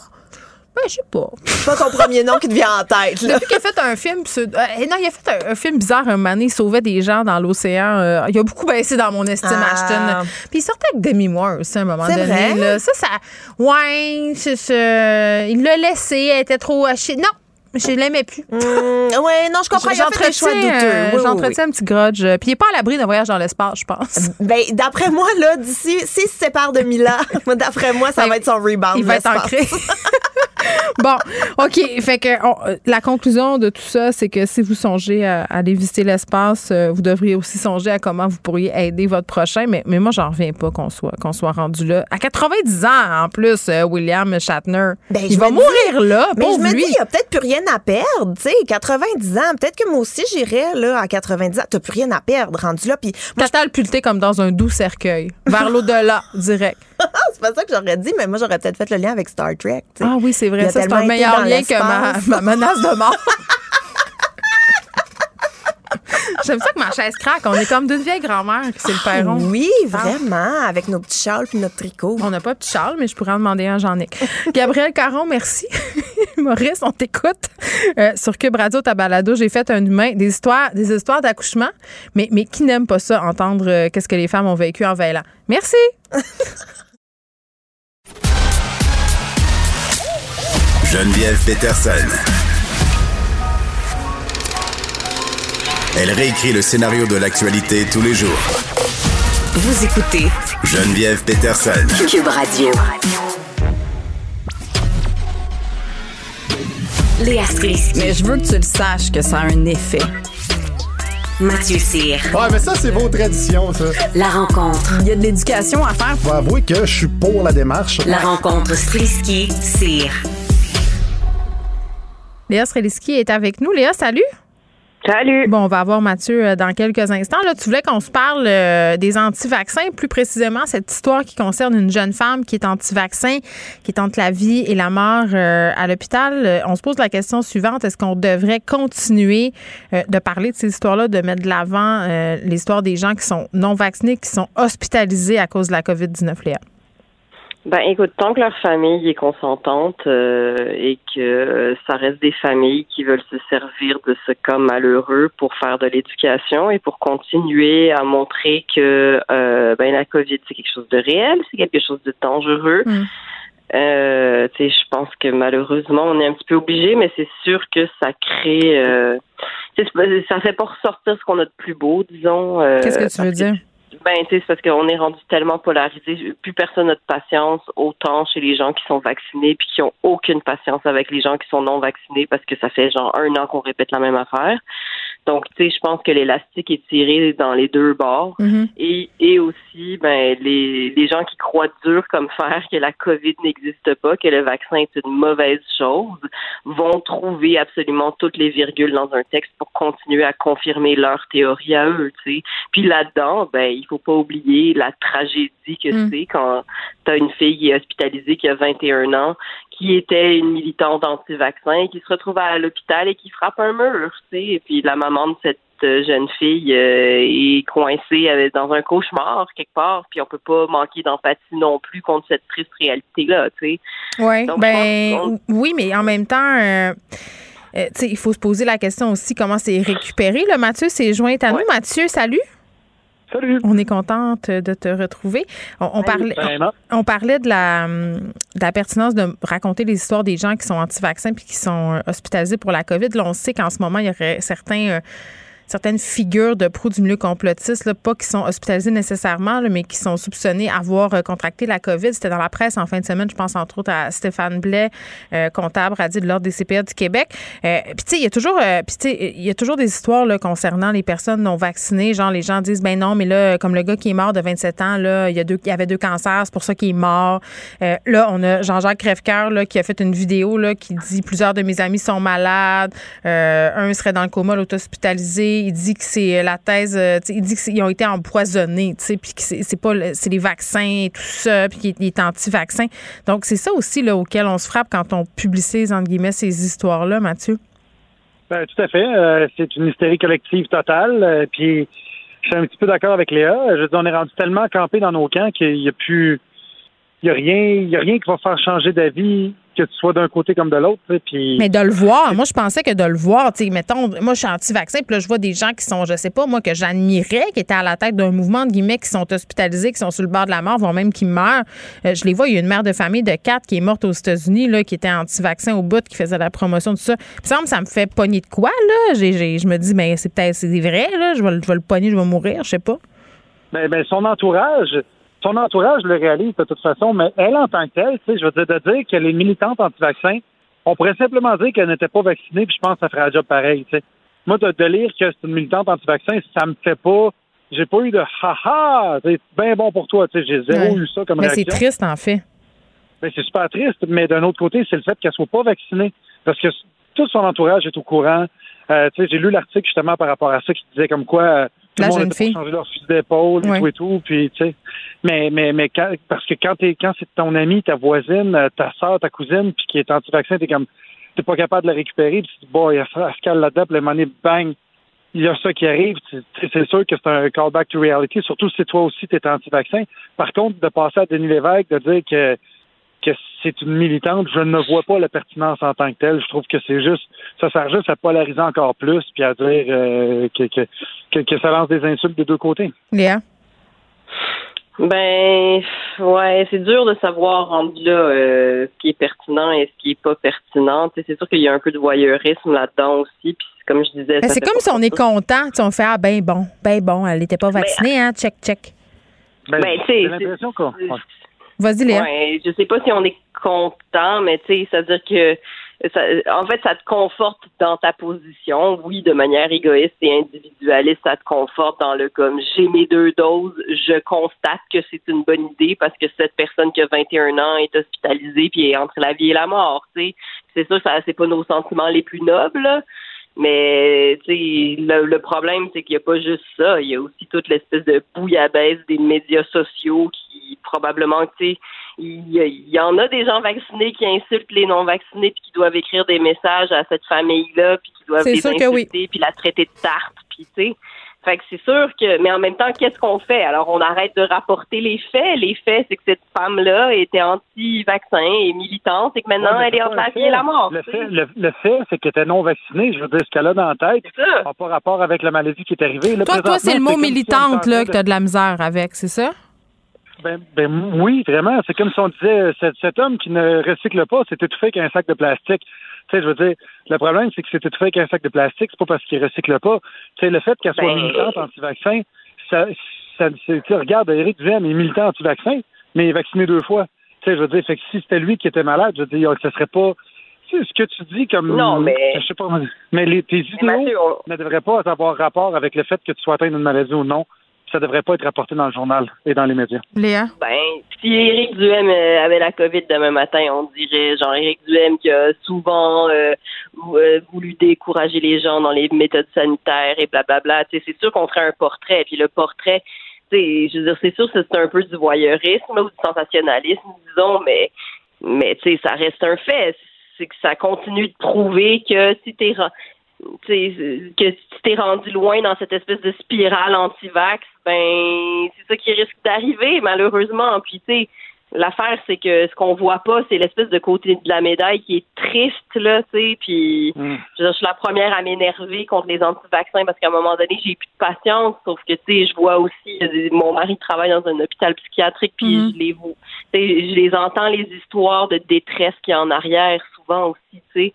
Ben, je sais pas. C'est <laughs> pas ton premier nom qui te vient en tête, là. Depuis qu'il a fait un film, euh, non, il a fait un, un film bizarre un moment donné, il sauvait des gens dans l'océan. euh, il a beaucoup baissé dans mon estime, Ah. Ashton. Puis il sortait avec Demi Moore aussi à un moment donné. vrai? là. Ça, ça. Ouais, il l'a laissé, elle était trop hachée. Non! Je l'aimais plus. Hum, ouais, non, je comprends. Il a fait le choix J'entretiens, douteux. euh, Oui, oui, J'entretiens un petit grudge. Puis il est pas à l'abri d'un voyage dans l'espace, je pense. <laughs> Ben, d'après moi, là, d'ici, s'il se sépare de Mila, <laughs> d'après moi, ça Ben, va être son rebound. Il va être ancré. <laughs> bon, OK. Fait que on- euh, la conclusion de tout ça, c'est que si vous songez à, à aller visiter l'espace, euh, vous devriez aussi songer à comment vous pourriez aider votre prochain. Mais, mais moi, j'en reviens pas qu'on soit, qu'on soit rendu là. À 90 ans, en plus, euh, William Shatner. Ben, il va mourir là, Mais je me lui. dis, il n'y a peut-être plus rien à perdre, tu sais, 90 ans. Peut-être que moi aussi, j'irais, là, à 90 ans. T'as plus rien à perdre, rendu là. Puis, moi, Catapulté comme dans un doux cercueil, vers l'au-delà, <laughs> direct. <laughs> c'est pas ça que j'aurais dit, mais moi, j'aurais peut-être fait le lien avec Star Trek. Ah oui, c'est vrai. Ça, c'est un meilleur lien que ma menace de mort. <laughs> J'aime ça que ma chaise craque. On est comme d'une vieille grand-mère, c'est le perron. Oui, vraiment, avec nos petits châles puis notre tricot. On n'a pas de Charles, mais je pourrais en demander un, Jean-Nic. Gabriel Caron, merci. <laughs> Maurice, on t'écoute. Euh, sur Cube Radio, ta balado, j'ai fait un humain, des histoires, des histoires d'accouchement, mais, mais qui n'aime pas ça, entendre euh, qu'est-ce que les femmes ont vécu en veillant. Merci. <laughs> Geneviève Peterson. Elle réécrit le scénario de l'actualité tous les jours. Vous écoutez Geneviève Peterson. Cube Radio. Léa Strisky. Mais je veux que tu le saches que ça a un effet. Mathieu Cyr. Ouais, mais ça, c'est vos traditions, ça. La rencontre. Il y a de l'éducation à faire. Faut avouer que je suis pour la démarche. La rencontre Strisky-Cyr. Léa Streliski est avec nous. Léa, salut. Salut. Bon, on va avoir Mathieu euh, dans quelques instants. Là, tu voulais qu'on se parle euh, des anti-vaccins, plus précisément cette histoire qui concerne une jeune femme qui est anti-vaccin, qui est entre la vie et la mort euh, à l'hôpital. On se pose la question suivante est-ce qu'on devrait continuer de parler de ces histoires-là, de mettre de l'avant l'histoire des gens qui sont non vaccinés, qui sont hospitalisés à cause de la COVID-19, Léa? Ben, écoute, tant que leur famille est consentante euh, et que euh, ça reste des familles qui veulent se servir de ce cas malheureux pour faire de l'éducation et pour continuer à montrer que euh, ben la COVID c'est quelque chose de réel, c'est quelque chose de dangereux. Euh, tu sais, je pense que malheureusement on est un petit peu obligé, mais c'est sûr que ça crée, euh, ça fait pas ressortir ce qu'on a de plus beau, disons. euh, Qu'est-ce que tu veux dire? Ben, tu sais, c'est parce qu'on est rendu tellement polarisé. Plus personne n'a de patience, autant chez les gens qui sont vaccinés, puis qui ont aucune patience avec les gens qui sont non vaccinés, parce que ça fait genre un an qu'on répète la même affaire. Donc, tu sais, je pense que l'élastique est tiré dans les deux bords. Et, et aussi, ben, les, les gens qui croient dur comme fer que la COVID n'existe pas, que le vaccin est une mauvaise chose, vont trouver absolument toutes les virgules dans un texte pour continuer à confirmer leur théorie à eux, tu sais. Puis là-dedans, ben, il faut pas oublier la tragédie que Mm. c'est quand tu as une fille qui est hospitalisée qui a 21 ans, qui était une militante anti-vaccin, qui se retrouve à l'hôpital et qui frappe un mur, tu sais. Et puis la maman de cette euh, jeune fille euh, est coincée dans un cauchemar quelque part, puis on peut pas manquer d'empathie non plus contre cette triste réalité-là, tu sais. Oui, Donc, ben oui, mais en même temps, euh, euh, tu sais, il faut se poser la question aussi comment c'est récupéré? Là, Mathieu s'est joint à nous. Mathieu, salut. Salut. On est contente de te retrouver. On, on parlait, Vraiment. on, parlait de la, de la pertinence de raconter les histoires des gens qui sont anti-vaccins puis qui sont euh, hospitalisés pour la COVID. Là, on sait qu'en ce moment, il y aurait certains, euh, certaines figures de proue du milieu complotiste, là, pas qui sont hospitalisées nécessairement, mais qui sont soupçonnées avoir euh, contracté la COVID. C'était dans la presse en fin de semaine, je pense entre autres à Stéphane Blais, euh, comptable radis de l'Ordre des CPA du Québec. Euh, puis tu sais, il y a toujours, euh, il y a toujours des histoires concernant les personnes non vaccinées. Genre, les gens disent, ben non, mais là, comme le gars qui est mort de 27 ans, là, il y, a deux, il avait deux cancers, c'est pour ça qu'il est mort. Là, on a Jean-Jacques Crèvecoeur là, qui a fait une vidéo là, qui dit plusieurs de mes amis sont malades, un serait dans le coma, l'autre hospitalisé. Il dit que c'est la thèse, euh, il dit qu'ils ont été empoisonnés, puis que c'est pas, c'est les vaccins et tout ça, puis qu'il est- anti-vaccin. Donc, c'est ça aussi auquel on se frappe quand on publicise, entre guillemets, ces histoires-là, Mathieu. Ben, tout à fait. Euh, c'est une hystérie collective totale. Euh, puis je suis un petit peu d'accord avec Léa. Je veux dire, on est rendu tellement campé dans nos camps qu'il y a plus, il y a rien, il y a rien qui va faire changer d'avis que tu sois d'un côté comme de l'autre. Puis Mais de le voir, moi, je pensais que de le voir, tu sais, mettons, moi, je suis anti-vaccin, puis là, je vois des gens qui sont, je sais pas, moi, que j'admirais, qui étaient à la tête d'un mouvement de guillemets, qui sont hospitalisés, qui sont sur le bord de la mort, voire même qui meurent. Euh, je les vois, il y a une mère de famille de quatre qui est morte aux États-Unis, là, qui était anti-vaccin au bout, qui faisait la promotion de tout ça. Puis, ça me ça me fait pogner de quoi, là? Je me dis, mais c'est peut-être, c'est vrai, là, je vais, le- je vais le pogner, je vais mourir, je sais pas. ben, ben, son entourage, son entourage le réalise de toute façon, mais elle en tant que telle, tu sais, je veux dire, de dire qu'elle est militante anti-vaccin, on pourrait simplement dire qu'elle n'était pas vaccinée, puis je pense que ça ferait un job pareil, tu sais. Moi, de, de lire que c'est une militante anti-vaccin, ça me fait pas, j'ai pas eu de ha-ha, c'est bien bon pour toi, tu sais, j'ai zéro Ouais. eu ça comme Mais réaction. c'est triste, en fait. Ben, c'est super triste, mais d'un autre côté, c'est le fait qu'elle soit pas vaccinée. Parce que tout son entourage est au courant. Euh, tu sais, j'ai lu l'article justement par rapport à ça qui disait comme quoi euh, tout La le monde jeune fille. changer leur fusil d'épaule et tout et tout. Puis, tu sais, mais, mais, mais quand- parce que quand, t'es, quand c'est ton ami, ta voisine, euh, ta soeur, ta cousine, puis qui est anti-vaccin, t'es comme, t'es pas capable de la récupérer, puis tu dis, bon, il y a ça, elle se cale là-dedans, puis donné, bang, il y a ça qui arrive. C'est sûr que c'est un callback to reality, surtout si toi aussi t'es anti-vaccin. Par contre, de passer à Denis Lévesque, de dire que que c'est une militante, je ne vois pas la pertinence en tant que telle. Je trouve que c'est juste, ça sert juste à polariser encore plus, puis à dire euh, que, que, que, que ça lance des insultes des deux côtés. Léa? Ben, ouais, c'est dur de savoir rendu là euh, ce qui est pertinent et ce qui est pas pertinent. C'est sûr qu'il y a un peu de voyeurisme là-dedans aussi. Puis comme je disais, Ben, c'est comme si on est content, on fait, ah, ben bon, ben bon, elle n'était pas vaccinée, hein, check, check. Ben, Ben, tu sais, j'ai l'impression qu'on. Vas-y, Léa. Ouais, je sais pas si on est content, mais tu sais, c'est-à-dire que ça, en fait, ça te conforte dans ta position. Oui, de manière égoïste et individualiste, ça te conforte dans le comme j'ai mes deux doses, je constate que c'est une bonne idée parce que cette personne qui a 21 ans est hospitalisée puis est entre la vie et la mort. Tu sais, c'est sûr, ça c'est pas nos sentiments les plus nobles. Mais tu sais, le, le problème, c'est qu'il n'y a pas juste ça. Il y a aussi toute l'espèce de bouillabaisse des médias sociaux qui probablement, tu sais, il y, y en a des gens vaccinés qui insultent les non-vaccinés puis qui doivent écrire des messages à cette famille-là puis qui doivent les insulter puis la traiter de tarte puis tu sais. Fait que c'est sûr que, mais en même temps, qu'est-ce qu'on fait? Alors, on arrête de rapporter les faits. Les faits, c'est que cette femme-là était anti-vaccin et militante et que maintenant, Ouais, elle est un la vie la mort. Le fait, le, le fait c'est qu'elle était non vaccinée. Je veux dire, ce qu'elle a dans la tête n'a pas rapport avec la maladie qui est arrivée. Là, Toi, toi, c'est le mot militante, là, que tu as de la misère avec, c'est ça? Ben, ben oui, vraiment. C'est comme si on disait cet, cet homme qui ne recycle pas, c'est étouffé avec un sac de plastique. Tu sais, je veux dire, le problème, c'est que c'est étouffé avec un sac de plastique, c'est pas parce qu'il recycle pas. Tu sais, le fait qu'elle soit Ben- militante anti-vaccin, ça, ça, regarde, Éric Duhem est militant anti-vaccin, mais il est vacciné deux fois. Tu sais, je veux dire, fait que si c'était lui qui était malade, je veux dire, ce serait pas. Tu sais, ce que tu dis comme. Non, mais- Je sais pas. Mais les, tes idéaux ne devraient pas avoir rapport avec le fait que tu sois atteint d'une maladie ou non. Ça devrait pas être rapporté dans le journal et dans les médias. Léa? Ben, si Éric Duhem euh, avait la COVID demain matin, on dirait genre Éric Duhem qui a souvent euh, euh, voulu décourager les gens dans les méthodes sanitaires et blablabla. Tu sais, c'est sûr qu'on ferait un portrait. Puis le portrait, tu sais, je veux dire, c'est sûr que c'est un peu du voyeurisme là, ou du sensationnalisme, disons, mais mais tu sais, ça reste un fait. C'est que ça continue de prouver que si t'es tu que si t'es rendu loin dans cette espèce de spirale anti-vax, ben c'est ça qui risque d'arriver malheureusement. Puis tu sais, l'affaire c'est que ce qu'on voit pas, c'est l'espèce de côté de la médaille qui est triste là, tu sais. Puis je, dire, je suis la première à m'énerver contre les anti-vaccins parce qu'à un moment donné j'ai plus de patience. Sauf que tu sais, je vois aussi mon mari travaille dans un hôpital psychiatrique puis Mhm. je les vois, tu sais, je les entends les histoires de détresse qu'il y a en arrière souvent aussi, tu sais.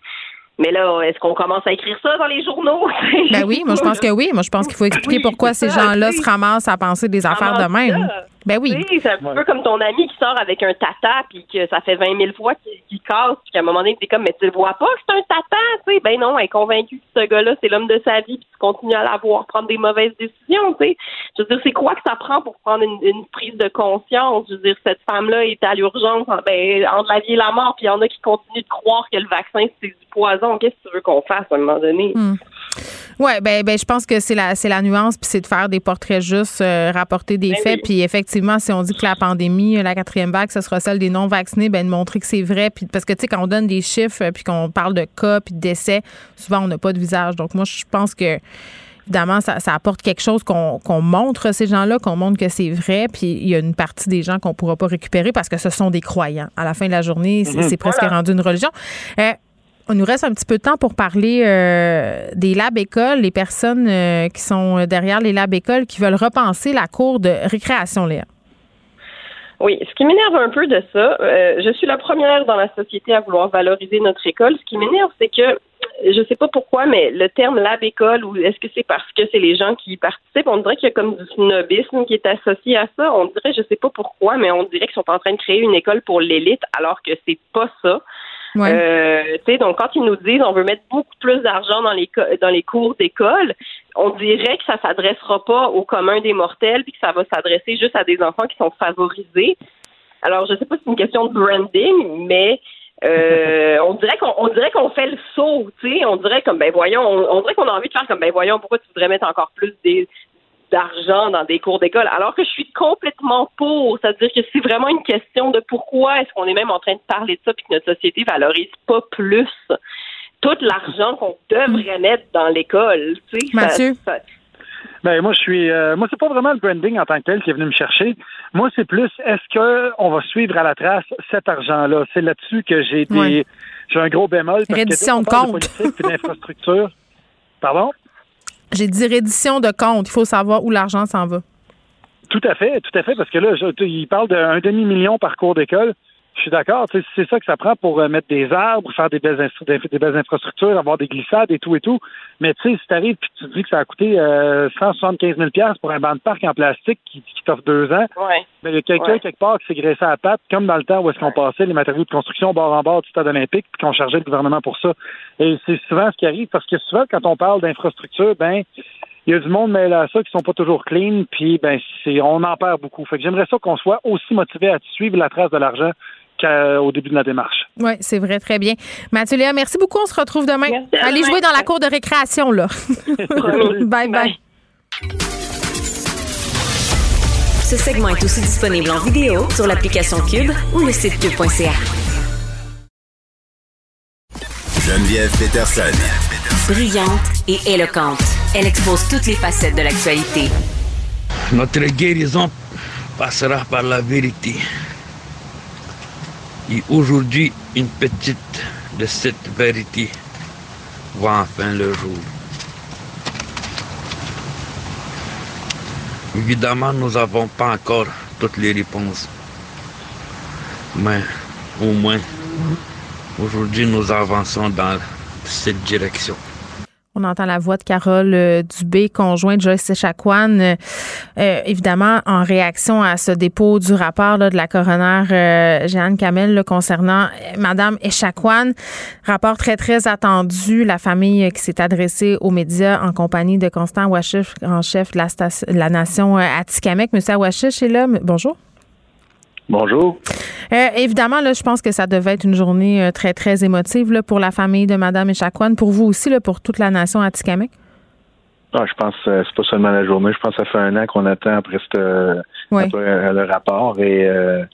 Mais là, est-ce qu'on commence à écrire ça dans les journaux? <laughs> Ben oui, moi je pense que oui. Moi je pense qu'il faut expliquer pourquoi ces gens-là se ramassent à penser des affaires de même. Ben oui. C'est un peu comme ton ami qui sort avec un tata puis que ça fait 20 000 fois qu'il casse puis qu'à un moment donné, t'es comme, mais tu le vois pas que c'est un tata, tu sais. Ben non, elle est convaincue que ce gars-là, c'est l'homme de sa vie puis tu continues à la voir prendre des mauvaises décisions, tu sais. Je veux dire, c'est quoi que ça prend pour prendre une, une prise de conscience? Je veux dire, cette femme-là est à l'urgence, en- ben, entre la vie et la mort puis il y en a qui continuent de croire que le vaccin, c'est du poison. Qu'est-ce que tu veux qu'on fasse à un moment donné? Hmm. Ouais, ben, ben je pense que c'est la c'est la nuance puis c'est de faire des portraits justes, euh, rapporter des Ben faits oui. puis effectivement si on dit que la pandémie, la quatrième vague, ce sera celle des non vaccinés, ben de montrer que c'est vrai puis parce que tu sais quand on donne des chiffres euh, puis qu'on parle de cas puis de décès, souvent on n'a pas de visage. Donc moi je pense que Évidemment, ça, ça apporte quelque chose qu'on montre à ces gens-là, qu'on montre que c'est vrai. Puis il y a une partie des gens qu'on ne pourra pas récupérer parce que ce sont des croyants. À la fin de la journée, c'est Mhm. presque Voilà. rendu une religion. Euh, on nous reste un petit peu de temps pour parler euh, des labs écoles, les personnes euh, qui sont derrière les labs écoles qui veulent repenser la cour de récréation, Léa. Oui, ce qui m'énerve un peu de ça, euh, je suis la première dans la société à vouloir valoriser notre école. Ce qui m'énerve, c'est que je sais pas pourquoi, mais le terme lab école, ou est-ce que c'est parce que c'est les gens qui y participent, on dirait qu'il y a comme du snobisme qui est associé à ça. On dirait, je sais pas pourquoi, mais on dirait qu'ils sont en train de créer une école pour l'élite, alors que c'est pas ça. Euh, donc quand ils nous disent on veut mettre beaucoup plus d'argent dans les dans les cours d'école, on dirait que ça s'adressera pas au commun des mortels puis que ça va s'adresser juste à des enfants qui sont favorisés. Alors je sais pas si c'est une question de branding, mais euh, <laughs> on dirait qu'on on dirait qu'on fait le saut, tu sais, on dirait comme ben voyons, on, on dirait qu'on a envie de faire comme ben voyons pourquoi tu voudrais mettre encore plus des d'argent dans des cours d'école, alors que je suis complètement pour. C'est-à-dire que c'est vraiment une question de pourquoi est-ce qu'on est même en train de parler de ça puis que notre société valorise pas plus tout l'argent qu'on devrait mettre dans l'école. Tu sais, Mathieu? ça- Ben moi je suis euh, moi c'est pas vraiment le branding en tant que tel qui est venu me chercher. Moi c'est plus est-ce que on va suivre à la trace cet argent-là? C'est là-dessus que j'ai été Ouais. j'ai un gros bémol. parce que qu'on parle de compte. politique puis d'infrastructure. Pardon? J'ai dit reddition de compte. Il faut savoir où l'argent s'en va. Tout à fait, tout à fait, parce que là, je- il parle d'un demi-million par cours d'école. Je suis d'accord, c'est ça que ça prend pour euh, mettre des arbres, faire des belles, des, infrastructures, avoir des glissades et tout et tout. Mais tu sais, si t'arrives et tu te dis que ça a coûté euh, 175 000 pour un banc de parc en plastique qui, qui t'offre deux ans, Ouais. ben, il y a quelqu'un Ouais. quelque part qui s'est graissé à la patte, comme dans le temps où est-ce qu'on passait les matériaux de construction bord en bord du stade olympique, puis qu'on chargeait le gouvernement pour ça. Et c'est souvent ce qui arrive, parce que souvent, quand on parle d'infrastructure, ben il y a du monde mêlé à ça qui sont pas toujours clean, puis ben c'est on en perd beaucoup. Fait que j'aimerais ça qu'on soit aussi motivé à suivre la trace de l'argent qu'au début de la démarche. Oui, c'est vrai, très bien. Mathieu Léa, merci beaucoup. On se retrouve demain. Allez demain. jouer dans la cour de récréation, là. <laughs> bye bye. Ce segment est aussi disponible en vidéo sur l'application Cube ou le site cube.ca. Geneviève Peterson. Brillante et éloquente, elle expose toutes les facettes de l'actualité. Notre guérison passera par la vérité. Et aujourd'hui, une petite de cette vérité voit enfin le jour. Évidemment, nous n'avons pas encore toutes les réponses. Mais au moins, aujourd'hui, nous avançons dans cette direction. On entend la voix de Carole euh, Dubé, conjointe Joyce Echaquan, euh, euh, évidemment en réaction à ce dépôt du rapport là, de la coroner euh, Jeanne Kamel concernant euh, Madame Echaquan. Rapport très, très attendu. La famille qui s'est adressée aux médias en compagnie de Constant Ouachif, grand chef de la, station- de la nation Atikamekw. Monsieur Ouachif est là. Bonjour. Bonjour. Euh, évidemment, là, je pense que ça devait être une journée euh, très, très émotive là, pour la famille de Madame Echaquan, pour vous aussi, là, pour toute la nation Atikamekw. Ah, je pense que c'est pas seulement la journée. Je pense que ça fait un an qu'on attend après, cette- Oui. après, euh, le rapport et euh,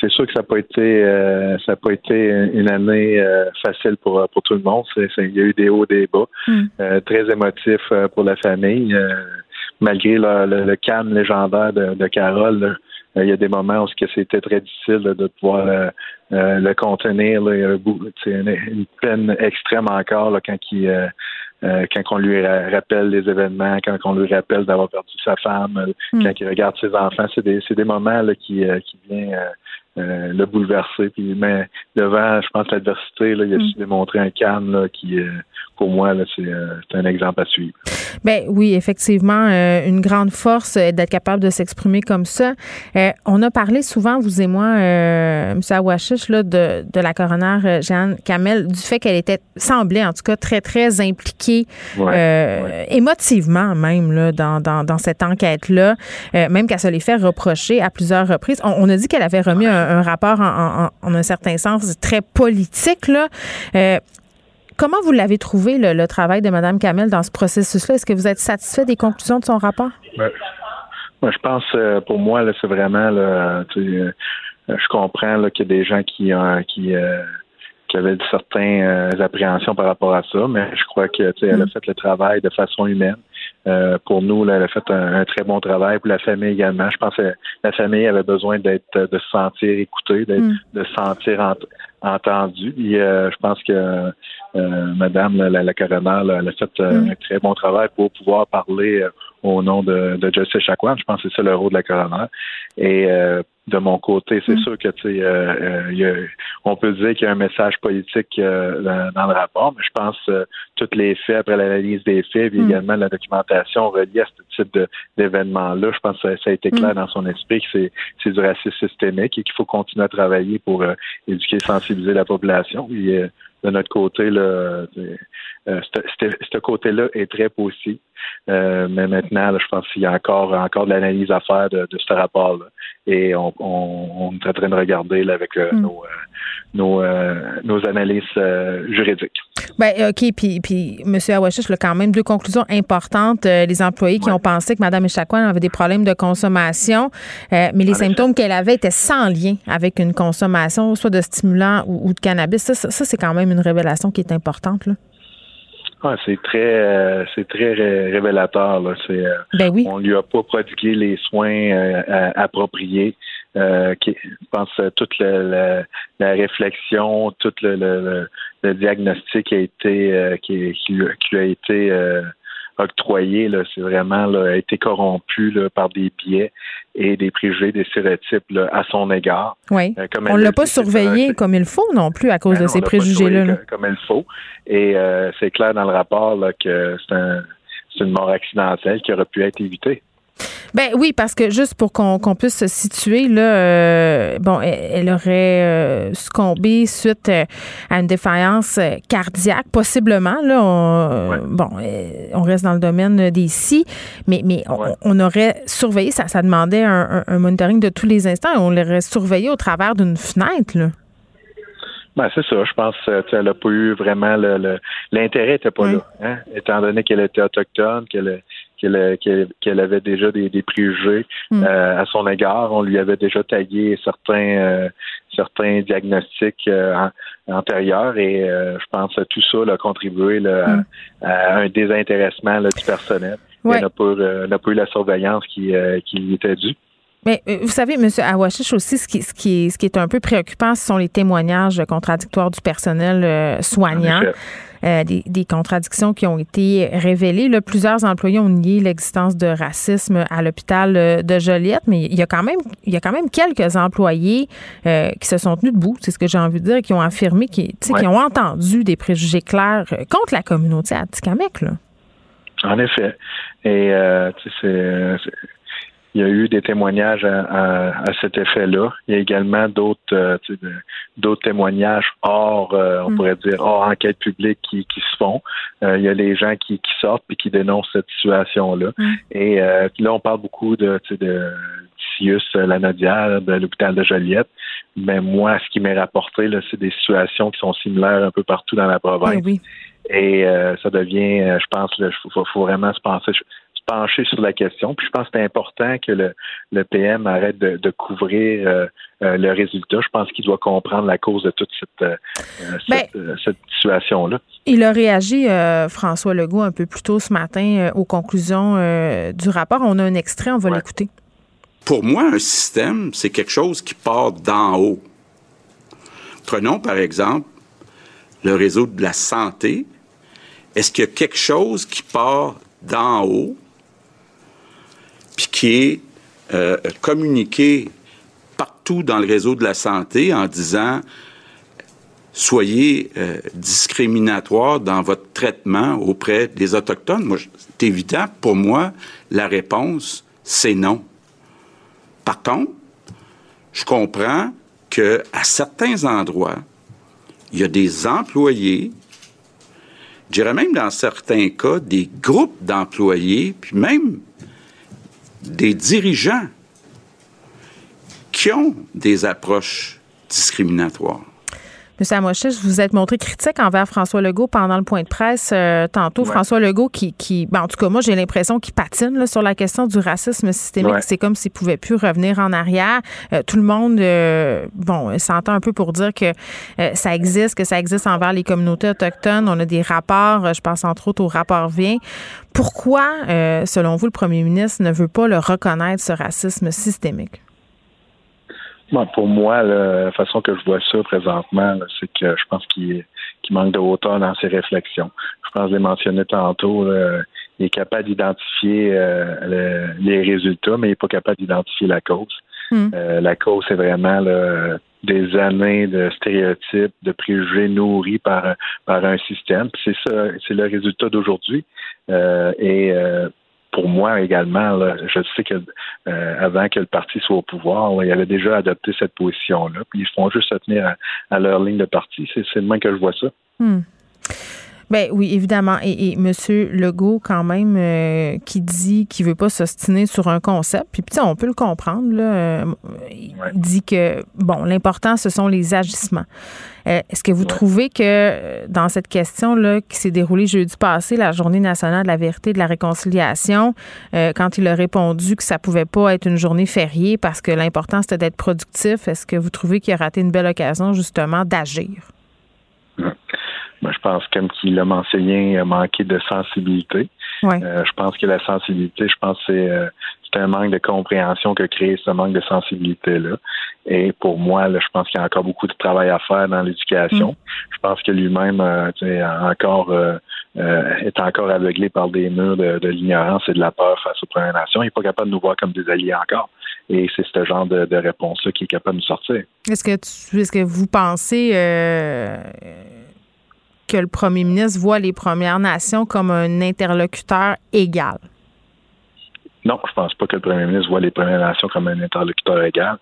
c'est sûr que ça n'a pas été euh, ça a pas été une année euh, facile pour pour tout le monde. Il y a eu des hauts, des bas, Mm. Euh, très émotif euh, pour la famille. Malgré le, le- le calme légendaire de, de Carole, là, euh, il y a des moments où c'était très difficile là, de pouvoir euh, euh, le contenir. Là. Il y a une, une peine extrême encore là, quand il, euh, euh, quand on lui rappelle les événements, quand on lui rappelle d'avoir perdu sa femme, euh, Mm. quand il regarde ses enfants, c'est des, c'est des moments là, qui, euh, qui viennent euh, le bouleverser. Puis, mais devant, je pense, l'adversité, là, il a Mm. su démontrer un calme là, qui, euh, pour moi, c'est, euh, c'est un exemple à suivre. Ben oui, effectivement, une grande force d'être capable de s'exprimer comme ça. On a parlé souvent, vous et moi, M. Awashish, là, de, de la coroner Jeanne Kamel, du fait qu'elle était, semblait en tout cas, très, très impliquée, Ouais, émotivement même, là, dans, dans, dans cette enquête-là, même qu'elle se les fait reprocher à plusieurs reprises. On, on a dit qu'elle avait remis un, un rapport en, en- en- en un certain sens très politique, là. Euh, Comment vous l'avez trouvé, le, le travail de Mme Kamel dans ce processus-là? Est-ce que vous êtes satisfait des conclusions de son rapport? Moi, je pense, euh, pour moi, c'est vraiment, là, euh, je comprends qu'il y a des gens qui, qui, qui avaient certaines euh, appréhensions par rapport à ça, mais je crois que, elle a fait le travail de façon humaine. Euh, pour nous, là, elle a fait un, un très bon travail. Pour la famille également, je pense que la famille avait besoin d'être, de se sentir écoutée, Mm. de se sentir ent- entendue. Puis, euh, je pense que euh, Madame la, la, la coroner, là, elle a fait euh, Mm. un très bon travail pour pouvoir parler euh, au nom de, de Justice Chacuan. Je pense que c'est ça le rôle de la coroner. Et euh, de mon côté, c'est sûr que tu sais, euh, euh, on peut dire qu'il y a un message politique euh, dans, le rapport, mais je pense euh, tous les faits après l'analyse des faits, puis Mm. également la documentation reliée à ce type d'événement-là, je pense que ça, a été clair Mm. dans son esprit que c'est du racisme systémique et qu'il faut continuer à travailler pour euh, éduquer, sensibiliser la population. Puis, euh, de notre côté, là, ce- côté-là est très positif. Euh, mais maintenant, là, je pense qu'il y a encore, encore de l'analyse à faire de, de ce rapport-là. Et on, on, on est en train de regarder là, avec euh, Mm. nos, euh, nos, euh, nos analyses euh, juridiques. Ben, OK, puis, puis M. Awashish, quand même, deux conclusions importantes. Les employés qui ont pensé que Mme Echaquan avait des problèmes de consommation, mais les symptômes qu'elle avait étaient sans lien avec une consommation, soit de stimulants ou, ou de cannabis. Ça, ça, ça, c'est quand même une révélation qui est importante. Là. Ah, c'est très, euh, c'est très ré- révélateur. Là. C'est, euh, Ben oui. On lui a pas prodigué les soins euh, à- appropriés. Euh, qui, je pense euh, toute le- le- la réflexion, tout le, le, le- le diagnostic a été euh, qui, qui lui- qui lui a été octroyé. Là, c'est vraiment là, a été corrompu là, par des biais et des préjugés, des stéréotypes là, à son égard. Oui. Euh, comme On elle l'a pas surveillé comme il faut non plus à cause Ben de non, ces préjugés-là. Comme il faut. Et euh, c'est clair dans le rapport là, que c'est un, c'est une mort accidentelle qui aurait pu être évitée. Ben oui, parce que juste pour qu'on puisse se situer, là, euh, bon, elle, elle aurait euh, succombé suite euh, à une défaillance cardiaque, possiblement. Là, on, bon, on reste dans le domaine des si, mais mais on, on aurait surveillé ça. Ça demandait un, un- un monitoring de tous les instants. et On l'aurait surveillé au travers d'une fenêtre. Là. Ben, c'est ça. Je pense qu'elle n'a pas eu vraiment le- l'intérêt n'était pas là. Hein? Étant donné qu'elle était autochtone, qu'elle qu'elle, avait déjà des, des préjugés Mm. euh, à son égard, on lui avait déjà taillé certains euh, certains diagnostics euh, an- antérieurs et je pense que tout ça a contribué là, à- Mm. à, un désintéressement là, du personnel. Ouais. Elle n'a pas, eu- n'a pas eu la surveillance qui, était due. Mais vous savez, M. Awashish aussi, ce qui, ce, qui est, ce qui est un peu préoccupant, ce sont les témoignages contradictoires du personnel soignant. Euh, des, des contradictions qui ont été révélées. Là, plusieurs employés ont nié l'existence de racisme à l'hôpital euh, de Joliette, mais il y a quand même, il y a quand même quelques employés euh, qui se sont tenus debout, c'est ce que j'ai envie de dire, qui ont affirmé, qui, qui ont entendu des préjugés clairs contre la communauté atikamek. Là. En effet. Et euh, c'est- il y a eu des témoignages à, à- à cet effet-là. Il y a également d'autres euh, d'autres témoignages hors, euh, on Mm. pourrait dire, hors enquête publique qui, qui se font. Euh, il y a les gens qui, qui sortent puis qui dénoncent cette situation-là. Mm. Et euh, là, on parle beaucoup de, de Sius Lanaudière, de l'hôpital de Joliette. Mais moi, ce qui m'est rapporté, c'est des situations qui sont similaires un peu partout dans la province. Eh oui. Et euh, ça devient, euh, je pense, il faut, faut vraiment se penser, se pencher sur la question. Puis je pense que c'est important que le, le PM arrête de, de couvrir euh, euh, le résultat. Je pense qu'il doit comprendre la cause de toute cette, euh, cette, cette situation-là. Il a réagi, euh, François Legault, un peu plus tôt ce matin euh, aux conclusions euh, du rapport. On a un extrait, on va l'écouter. Pour moi, un système, c'est quelque chose qui part d'en haut. Prenons par exemple le réseau de la santé est-ce qu'il y a quelque chose qui part d'en haut, est euh, communiqué partout dans le réseau de la santé en disant soyez euh, discriminatoire dans votre traitement auprès des Autochtones? Moi, c'est évident, pour moi, la réponse, c'est non. Par contre, je comprends que à certains endroits, il y a des employés, je dirais même dans certains cas, des groupes d'employés, puis même des dirigeants qui ont des approches discriminatoires. M. Amochis, vous vous êtes montré critique envers François Legault pendant le point de presse euh, tantôt. François Legault qui, qui ben, en tout cas, moi, j'ai l'impression qu'il patine là, sur la question du racisme systémique. C'est comme s'il pouvait plus revenir en arrière. Euh, tout le monde, euh, bon, s'entend un peu pour dire que ça existe, que ça existe envers les communautés autochtones. On a des rapports, je pense entre autres au rapport Vient. Pourquoi, selon vous, le premier ministre ne veut pas le reconnaître, ce racisme systémique? Pour moi, la façon que je vois ça présentement, c'est que je pense qu'il manque de hauteur dans ses réflexions. Je pense que je l'ai mentionné tantôt, il est capable d'identifier euh, les résultats, mais il n'est pas capable d'identifier la cause. Hmm. Euh, la cause, c'est vraiment des années de stéréotypes, de préjugés nourris par, par un système. C'est ça, c'est le résultat d'aujourd'hui. Euh, et pour moi également, je sais que euh, avant que le parti soit au pouvoir, il avait déjà adopté cette position-là. Ils font juste se tenir à, leur ligne de parti. C'est le moins que je vois ça. Hmm. Ben oui, évidemment. Et, et M. Legault, quand même, euh, qui dit qu'il veut pas s'ostiner sur un concept. Puis, on peut le comprendre. Là, euh, il dit que, bon, l'important, ce sont les agissements. Euh, est-ce que vous trouvez que dans cette question-là qui s'est déroulée jeudi passé, la Journée nationale de la vérité et de la réconciliation, quand il a répondu que ça pouvait pas être une journée fériée parce que l'important, c'était d'être productif, est-ce que vous trouvez qu'il a raté une belle occasion, justement, d'agir? Je pense, comme qu'il l'a mentionné, il a manqué de sensibilité. Euh, je pense que la sensibilité, je pense que c'est, euh, un manque de compréhension que crée ce manque de sensibilité-là. Et pour moi, là, je pense qu'il y a encore beaucoup de travail à faire dans l'éducation. Mm. Je pense que lui-même euh, encore est encore aveuglé par des murs de, l'ignorance et de la peur face aux Premières Nations. Il n'est pas capable de nous voir comme des alliés encore. Et c'est ce genre de, réponse-là qui est capable de nous sortir. Est-ce que est-ce que vous pensez que le premier ministre voit les Premières Nations comme un interlocuteur égal? Non, je pense pas que le premier ministre voit les Premières Nations comme un interlocuteur égal.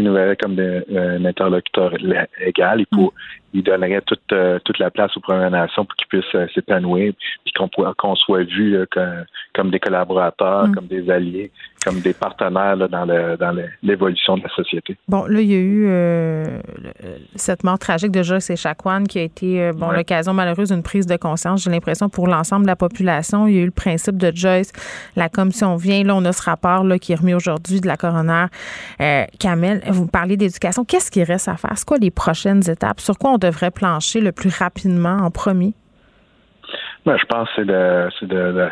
S'il nous verrait comme un interlocuteur égal, il, mm. il donnerait toute, euh, toute la place aux Premières Nations pour qu'ils puissent euh, s'épanouir, puis qu'on soit vu comme, des collaborateurs, mm. comme des alliés, comme des partenaires dans l'évolution de la société. Bon, là, il y a eu euh, cette mort tragique de Joyce Echaquan qui a été bon l'occasion malheureuse d'une prise de conscience. J'ai l'impression pour l'ensemble de la population. Il y a eu le principe de Joyce. La commission vient. Là, on a ce rapport là, qui est remis aujourd'hui de la coroner Kamel. Vous parlez d'éducation. Qu'est-ce qui reste à faire? C'est quoi les prochaines étapes? Sur quoi on devrait plancher le plus rapidement en premier? Ben, je pense que c'est de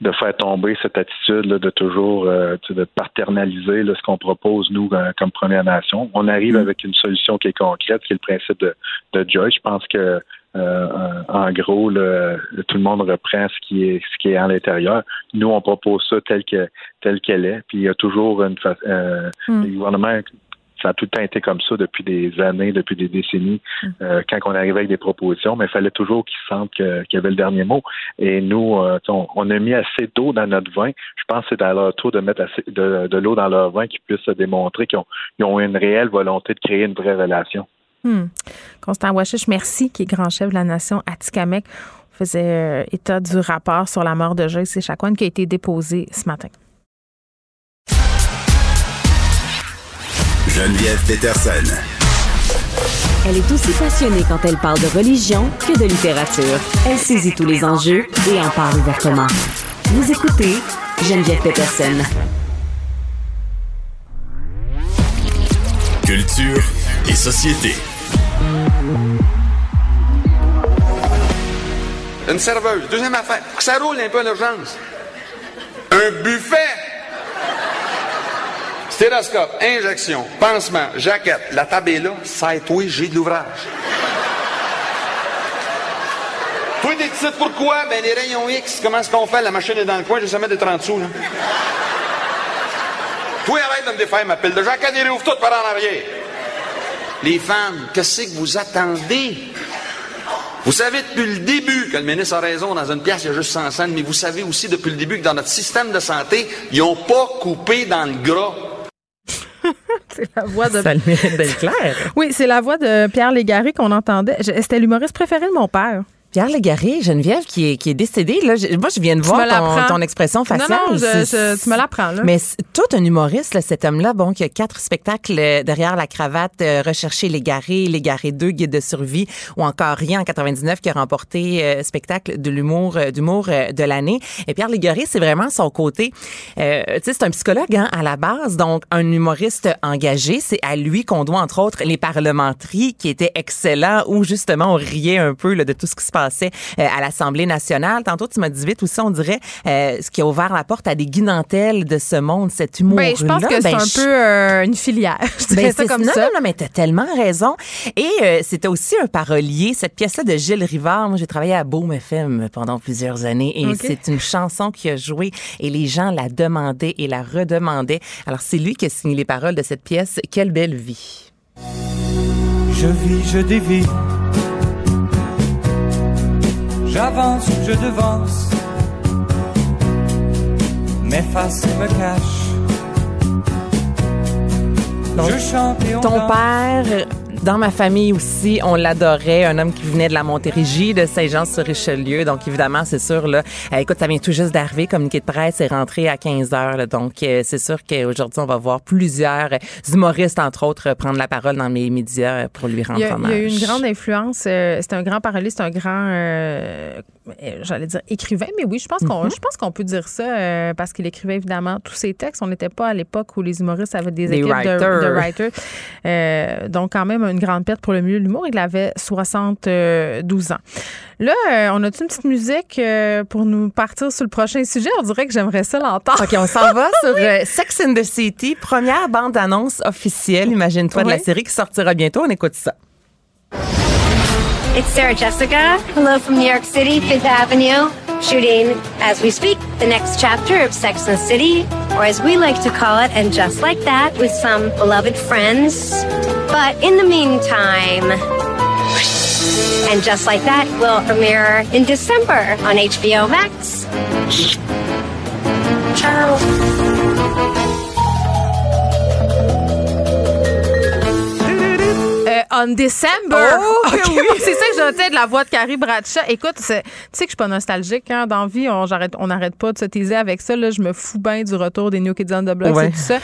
de faire tomber cette attitude là, de toujours euh, de paternaliser là, ce qu'on propose nous euh, comme Première Nation. On arrive mm. avec une solution qui est concrète, qui est le principe de, de Joyce. Je pense que euh, en gros, le, tout le monde reprend ce qui est ce qui est à l'intérieur. Nous, on propose ça tel que tel qu'elle est. Puis il y a toujours une euh, mm. le gouvernement ça a tout le temps été comme ça depuis des années, depuis des décennies, mm. euh, quand on arrivait avec des propositions, mais il fallait toujours qu'ils sentent qu'il y avait le dernier mot. Et nous, euh, on, a mis assez d'eau dans notre vin. Je pense que c'est à leur tour de mettre assez de, l'eau dans leur vin qui puisse se démontrer qu'ils ont, une réelle volonté de créer une vraie relation. Hmm. Constant Washish, merci, qui est grand chef de la nation Atikamek. On faisait euh, état du rapport sur la mort de Joyce Echaquan qui a été déposé ce matin. Geneviève Peterson. Elle est aussi passionnée quand elle parle de religion que de littérature. Elle saisit tous les enjeux et en parle ouvertement. Vous écoutez Geneviève Peterson. Culture et société. Une serveuse. Deuxième affaire. Ça roule un peu l'urgence. Un buffet Stéroscope, injection, pansement, jaquette. La table est là. Ça et toi, j'ai de l'ouvrage. Toi, des titres, pourquoi? Ben, les rayons X, comment est-ce qu'on fait? La machine est dans le coin, j'ai jamais de 30 sous, là. Toi, arrête de me défaire ma pile de Jacques, il ouvre tout par en arrière. Les femmes, qu'est-ce que vous attendez? Vous savez depuis le début que le ministre a raison, dans une pièce, il y a juste 100 cents, mais vous savez aussi depuis le début que dans notre système de santé, ils n'ont pas coupé dans le gras. <laughs> c'est la voix de. Ça le mérite d'être clair. Oui, c'est la voix de Pierre Légaré qu'on entendait. C'était l'humoriste préféré de mon père. Pierre Légaré, Geneviève, qui est, qui est décédé. Là, moi, je viens de Tu voir ton, ton expression faciale. Non, non, je- je- tu me l'apprends, là. Mais tout un humoriste, là, cet homme-là, bon, qui a quatre spectacles euh, derrière la cravate, euh, Rechercher Légaré, Légaré 2, Guide de survie, ou encore Rien en 99, qui a remporté euh, spectacle de l'humour euh, d'humour euh, de l'année. Et Pierre Légaré, c'est vraiment son côté. euh, tu sais, c'est un psychologue hein, à la base, donc un humoriste engagé. C'est à lui qu'on doit, entre autres, les parlementeries, qui étaient excellents, où justement on riait un peu là, de tout ce qui se passait euh, à l'Assemblée nationale. Tantôt, tu m'as dit vite aussi, on dirait, euh, ce qui a ouvert la porte à des guinantelles de ce monde, cet humour-là. Ben, je pense que c'est Ben, un je- peu euh, une filière. <laughs> Je dirais ben, ça c'est- comme non, ça. Non, non, mais t'as tellement raison. Et euh, c'était aussi un parolier. Cette pièce-là de Gilles Rivard, moi, j'ai travaillé à Beaume FM pendant plusieurs années et c'est une chanson qui a joué et les gens la demandaient et la redemandaient. Alors, c'est lui qui a signé les paroles de cette pièce. Quelle belle vie. Je vis, je dévie. J'avance, je devance. Mes faces me cachent. Donc, je chante et on Ton danse. père, dans ma famille aussi, on l'adorait. Un homme qui venait de la Montérégie, de Saint-Jean-sur-Richelieu. Donc, évidemment, c'est sûr, là. euh, écoute, ça vient tout juste d'arriver. Communiqué de presse est rentré à 15 heures. là. donc, euh, c'est sûr qu'aujourd'hui, on va voir plusieurs humoristes, entre autres, prendre la parole dans les médias pour lui rendre Il a, il hommage. y a eu une grande influence. euh, c'est un grand c'est un grand, euh, j'allais dire écrivain, mais oui, je pense qu'on, Mhm. je pense qu'on peut dire ça euh, parce qu'il écrivait évidemment tous ses textes. On n'était pas à l'époque où les humoristes avaient des, Des équipes de- writers. de, writers. Euh, donc quand même une grande perte pour le milieu de l'humour. Il avait 72 ans. Là, euh, on a-tu une petite musique euh, pour nous partir sur le prochain sujet? On dirait que j'aimerais ça l'entendre. OK, on s'en va <laughs> sur euh, Sex and the City, première bande-annonce officielle, imagine-toi, de la série qui sortira bientôt. On écoute ça. It's Sarah Jessica. Hello from New York City, Fifth Avenue. Shooting, as we speak, the next chapter of Sex and the City, or as we like to call it, and just like that, with some beloved friends. But in the meantime, and just like that will premiere in December on HBO Max. Ciao. On December. Oh, <laughs> oui. c'est ça que j'entends de la voix de Carrie Bradshaw. Écoute, tu sais que je suis pas nostalgique hein, dans vie. On j'arrête- on n'arrête pas de se teaser avec ça. Là, je me fous bien du retour des New Kids on the Block Ouais. et tout ça.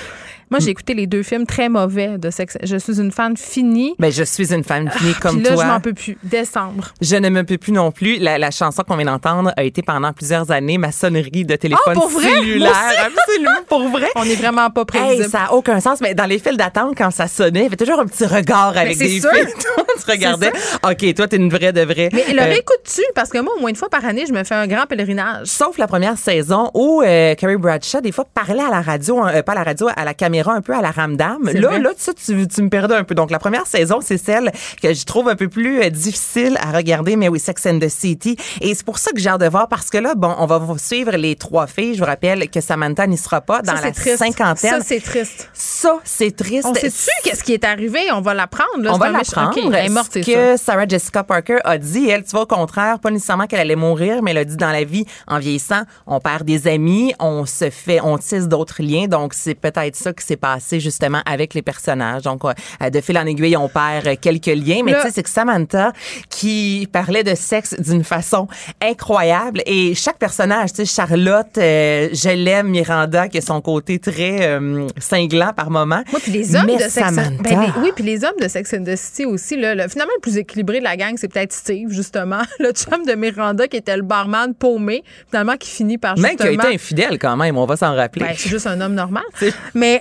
Moi, j'ai écouté les deux films très mauvais de sexe. Je suis une fan finie. Ben, je suis une fan finie comme Puis là, toi. je m'en peux plus. Décembre. Je ne me peux plus non plus. La, la chanson qu'on vient d'entendre a été pendant plusieurs années ma sonnerie de téléphone Ah, pour vrai? cellulaire. Aussi. Absolument, <laughs> pour vrai? On est vraiment pas prévisible. Hey, ça n'a aucun sens, mais dans les files d'attente, quand ça sonnait, il y avait toujours un petit regard avec c'est des sûr. filles. <laughs> tu regardais. OK, toi, t'es une vraie de vraie. Mais le Euh, réécoutes-tu? Parce que moi, au moins une fois par année, je me fais un grand pèlerinage. Sauf la première saison où euh, Carrie Bradshaw, des fois, parlait à la radio, hein, euh, pas à la radio, à la caméra, un peu à la ramdam. Là, vrai. là, ça, tu, tu me perdais un peu. Donc, la première saison, c'est celle que je trouve un peu plus euh, difficile à regarder, mais oui, Sex and the City. Et c'est pour ça que j'ai hâte de voir, parce que là, bon, on va vous suivre les trois filles. Je vous rappelle que Samantha n'y sera pas dans Ça, la triste. cinquantaine. Ça, c'est triste. Ça, c'est triste. On sait-tu qu'est-ce qui est arrivé? On va l'apprendre. On va l'apprendre. OK, elle est morte, Ce c'est ça. que Sarah Jessica Parker a dit, elle, tu vois, au contraire, pas nécessairement qu'elle allait mourir, mais elle a dit dans la vie, en vieillissant, on perd des amis, on se fait, on tisse d'autres liens. Donc, c'est peut-être ça qui s'est passé justement avec les personnages. Donc, euh, de fil en aiguille, on perd euh, quelques liens. Mais tu sais, c'est que Samantha, qui parlait de sexe d'une façon incroyable, et chaque personnage, tu sais, Charlotte, euh, je l'aime, Miranda, qui a son côté très euh, cinglant par moment. Moi, puis les hommes Mais de Sex Samantha, and... ben, les- Oui, puis les hommes de Sex and the City aussi. Là, le- finalement, le plus équilibré de la gang, c'est peut-être Steve, justement. <laughs> Le chum de Miranda, qui était le barman paumé, finalement, qui finit par justement... qui a été infidèle quand même, on va s'en rappeler. Ben, c'est juste un homme normal. <laughs> Mais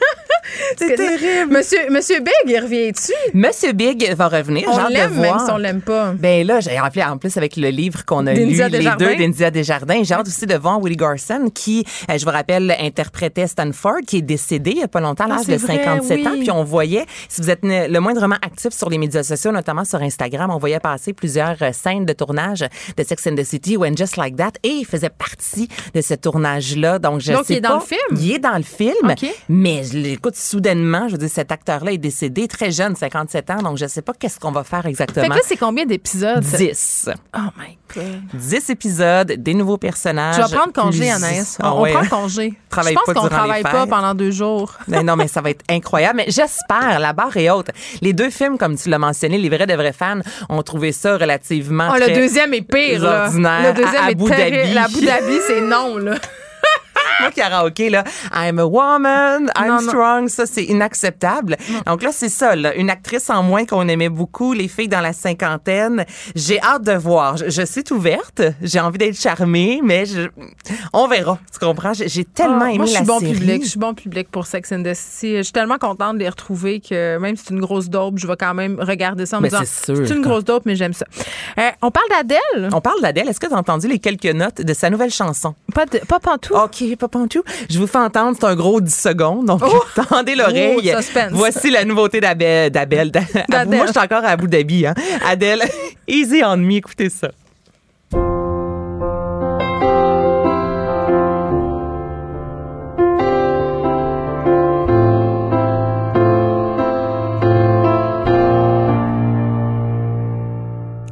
C'est terrible. Monsieur, Monsieur Big, il revient-tu? Monsieur Big va revenir. On l'aime même si on l'aime pas. Ben là, j'ai rappelé en plus avec le livre qu'on a lu, les deux d'India Desjardins. J'ai hâte aussi de voir Willie Garson qui, euh, je vous rappelle, interprétait Stanford, qui est décédé il y a pas longtemps, à Ah, l'âge de vrai, 57 ans. Puis on voyait, si vous êtes le moindrement actif sur les médias sociaux, notamment sur Instagram, on voyait passer plusieurs euh, scènes de tournage de Sex and the City, When Just Like That, et il faisait partie de ce tournage-là. Donc, je Donc, sais il est dans pas- le film? Il est dans le film, OK. mais je l'écoute soudainement. Je veux dire, cet acteur-là est décédé très jeune, 57 ans, donc je sais pas qu'est-ce qu'on va faire exactement. Fait que là, c'est combien d'épisodes? 10. Oh my God. 10 épisodes, des nouveaux personnages. Je vais prendre congé, Plus- Anaïs. On, Ah on ouais, prend hein? congé. Travaille Je pense qu'on les travaille pas pendant deux jours. Mais non, mais ça va être incroyable. Mais j'espère, la barre est haute. Les deux films, comme tu l'as mentionné, les vrais de vrais fans, ont trouvé ça relativement Oh, le deuxième est pire, là. Le deuxième À est Abu. Dhabi. L'Abu Dhabi, c'est <laughs> non, là. Moi, karaoké, là, I'm a woman, I'm Non, non. strong, ça, c'est inacceptable. Donc là, c'est ça, là, une actrice en moins qu'on aimait beaucoup, les filles dans la cinquantaine. J'ai hâte de voir. Je, je suis ouverte, j'ai envie d'être charmée, mais je- on verra. Tu comprends? J'ai tellement Ah, aimé moi, je la suis bon série. public. Je suis bon public pour Sex and the City. Je suis tellement contente de les retrouver que même si c'est une grosse dope, je vais quand même regarder ça en me Mais disant c'est une grosse dope, mais j'aime ça. Euh, on parle d'Adèle. On parle d'Adèle. Est-ce que tu as entendu les quelques notes de sa nouvelle chanson? Pas, de, pas pantoute. OK, pas. Je vous fais entendre, c'est un gros 10 secondes. Donc, <laughs> tendez l'oreille. Oh. Voici la nouveauté d'Abel. Moi, je suis encore à Abu Dhabi. Hein. Adèle, <laughs> easy on me. Écoutez ça.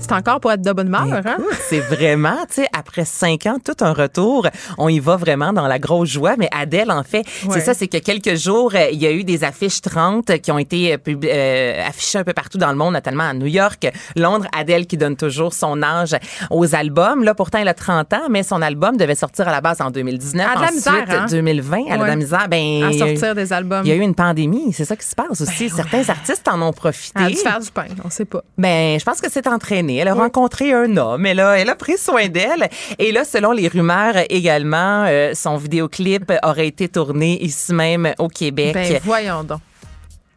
C'est encore pour être de bonne humeur, hein? C'est vraiment, tu sais, après cinq ans, tout un retour, on y va vraiment dans la grosse joie. Mais Adèle, en fait, Ouais. c'est ça, c'est que quelques jours, euh, il y a eu des affiches 30 qui ont été euh, euh, affichées un peu partout dans le monde, notamment à New York, Londres. Adèle qui donne toujours son âge aux albums. Là, pourtant, elle a 30 ans, mais son album devait sortir à la base en 2019. Elle a de la Ensuite, misère, hein? 2020, elle a de Ouais. la misère. Ben, À sortir des albums. Il y a eu une pandémie, c'est ça qui se passe aussi. Certains artistes en ont profité. Dû faire du pain, on sait pas. Ben, je pense que c'est entraîné. Elle a rencontré un homme. Elle a, elle a pris soin d'elle. Et là, selon les rumeurs également, euh, son vidéoclip aurait été tourné ici même au Québec. Ben, voyons donc.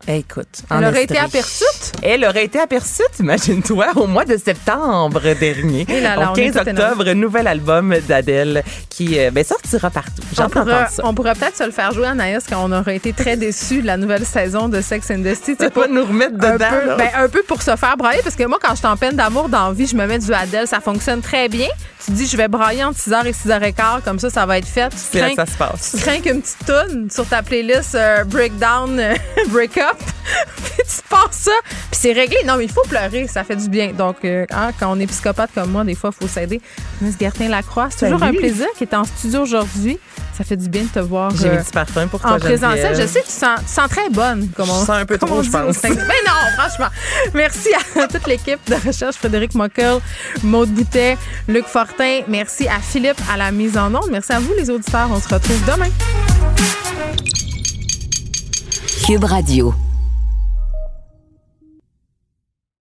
Écoute, Elle aurait été aperçue? Elle aurait été aperçue, imagine-toi, au mois de septembre dernier. Et là là, Donc, on est 15 tout énervé. octobre, nouvel album d'Adèle qui euh, ben, sortira partout. On pourrait, ça. on pourrait peut-être se le faire jouer, Anaïs, quand on aurait été très déçus de la nouvelle saison de Sex and the City. Pas nous remettre un dedans, peu, là. ben, un peu pour se faire brailler, parce que moi, quand je suis en peine d'amour dans la vie, je me mets du Adèle, ça fonctionne très bien. Tu te dis, je vais brailler entre 6h et 6h15, comme ça, ça va être fait. Tu C'est là que ça se passe. Tu crains qu'une petite toune sur ta playlist euh, Breakdown, euh, <laughs> Break-up, <laughs> puis tu passes ça, puis c'est réglé. Non, mais il faut pleurer, ça fait du bien. Donc, euh, hein, quand on est psychopathe comme moi, des fois, il faut s'aider. Miss Gertin Lacroix, c'est toujours un plaisir qui est en studio aujourd'hui. Ça fait du bien de te voir. J'ai euh, mis du parfum pour toi, en présentiel. Je sais que tu sens, tu sens très bonne. Comme on, Je sens un peu <laughs> trop, je pense. Mais non, franchement. Merci à <laughs> toute l'équipe de recherche, Frédéric Mockel, Maude Boutet, Luc Fortin. Merci à Philippe à la mise en onde. Merci à vous, les auditeurs. On se retrouve demain. Cube Radio.